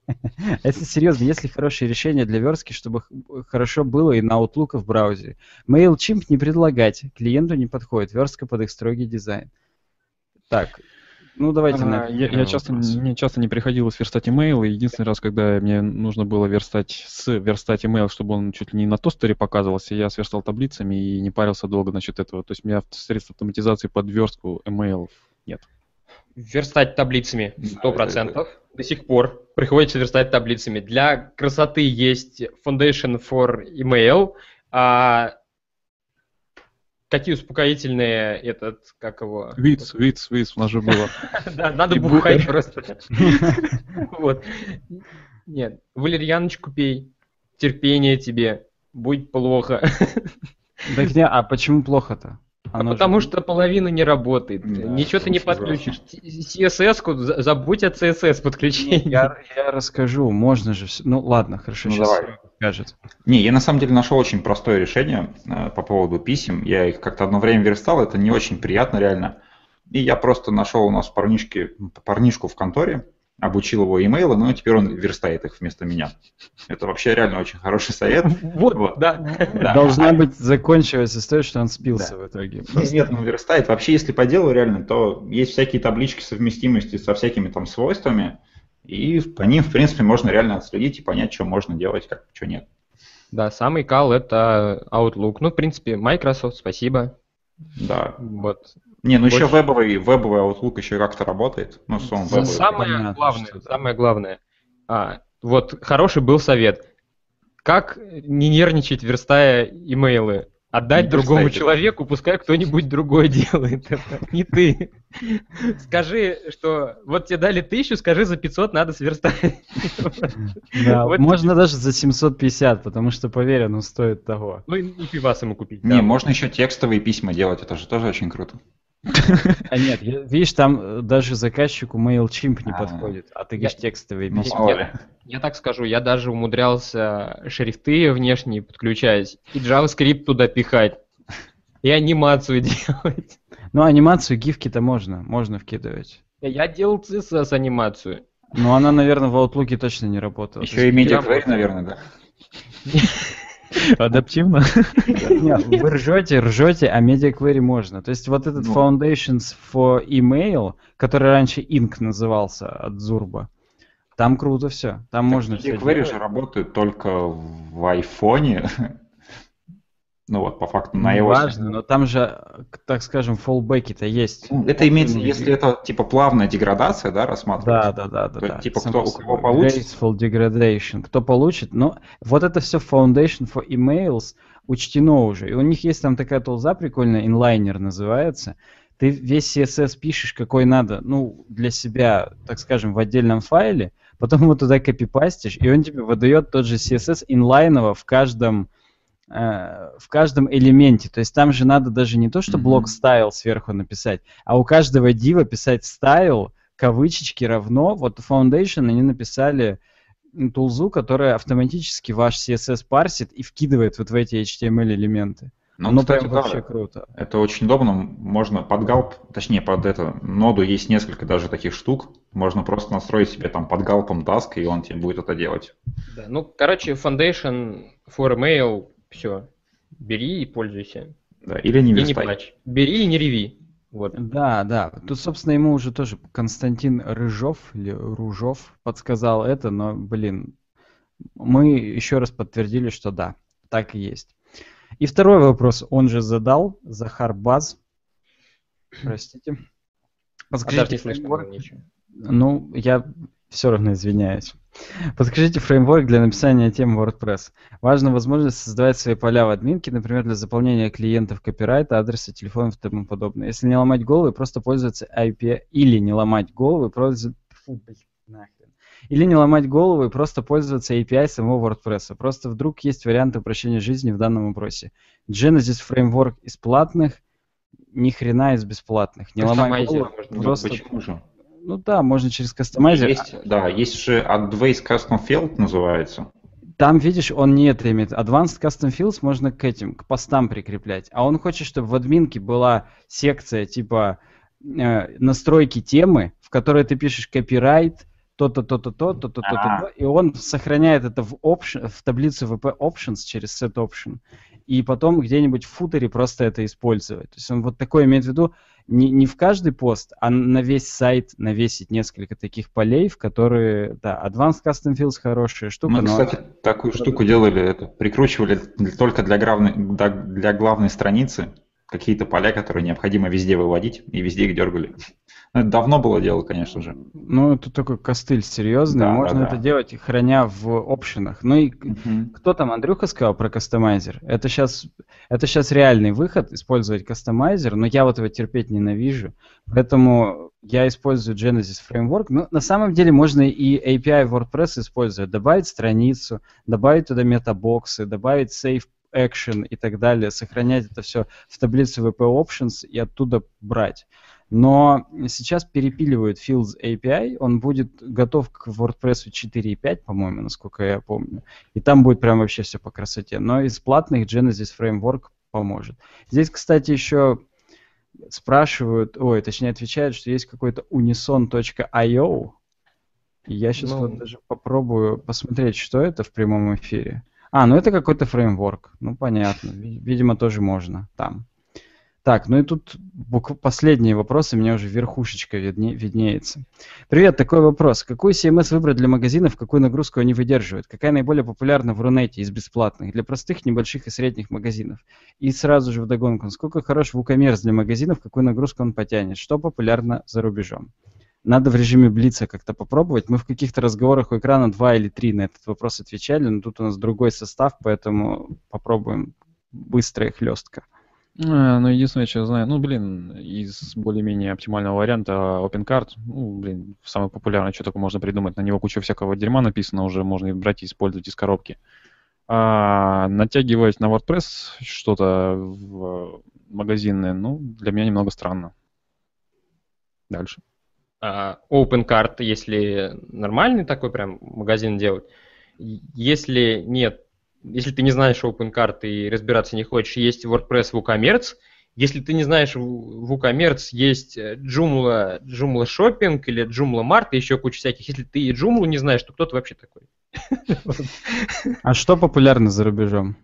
[LAUGHS] Если серьезно, есть ли хорошее решение для верстки, чтобы хорошо было и на Outlook в браузере? MailChimp не предлагать, клиенту не подходит, верстка под их строгий дизайн. Так, ну, давайте. А, я, я часто, мне часто не приходилось верстать имейл, и единственный раз, когда мне нужно было верстать с верстать имейл, чтобы он чуть ли не на тостере показывался, я сверстал таблицами и не парился долго насчет этого. То есть у меня средств автоматизации под верстку email нет. Верстать таблицами 100%. До сих пор приходится верстать таблицами. Для красоты есть Foundation for Email, а какие успокоительные этот, как его... Виц, виц, виц, у нас же было. [LAUGHS] Да, надо бухать [LAUGHS] просто. [LAUGHS] Вот. Нет, валерьяночку пей, терпение тебе, будет плохо. Так не, а почему плохо-то? А потому что половина не работает. Да, Ничего ты не подключишь. CSS-ку, забудь о CSS подключении. Я, я расскажу, можно же... Ну ладно, хорошо, ну, сейчас давай. скажет. Не, я на самом деле нашел очень простое решение э, по поводу писем. Я их как-то одно время верстал, это не очень приятно реально. И я просто нашел у нас парнишки, парнишку в конторе, обучил его имейлы, но теперь он верстает их вместо меня. Это вообще реально очень хороший совет. Вот, вот. да. да. [LAUGHS] Должна быть закончилась история, что он спился да. в итоге. Просто. Нет, ну верстает. Вообще, если по делу реально, то есть всякие таблички совместимости со всякими там свойствами, и по ним, в принципе, можно реально отследить и понять, что можно делать, как что нет. Да, самый кал это Outlook. Ну, в принципе, Microsoft, спасибо. Да. Вот. Не, ну Больше... еще вебовый, вебовый Outlook еще как-то работает. Ну, сон вебовый. Самое Понятно, главное, что самое главное. А, вот хороший был совет. Как не нервничать, верстая имейлы? Отдать Не другому представитель. человеку, пускай кто-нибудь другой делает это, [LAUGHS] не ты. Скажи, что вот тебе дали тысячу, скажи за 500 надо сверстать. [LAUGHS] Да, Вот можно даже за 750, потому что, поверь, оно стоит того. Ну и и пивас ему купить. Не, да. можно еще текстовые письма делать, это же тоже очень круто. А нет, видишь, там э, даже заказчику MailChimp не А. подходит, а ты говоришь текстовые Ну, письма. Я так скажу, я даже умудрялся шрифты внешние подключать и JavaScript туда пихать, и анимацию [LAUGHS] делать. Ну, анимацию, гифки-то можно, можно вкидывать. Я делал CSS анимацию. Но она, наверное, в Outlook точно не работала. Еще и вот- наверное, да. [LAUGHS] Адаптивно. [LAUGHS] Нет, вы ржете, ржете, а Media Query можно. То есть вот этот Ну. Foundations for Email, который раньше Inc назывался от Зурба, там круто все. Там можно все jQuery же работает только в айфоне. Ну вот, по факту на iOS. Важно, но там же, так скажем, фоллбеки-то есть. Ну, Это имеется, если это типа плавная деградация, да, рассматривать. Да, да, да, да. То да. типа, кто- у кого получится? Graceful degradation. Кто получит, но вот это все Foundation for Emails учтено уже. И у них есть там такая тулза прикольная, инлайнер называется. Ты весь CSS пишешь, какой надо, ну, для себя, так скажем, в отдельном файле, потом его туда копипастишь, и он тебе выдает тот же CSS инлайново в каждом э, в каждом элементе. То есть там же надо даже не то, что блок style сверху написать, а у каждого дива писать style, кавычечки равно. Вот у Foundation они написали тулзу, которая автоматически ваш CSS парсит и вкидывает вот в эти HTML элементы. Ну, Оно кстати, прям да, вообще круто. это очень удобно. Можно под галп, точнее, под это ноду есть несколько даже таких штук. Можно просто настроить себе там под галпом task, и он тебе будет это делать. Да, ну, короче, Foundation for Email, все. Бери и пользуйся. Да, или не И не плачь. Бери и не реви. Вот. Да, да. Тут, собственно, ему уже тоже Константин Рыжов или Ружов подсказал это, но, блин, мы еще раз подтвердили, что да, так и есть. И второй вопрос он же задал, Захар Баз. Простите. А Подскажите, не слышно ничего. Ну, я все равно извиняюсь. Подскажите фреймворк для написания тем WordPress. Важна возможность создавать свои поля в админке, например, для заполнения клиентов копирайта, адреса, телефонов и тому подобное. Если не ломать головы, просто пользоваться IP, или не ломать головы, пользоваться... Фу, блин, нахрен. Или не ломать голову и просто пользоваться API самого WordPress. Просто вдруг есть варианты упрощения жизни в данном вопросе. Genesis фреймворк из платных, ни хрена из бесплатных. Не ломай голову, просто... почему же? Ну да, можно через кастомайзер. Есть, да, есть же Advanced Custom Field называется. Там, видишь, он не это имеет. Advanced Custom Fields можно к этим, к постам прикреплять. А он хочет, чтобы в админке была секция типа э, настройки темы, в которой ты пишешь копирайт, то-то, то-то, то, то-то, то-то, А. и он сохраняет это в, option, в таблицу VP Options через Set Option, и потом где-нибудь в футере просто это использовать. То есть он вот такое имеет в виду, не, не в каждый пост, а на весь сайт навесить несколько таких полей, в которые, да, Advanced Custom Fields хорошая штука, Мы, но кстати, такую штуку делали, это прикручивали только для главной, для главной страницы какие-то поля, которые необходимо везде выводить, и везде их дергали. Ну, Это давно было дело, конечно же. Ну, это такой костыль серьезный. Да, Можно да, это да. делать, храня в опшенах. Ну и кто там, Андрюха сказал про кастомайзер? Это сейчас, это сейчас реальный выход, использовать кастомайзер, но я вот его терпеть ненавижу. Поэтому я использую Genesis Framework. Но на самом деле можно и API WordPress использовать. Добавить страницу, добавить туда метабоксы, добавить save action и так далее, сохранять это все в таблицу VP Options и оттуда брать. Но сейчас перепиливают Fields API, он будет готов к WordPress 4.5, по-моему, насколько я помню. И там будет прям вообще все по красоте. Но из платных Genesis Framework поможет. Здесь, кстати, еще спрашивают, ой, точнее отвечают, что есть какой-то unison.io. Я сейчас Ну. вот даже попробую посмотреть, что это в прямом эфире. А, ну это какой-то фреймворк. Ну, понятно. Ви- Видимо, тоже можно там. Так, ну и тут последние вопросы, у меня уже верхушечка видне- виднеется. Привет, такой вопрос. Какую CMS выбрать для магазинов, какую нагрузку они выдерживают? Какая наиболее популярна в Рунете из бесплатных? Для простых, небольших и средних магазинов. И сразу же вдогонку, насколько хорош WooCommerce для магазинов, какую нагрузку он потянет? Что популярно за рубежом? Надо в режиме Блица как-то попробовать. Мы в каких-то разговорах у экрана два или три на этот вопрос отвечали, но тут у нас другой состав, поэтому попробуем быстрая хлестка. А, ну, единственное, что я знаю, ну, блин, из более-менее оптимального варианта OpenCard, ну, блин, самый популярный, что только можно придумать, на него куча всякого дерьма написано, уже можно брать и использовать из коробки. А натягивать на WordPress что-то в магазинное, ну, для меня немного странно. Дальше. А, OpenCard, если нормальный такой прям магазин делать, если нет если ты не знаешь OpenCart и разбираться не хочешь, есть WordPress WooCommerce. Если ты не знаешь WooCommerce, есть э, Joomla, Joomla Shopping или Joomla Mart и еще куча всяких. Если ты и Joomla не знаешь, то кто ты вообще такой? [LAUGHS] А что популярно за рубежом?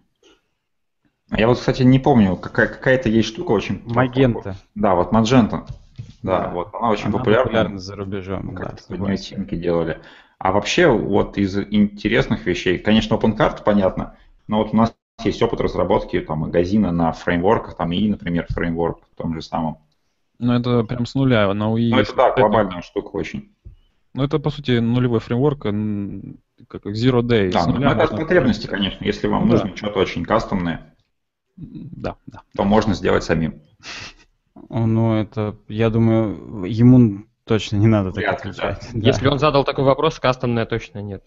Я вот, кстати, не помню, какая- какая-то есть штука очень... Магента. Да, вот Magenta. Да, вот она очень Она популярна. популярна за рубежом, да, согласен. оттенки делали. А вообще, вот из интересных вещей, конечно, OpenCart, понятно, но вот у нас есть опыт разработки там, магазина на фреймворках, там и, например, фреймворк в том же самом. Ну, это прям с нуля, на UI. Ну, это да, это- глобальная штука очень. Ну, это, по сути, нулевой фреймворк, как Zero Day. Да, С ну, это от потребности, конечно. Если вам Ну, нужно что-то очень кастомное, Да, да. то можно сделать самим. Ну, это, я думаю, ему точно не надо так Вряд отвечать. Да. Если он задал такой вопрос, кастомная точно нет.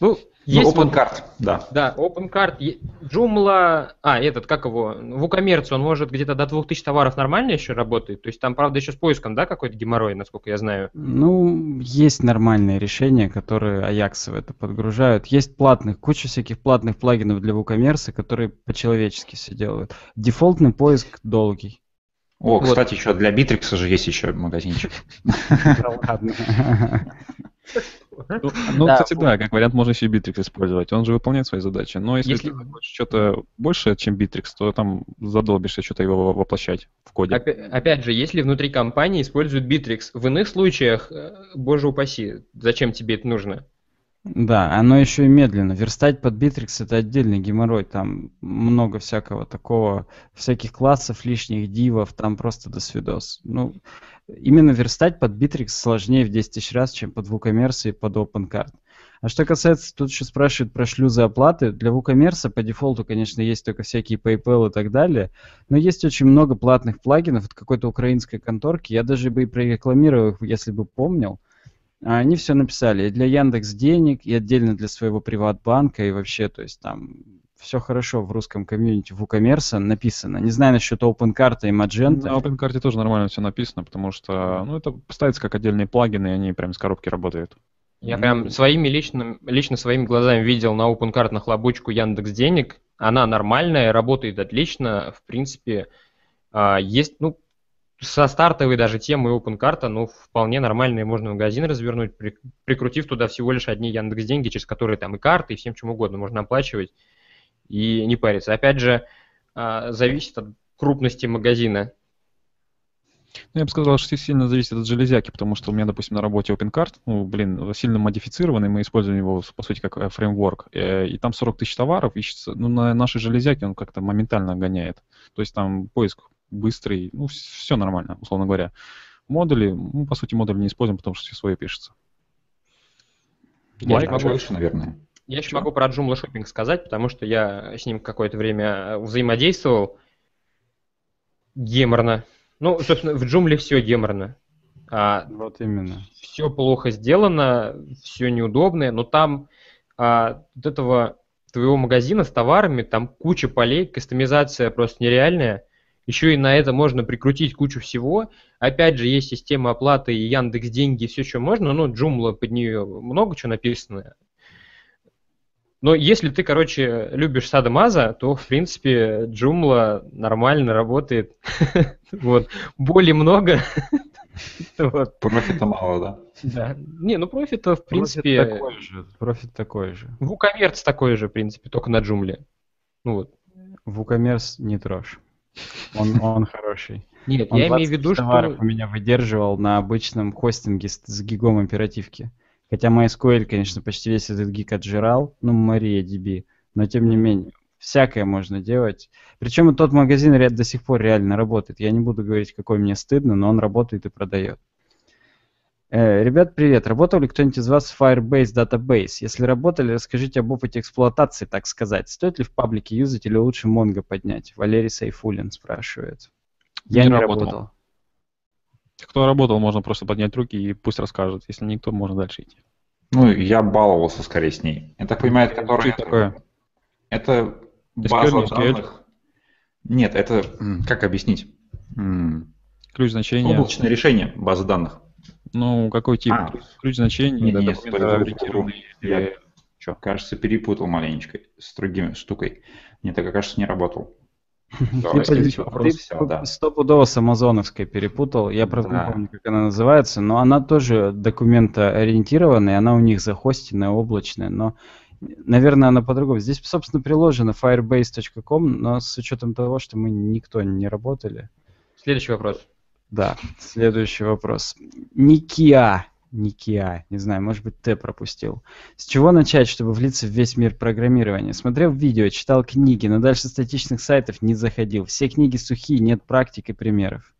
Ну, [LAUGHS] Ну, есть вот- OpenCart, да. Да, OpenCart, е- Joomla, а, этот, как его, WooCommerce он может где-то до 2000 товаров нормально еще работает, то есть там, правда, еще с поиском, да, какой-то геморрой, насколько я знаю. Ну, есть нормальные решения, которые Аяксы в это подгружают. Есть платных, куча всяких платных плагинов для WooCommerce, которые по-человечески все делают. Дефолтный поиск долгий. О, Вот. кстати, еще для Bittrex же есть еще магазинчик. Ну, ну, Да, кстати, да, как вариант можно еще и Bittrex использовать. Он же выполняет свои задачи. Но если, Если- ты хочешь что-то большее, чем Bittrex, то там задолбишься что-то его воплощать в коде. Опя- Опять же, если внутри компании используют Bittrex, в иных случаях, э, боже упаси, зачем тебе это нужно? Да, оно еще и медленно. Верстать под Bittrex это отдельный геморрой. Там много всякого такого, всяких классов, лишних дивов, там просто до свидос. Ну, именно верстать под Bittrex сложнее в 10 тысяч раз, чем под WooCommerce и под OpenCart. А что касается, тут еще спрашивают про шлюзы оплаты. Для WooCommerce по дефолту, конечно, есть только всякие PayPal и так далее, но есть очень много платных плагинов от какой-то украинской конторки. Я даже бы и прорекламировал их, если бы помнил. Они все написали и для Яндекс денег, и отдельно для своего приватбанка, и вообще, то есть там все хорошо в русском комьюнити WooCommerce написано. Не знаю насчет OpenCart и Magento. На OpenCart тоже нормально все написано, потому что ну, это ставится как отдельные плагины, и они прям с коробки работают. Я Ну, прям своими личным, лично своими глазами видел на OpenCart нахлобучку Яндекс Денег. Она нормальная, работает отлично. В принципе, а, есть, ну, со стартовой даже темы OpenCart, ну, вполне нормальный можно магазин развернуть, при- прикрутив туда всего лишь одни Яндекс Деньги, через которые там и карты, и всем чем угодно можно оплачивать и не париться. Опять же, а, зависит от крупности магазина. Ну, я бы сказал, что сильно зависит от железяки, потому что у меня, допустим, на работе OpenCart, ну, блин, сильно модифицированный, мы используем его, по сути, как э, фреймворк, э, и там 40 тысяч товаров ищется, ну, на нашей железяке он как-то моментально гоняет. То есть там поиск быстрый, ну, все нормально, условно говоря. Модули, ну, по сути, модули не используем, потому что все свое пишется. Я Лайк могу- Больше, наверное. Я еще могу про Joomla Shopping сказать, потому что я с ним какое-то время э, взаимодействовал. Геморно. Ну, собственно, в Joomla все геморно. А, Вот именно. все плохо сделано, все неудобное, но там а, от этого твоего магазина с товарами, там куча полей, кастомизация просто нереальная. Еще и на это можно прикрутить кучу всего. Опять же, есть система оплаты и Яндекс деньги, все, что можно, но Joomla под нее много чего написано. Но если ты, короче, любишь Садомаза, то, в принципе, Joomla нормально работает. [LAUGHS] Вот. Боли много. [LAUGHS] Вот. Профита мало, да. Да. Не, ну профита, в принципе, такой же. Профит такой же. WooCommerce такой же, в принципе, только на Joomla. Ну вот. WooCommerce не трожь. Он, он хороший. Нет, Он я 20 имею в виду, что... у меня выдерживал на обычном хостинге с, с гигом оперативки. Хотя MySQL, конечно, почти весь этот гиг отжирал, ну, MariaDB, но тем не менее, всякое можно делать. Причем тот магазин ряд до сих пор реально работает. Я не буду говорить, какой мне стыдно, но он работает и продает. Э, ребят, привет. Работал ли кто-нибудь из вас в Firebase Database? Если работали, расскажите об опыте эксплуатации, так сказать. Стоит ли в паблике юзать или лучше Mongo поднять? Валерий Сайфулин спрашивает. Я Не не, работал. работал. Кто работал, можно просто поднять руки и пусть расскажет. Если никто, можно дальше идти. Ну, я баловался скорее с ней. Я так понимаю, это Что которая... это такое? Это база SQL, SQL? данных. Нет, это, как объяснить? Ключ значения. Облачное решение базы данных. Ну, какой тип? А. Ключ значения, Не, не, да, документоориентированный я- что? Кажется, перепутал маленечко с другими штукой. Нет, так, кажется, не работал. [LAUGHS] Да. стопудово с Амазоновской перепутал. Я, правда, Да. не помню, как она называется, но она тоже документоориентированная, она у них захостенная, облачная, но, наверное, она по-другому. Здесь, собственно, приложено firebase.com, но с учетом того, что мы никто не работали. Следующий вопрос. Да, следующий вопрос. Никиа. Никиа, не знаю, может быть, Т пропустил. С чего начать, чтобы влиться в весь мир программирования? Смотрел видео, читал книги, но дальше статичных сайтов не заходил. Все книги сухие, нет практик и примеров.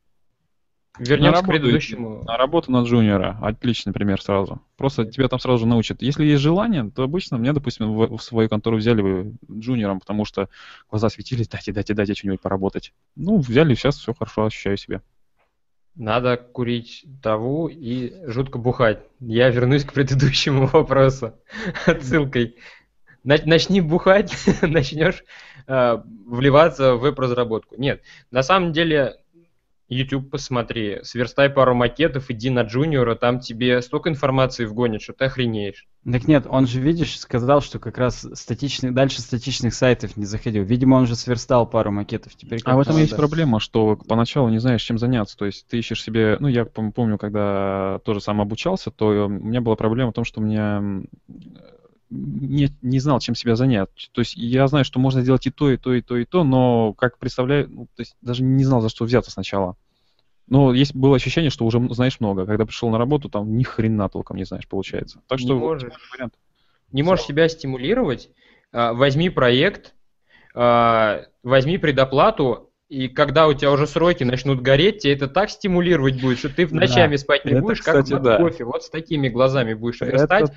Вернемся к работу предыдущему. На работу на джуниора. Отличный пример сразу. Просто тебя там сразу же научат. Если есть желание, то обычно меня, допустим, в, в свою контору взяли бы джуниором, потому что глаза светились, дайте, дайте, дайте что-нибудь поработать. Ну, взяли, сейчас все хорошо, ощущаю себя. Надо курить траву и жутко бухать. Я вернусь к предыдущему [LAUGHS] вопросу отсылкой. Нач- Начни бухать, [LAUGHS] начнешь э, вливаться в веб-разработку. Нет, на самом деле YouTube посмотри, сверстай пару макетов, иди на джуниора, там тебе столько информации вгонят, что ты охренеешь. Так нет, он же, видишь, сказал, что как раз статичных, дальше статичных сайтов не заходил. Видимо, он же сверстал пару макетов. Теперь А в этом есть проблема, что поначалу не знаешь, чем заняться. То есть ты ищешь себе... Ну, я пом- помню, когда тоже сам обучался, то у меня была проблема в том, что у меня не, не знал, чем себя занять. То есть я знаю, что можно сделать и то, и то, и то, и то, но как представляю, ну, то есть даже не знал, за что взяться сначала. Но есть было ощущение, что уже знаешь много. Когда пришел на работу, там ни хрена толком не знаешь, получается. Так Не что вот можешь. вариант. Не можешь себя стимулировать, а, возьми проект, а, возьми предоплату, и когда у тебя уже сроки начнут гореть, тебе это так стимулировать будет, что ты в Да, ночами спать не это, будешь, как кстати, под да. кофе. Вот с такими глазами будешь Это- верстать.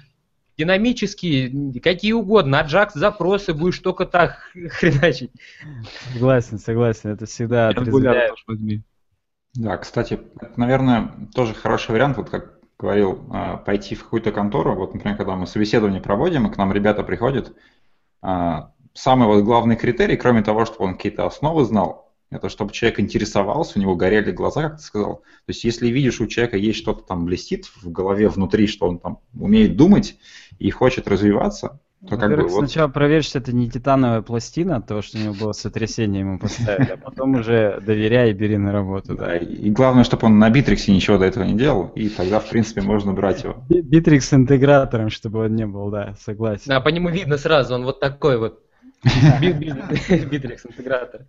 Динамические, какие угодно, Ajax запросы будешь только так хреначить. Согласен, согласен. Это всегда. Да, кстати, это, наверное, тоже хороший вариант, вот как говорил, а, пойти в какую-то контору. Вот, например, когда мы собеседование проводим, и к нам ребята приходят, а, самый вот главный критерий, кроме того, чтобы он какие-то основы знал, это чтобы человек интересовался, у него горели глаза, как ты сказал. То есть, если видишь, у человека есть что-то там блестит в голове внутри, что он там умеет думать и хочет развиваться, то как бы вот сначала проверь, что это не титановая пластина, от того, что у него было сотрясение ему поставили, а потом уже доверяй и бери на работу. Да, и главное, чтобы он на Битриксе ничего до этого не делал, и тогда, в принципе, можно брать его. Би- Битрикс интегратором, чтобы он не был, да, согласен. Да, по нему видно сразу, он вот такой вот. [LAUGHS] Битрикс интегратор.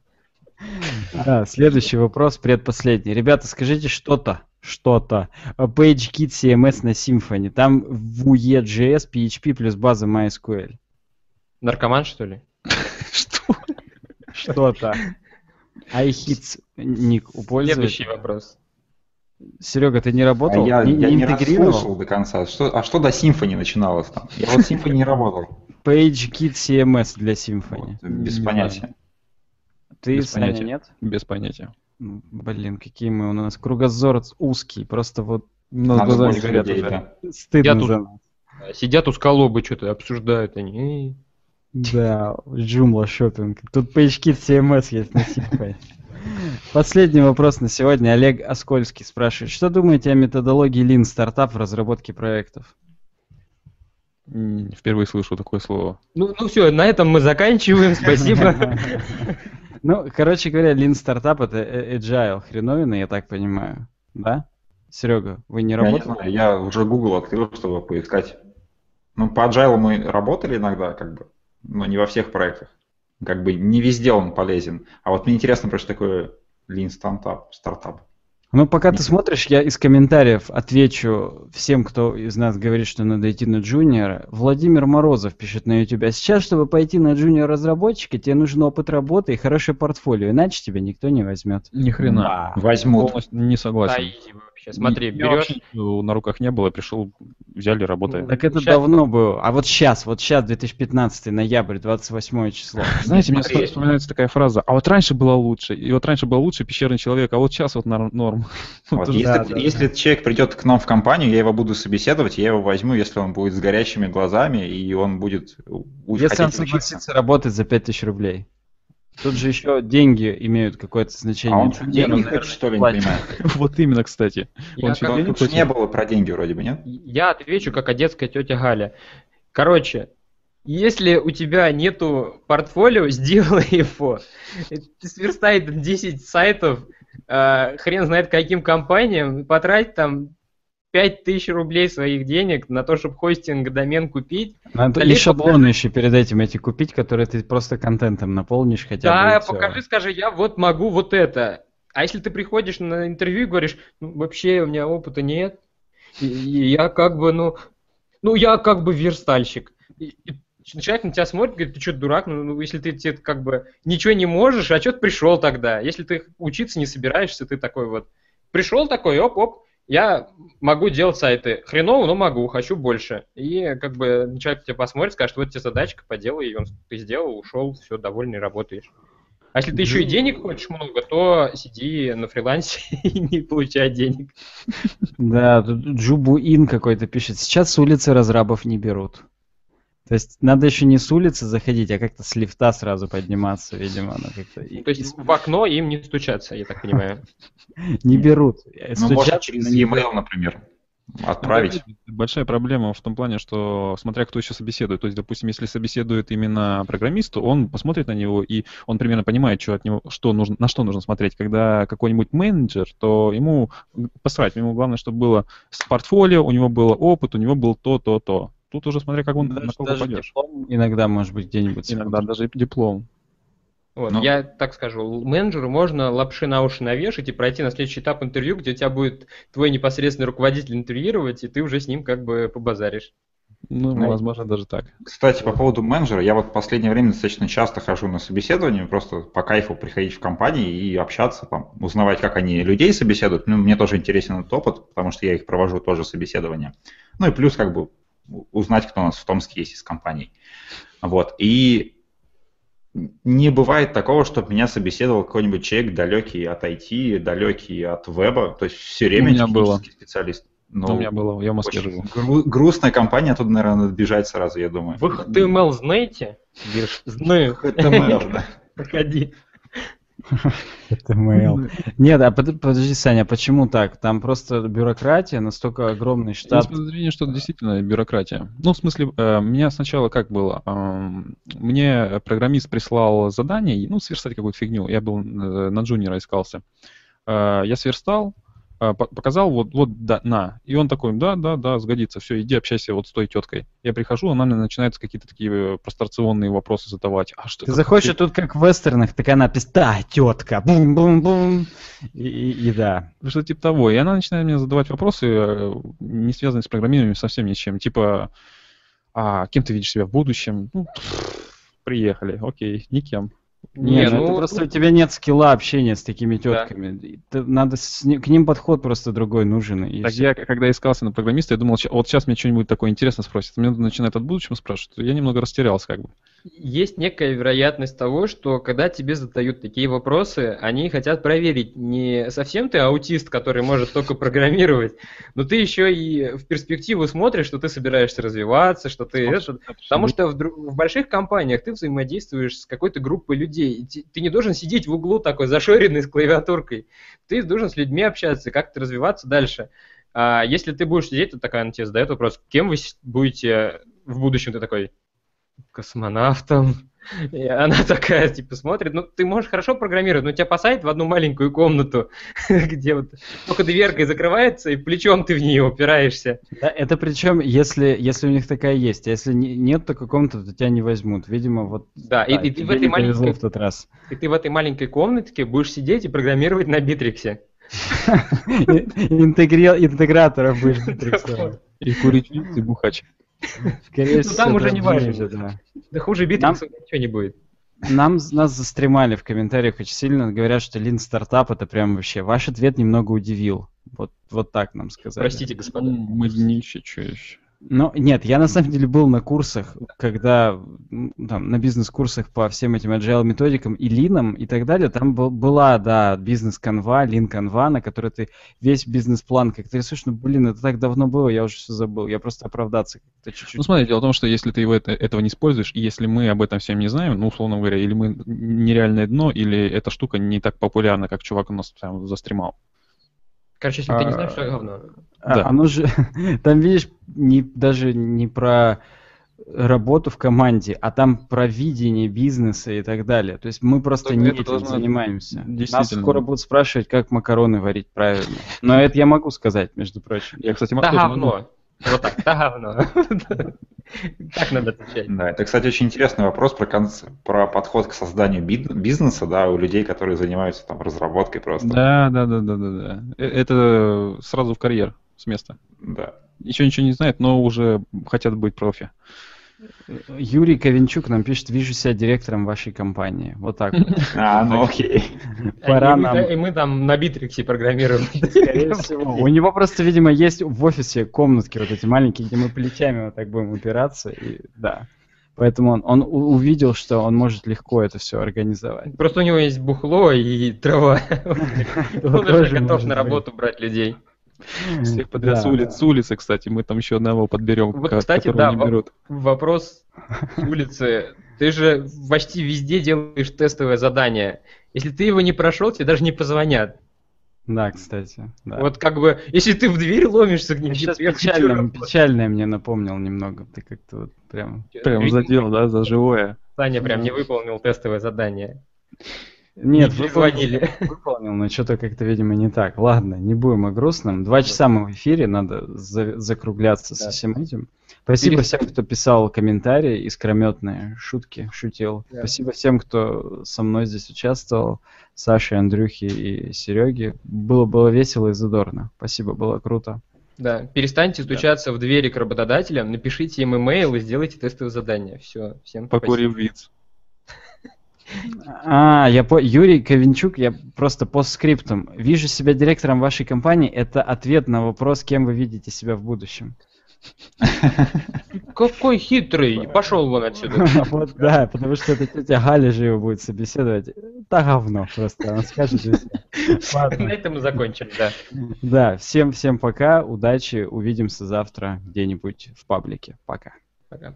Да, следующий вопрос, предпоследний. Ребята, скажите что-то, что-то. о PageKit CMS на Symfony. Там Vue.js, PHP плюс база MySQL. Наркоман, что ли? [LAUGHS] Что? Что-то. iHits ник у Следующий вопрос. Серега, ты не А работал? я, не, я не расслышал до конца. Что, а что до Symfony начиналось там? Я вот Symfony не работал. PageKit CMS для Symfony. Вот, без Не понятия. Ты, Без Саня, понятия. нет? Без понятия. Блин, какие мы у нас кругозор узкий, просто вот У нас Надо глаза горят людей, уже. да. стыдно тут- за нас. Сидят у скалобы, что-то обсуждают они. Да, Joomla шопинг. Тут PageKit CMS есть на Symfony. Последний вопрос на сегодня. Олег Оскольский спрашивает, что думаете о методологии Lean Startup в разработке проектов? Впервые слышу такое слово. Ну, ну все, на этом мы заканчиваем. Спасибо. [LAUGHS] Ну, короче говоря, Lean Startup это э- agile хреновина, я так понимаю. Да? Серега, вы не Я не работали? знаю, я уже Google открыл, чтобы поискать. Ну, по Agile мы работали иногда, как бы, но не во всех проектах. Как бы не везде он полезен. А вот мне интересно, просто такое Lean Startup. стартап. Ну, пока ты смотришь, я из комментариев отвечу всем, кто из нас говорит, что надо идти на джуниора. Владимир Морозов пишет на YouTube. А сейчас, чтобы пойти на джуниор разработчика, тебе нужен опыт работы и хорошее портфолио, иначе тебя никто не возьмет. Ни хрена. Да. Возьмут. Полностью не согласен. Таити вообще. Смотри, Я берешь... вообще на руках не было, пришел, взяли, работаем. Так это Щас- давно было. А вот сейчас, вот сейчас, 2015, ноябрь, 28 число. [LAUGHS] Знаете, мне вспоминается такая фраза, а вот раньше было лучше, и вот раньше был лучше пещерный человек, а вот сейчас вот норм. [LAUGHS] Вот, если, да, да, если человек придет к нам в компанию, я его буду собеседовать, я его возьму, если он будет с горящими глазами, и он будет у- Если он согласится работать за 5000 рублей. Тут же еще деньги имеют какое-то значение. А он что, деньги хочет, что ли, не понимаю? [LAUGHS] Вот именно, кстати. Я Он как- же не было про деньги вроде бы, нет? Я отвечу, как одесская тетя Галя. Короче, если у тебя нету портфолио, [LAUGHS] сделай его. Ты сверстай там 10 сайтов, э, хрен знает каким компаниям, потрать там 5000 рублей своих денег на то, чтобы хостинг, домен купить. Надо и шаблоны еще перед этим эти купить, которые ты просто контентом наполнишь хотя бы. да, и всё. покажи, скажи, я вот могу вот это. А если ты приходишь на интервью и говоришь, ну, вообще у меня опыта нет, и, и я как бы, ну, ну, я как бы верстальщик. И, и человек на тебя смотрит, говорит, ты что, дурак? Ну, ну, если ты, тебе как бы ничего не можешь, а что ты пришел тогда? Если ты учиться не собираешься, ты такой вот, пришел такой, оп-оп, я могу делать сайты. Хреново, но могу, хочу больше. И как бы человек тебя посмотрит, скажет, вот тебе задачка, поделай, он ты сделал, ушел, все, довольный, работаешь. А если ты еще и денег хочешь много, то сиди на фрилансе [LAUGHS] и не получай денег. Да, тут Джубу Ин какой-то пишет. Сейчас с улицы разрабов не берут. То есть надо еще не с улицы заходить, а как-то с лифта сразу подниматься, видимо. Оно как-то... То есть в окно им не стучаться, я так понимаю. [LAUGHS] Не берут. Ну, можно Стучат через e-mail, например, отправить. Большая проблема в том плане, что смотря кто еще собеседует. То есть, допустим, если собеседует именно программист, он посмотрит на него и он примерно понимает, что от него, что нужно, на что нужно смотреть. Когда какой-нибудь менеджер, то ему посрать, ему главное, чтобы было с портфолио, у него был опыт, у него был то, то, то. Тут уже смотря, как он на Даже, кого даже попадешь. диплом иногда может быть где-нибудь. Иногда даже диплом. Вот, Ну. Я так скажу, менеджеру можно лапши на уши навешать и пройти на следующий этап интервью, где тебя будет твой непосредственный руководитель интервьюировать, и ты уже с ним как бы побазаришь. Ну, Ну, возможно, даже так. Кстати, по поводу менеджера, я вот в последнее время достаточно часто хожу на собеседование, просто по кайфу приходить в компании и общаться, там, узнавать, как они людей собеседуют. Ну, мне тоже интересен этот опыт, потому что я их провожу тоже собеседование. Ну и плюс как бы узнать, кто у нас в Томске есть из компаний. Вот. И не бывает такого, чтобы меня собеседовал какой-нибудь человек далекий от IT, далекий от веба, то есть все время У меня технический было. специалист. Но Ну, у меня было, я в Москве живу. гру- грустная компания, оттуда, наверное, надо бежать сразу, я думаю. Вы HTML знаете? Знаю. HTML, да. Проходи. [LAUGHS] Это mail. Нет, а под- подожди, Саня, а почему так? Там просто бюрократия, настолько огромный штат. Есть подозрение, что это действительно бюрократия. Ну, в смысле, э, меня сначала как было? Мне программист прислал задание, ну, сверстать какую-то фигню. Я был э, на джуниора искался. Э, Я сверстал, показал, вот, вот, да, на. И он такой, да, да, да, сгодится, все, иди общайся вот с той теткой. Я прихожу, она мне начинает какие-то такие э, прострационные вопросы задавать. А что Ты такое? и тут как в вестернах, такая надпись «Да, тетка!» Бум-бум-бум. И, и- и да. Что типа того. И она начинает мне задавать вопросы, э, не связанные с программированием совсем ни с чем. Типа, а кем ты видишь себя в будущем? Ну, приехали, окей, никем. Не, Не, ну, ну, просто у тебя нет скилла общения с такими Да. тетками. Ты- надо с к ним подход просто другой нужен. И Так всё. я, когда искался на программиста, я думал, вот сейчас мне что-нибудь такое интересное спросят. Мне начинают от будущего спрашивать. Я немного растерялся как бы. Есть некая вероятность того, что когда тебе задают такие вопросы, они хотят проверить, не совсем ты аутист, который может только программировать, но ты еще и в перспективу смотришь, что ты собираешься развиваться, что ты это, Потому что в, в больших компаниях ты взаимодействуешь с какой-то группой людей. Ты не должен сидеть в углу такой зашоренный с клавиатуркой. Ты должен с людьми общаться, как-то развиваться дальше. А если ты будешь сидеть, то такая она тебе задает вопрос, кем вы будете в будущем? Ты такой, космонавтом. И она такая, типа, смотрит, ну, ты можешь хорошо программировать, но тебя посадят в одну маленькую комнату, [LAUGHS] где вот только дверкой закрывается, и плечом ты в нее упираешься. Да, это причем, если, если у них такая есть. А если не- нет, то каком-то, то тебя не возьмут. Видимо, вот Да, и- и ты в этой маленькой в тот раз. И ты в этой маленькой комнатке будешь сидеть и программировать на Битриксе. [LAUGHS] Интеграторов будешь [LAUGHS] битриксовать. И курить и бухач. Скорее Ну, там всего, уже не важно. да. Да хуже Битрикса ничего не будет. Нам, нас застремали в комментариях очень сильно. Говорят, что Lean стартап это прям вообще. Ваш ответ немного удивил. Вот, вот так нам сказали. Простите, господа. Мы днище, что еще? Ну, нет, я на самом деле был на курсах, когда, там, на бизнес-курсах по всем этим agile методикам и линам и так далее, там был, была, да, бизнес-канва, лин-канва, на которой ты весь бизнес-план как-то рисуешь, ну, блин, это так давно было, я уже все забыл, я просто оправдаться как-то чуть-чуть. Ну, смотри, дело в том, что если ты его это, этого не используешь, и если мы об этом всем не знаем, ну, условно говоря, или мы нереальное дно, или эта штука не так популярна, как чувак у нас прям застремал. Короче, если ты не А, знаешь, что говно. А, да. Оно же, [LAUGHS] там, видишь, не, даже не про работу в команде, а там про видение бизнеса и так далее. То есть мы просто Так не этим должно- занимаемся. Нас скоро будут спрашивать, как макароны варить правильно. Но это я могу сказать, между прочим. Я, кстати, Да могу. говно. Вот так, да говно. [LAUGHS] Так надо отвечать. Да, это, кстати, очень интересный вопрос про, конц- про подход к созданию бизнеса, да, у людей, которые занимаются там разработкой просто. Да, да, да, да, да, да. Э, Это сразу в карьер с места. Да. Еще ничего не знает, но уже хотят быть профи. Юрий Ковенчук нам пишет, вижу себя директором вашей компании. Вот так вот. [LAUGHS] А, ну окей. [LAUGHS] Пора и, мы, нам. и мы там на Битриксе программируем. [LAUGHS] Скорее всего. У него просто, видимо, есть в офисе комнатки вот эти маленькие, где мы плечами вот так будем упираться. И, да. Поэтому он, он увидел, что он может легко это все организовать. Просто у него есть бухло и трава. Он уже Тоже готов на работу брать людей. Всех подряд Да, с улиц, с улицы, кстати, мы там еще одного подберем, Вот, ко- кстати, да, берут. Вопрос с улицы. Ты же почти везде делаешь тестовое задание. Если ты его не прошел, тебе даже не позвонят. Да, кстати. Да. Вот как бы, если ты в дверь ломишься к ним, Сейчас я хочу печально, работать. печальное мне напомнил немного. Ты как-то вот прям... Прям задел, да, за живое. Саня прям не выполнил тестовое задание. Нет, Не выполнил, перезвонили. [LAUGHS] выполнил, но что-то как-то, видимо, не так. Ладно, не будем о грустном. Два часа мы в эфире, надо за- закругляться со Да. всем этим. Спасибо Перест- всем, кто писал комментарии, искрометные шутки, шутил. Да. Спасибо всем, кто со мной здесь участвовал, Саше, Андрюхе и Сереге. Было, было весело и задорно. Спасибо, было круто. Да, перестаньте стучаться в двери к работодателям, напишите им имейл и сделайте тестовое задание. Все, всем Покурив спасибо. виц. А, я по... Юрий Ковенчук, я просто по скриптам. Вижу себя директором вашей компании. Это ответ на вопрос, кем вы видите себя в будущем. [LAUGHS] Какой хитрый! Пошел вон отсюда. [LAUGHS] Вот да, потому что эта тетя Галя же его будет собеседовать. Да говно просто, она скажет. [LAUGHS] На этом мы закончим, да. Да, всем всем пока, удачи, увидимся завтра где-нибудь в паблике. Пока. Пока.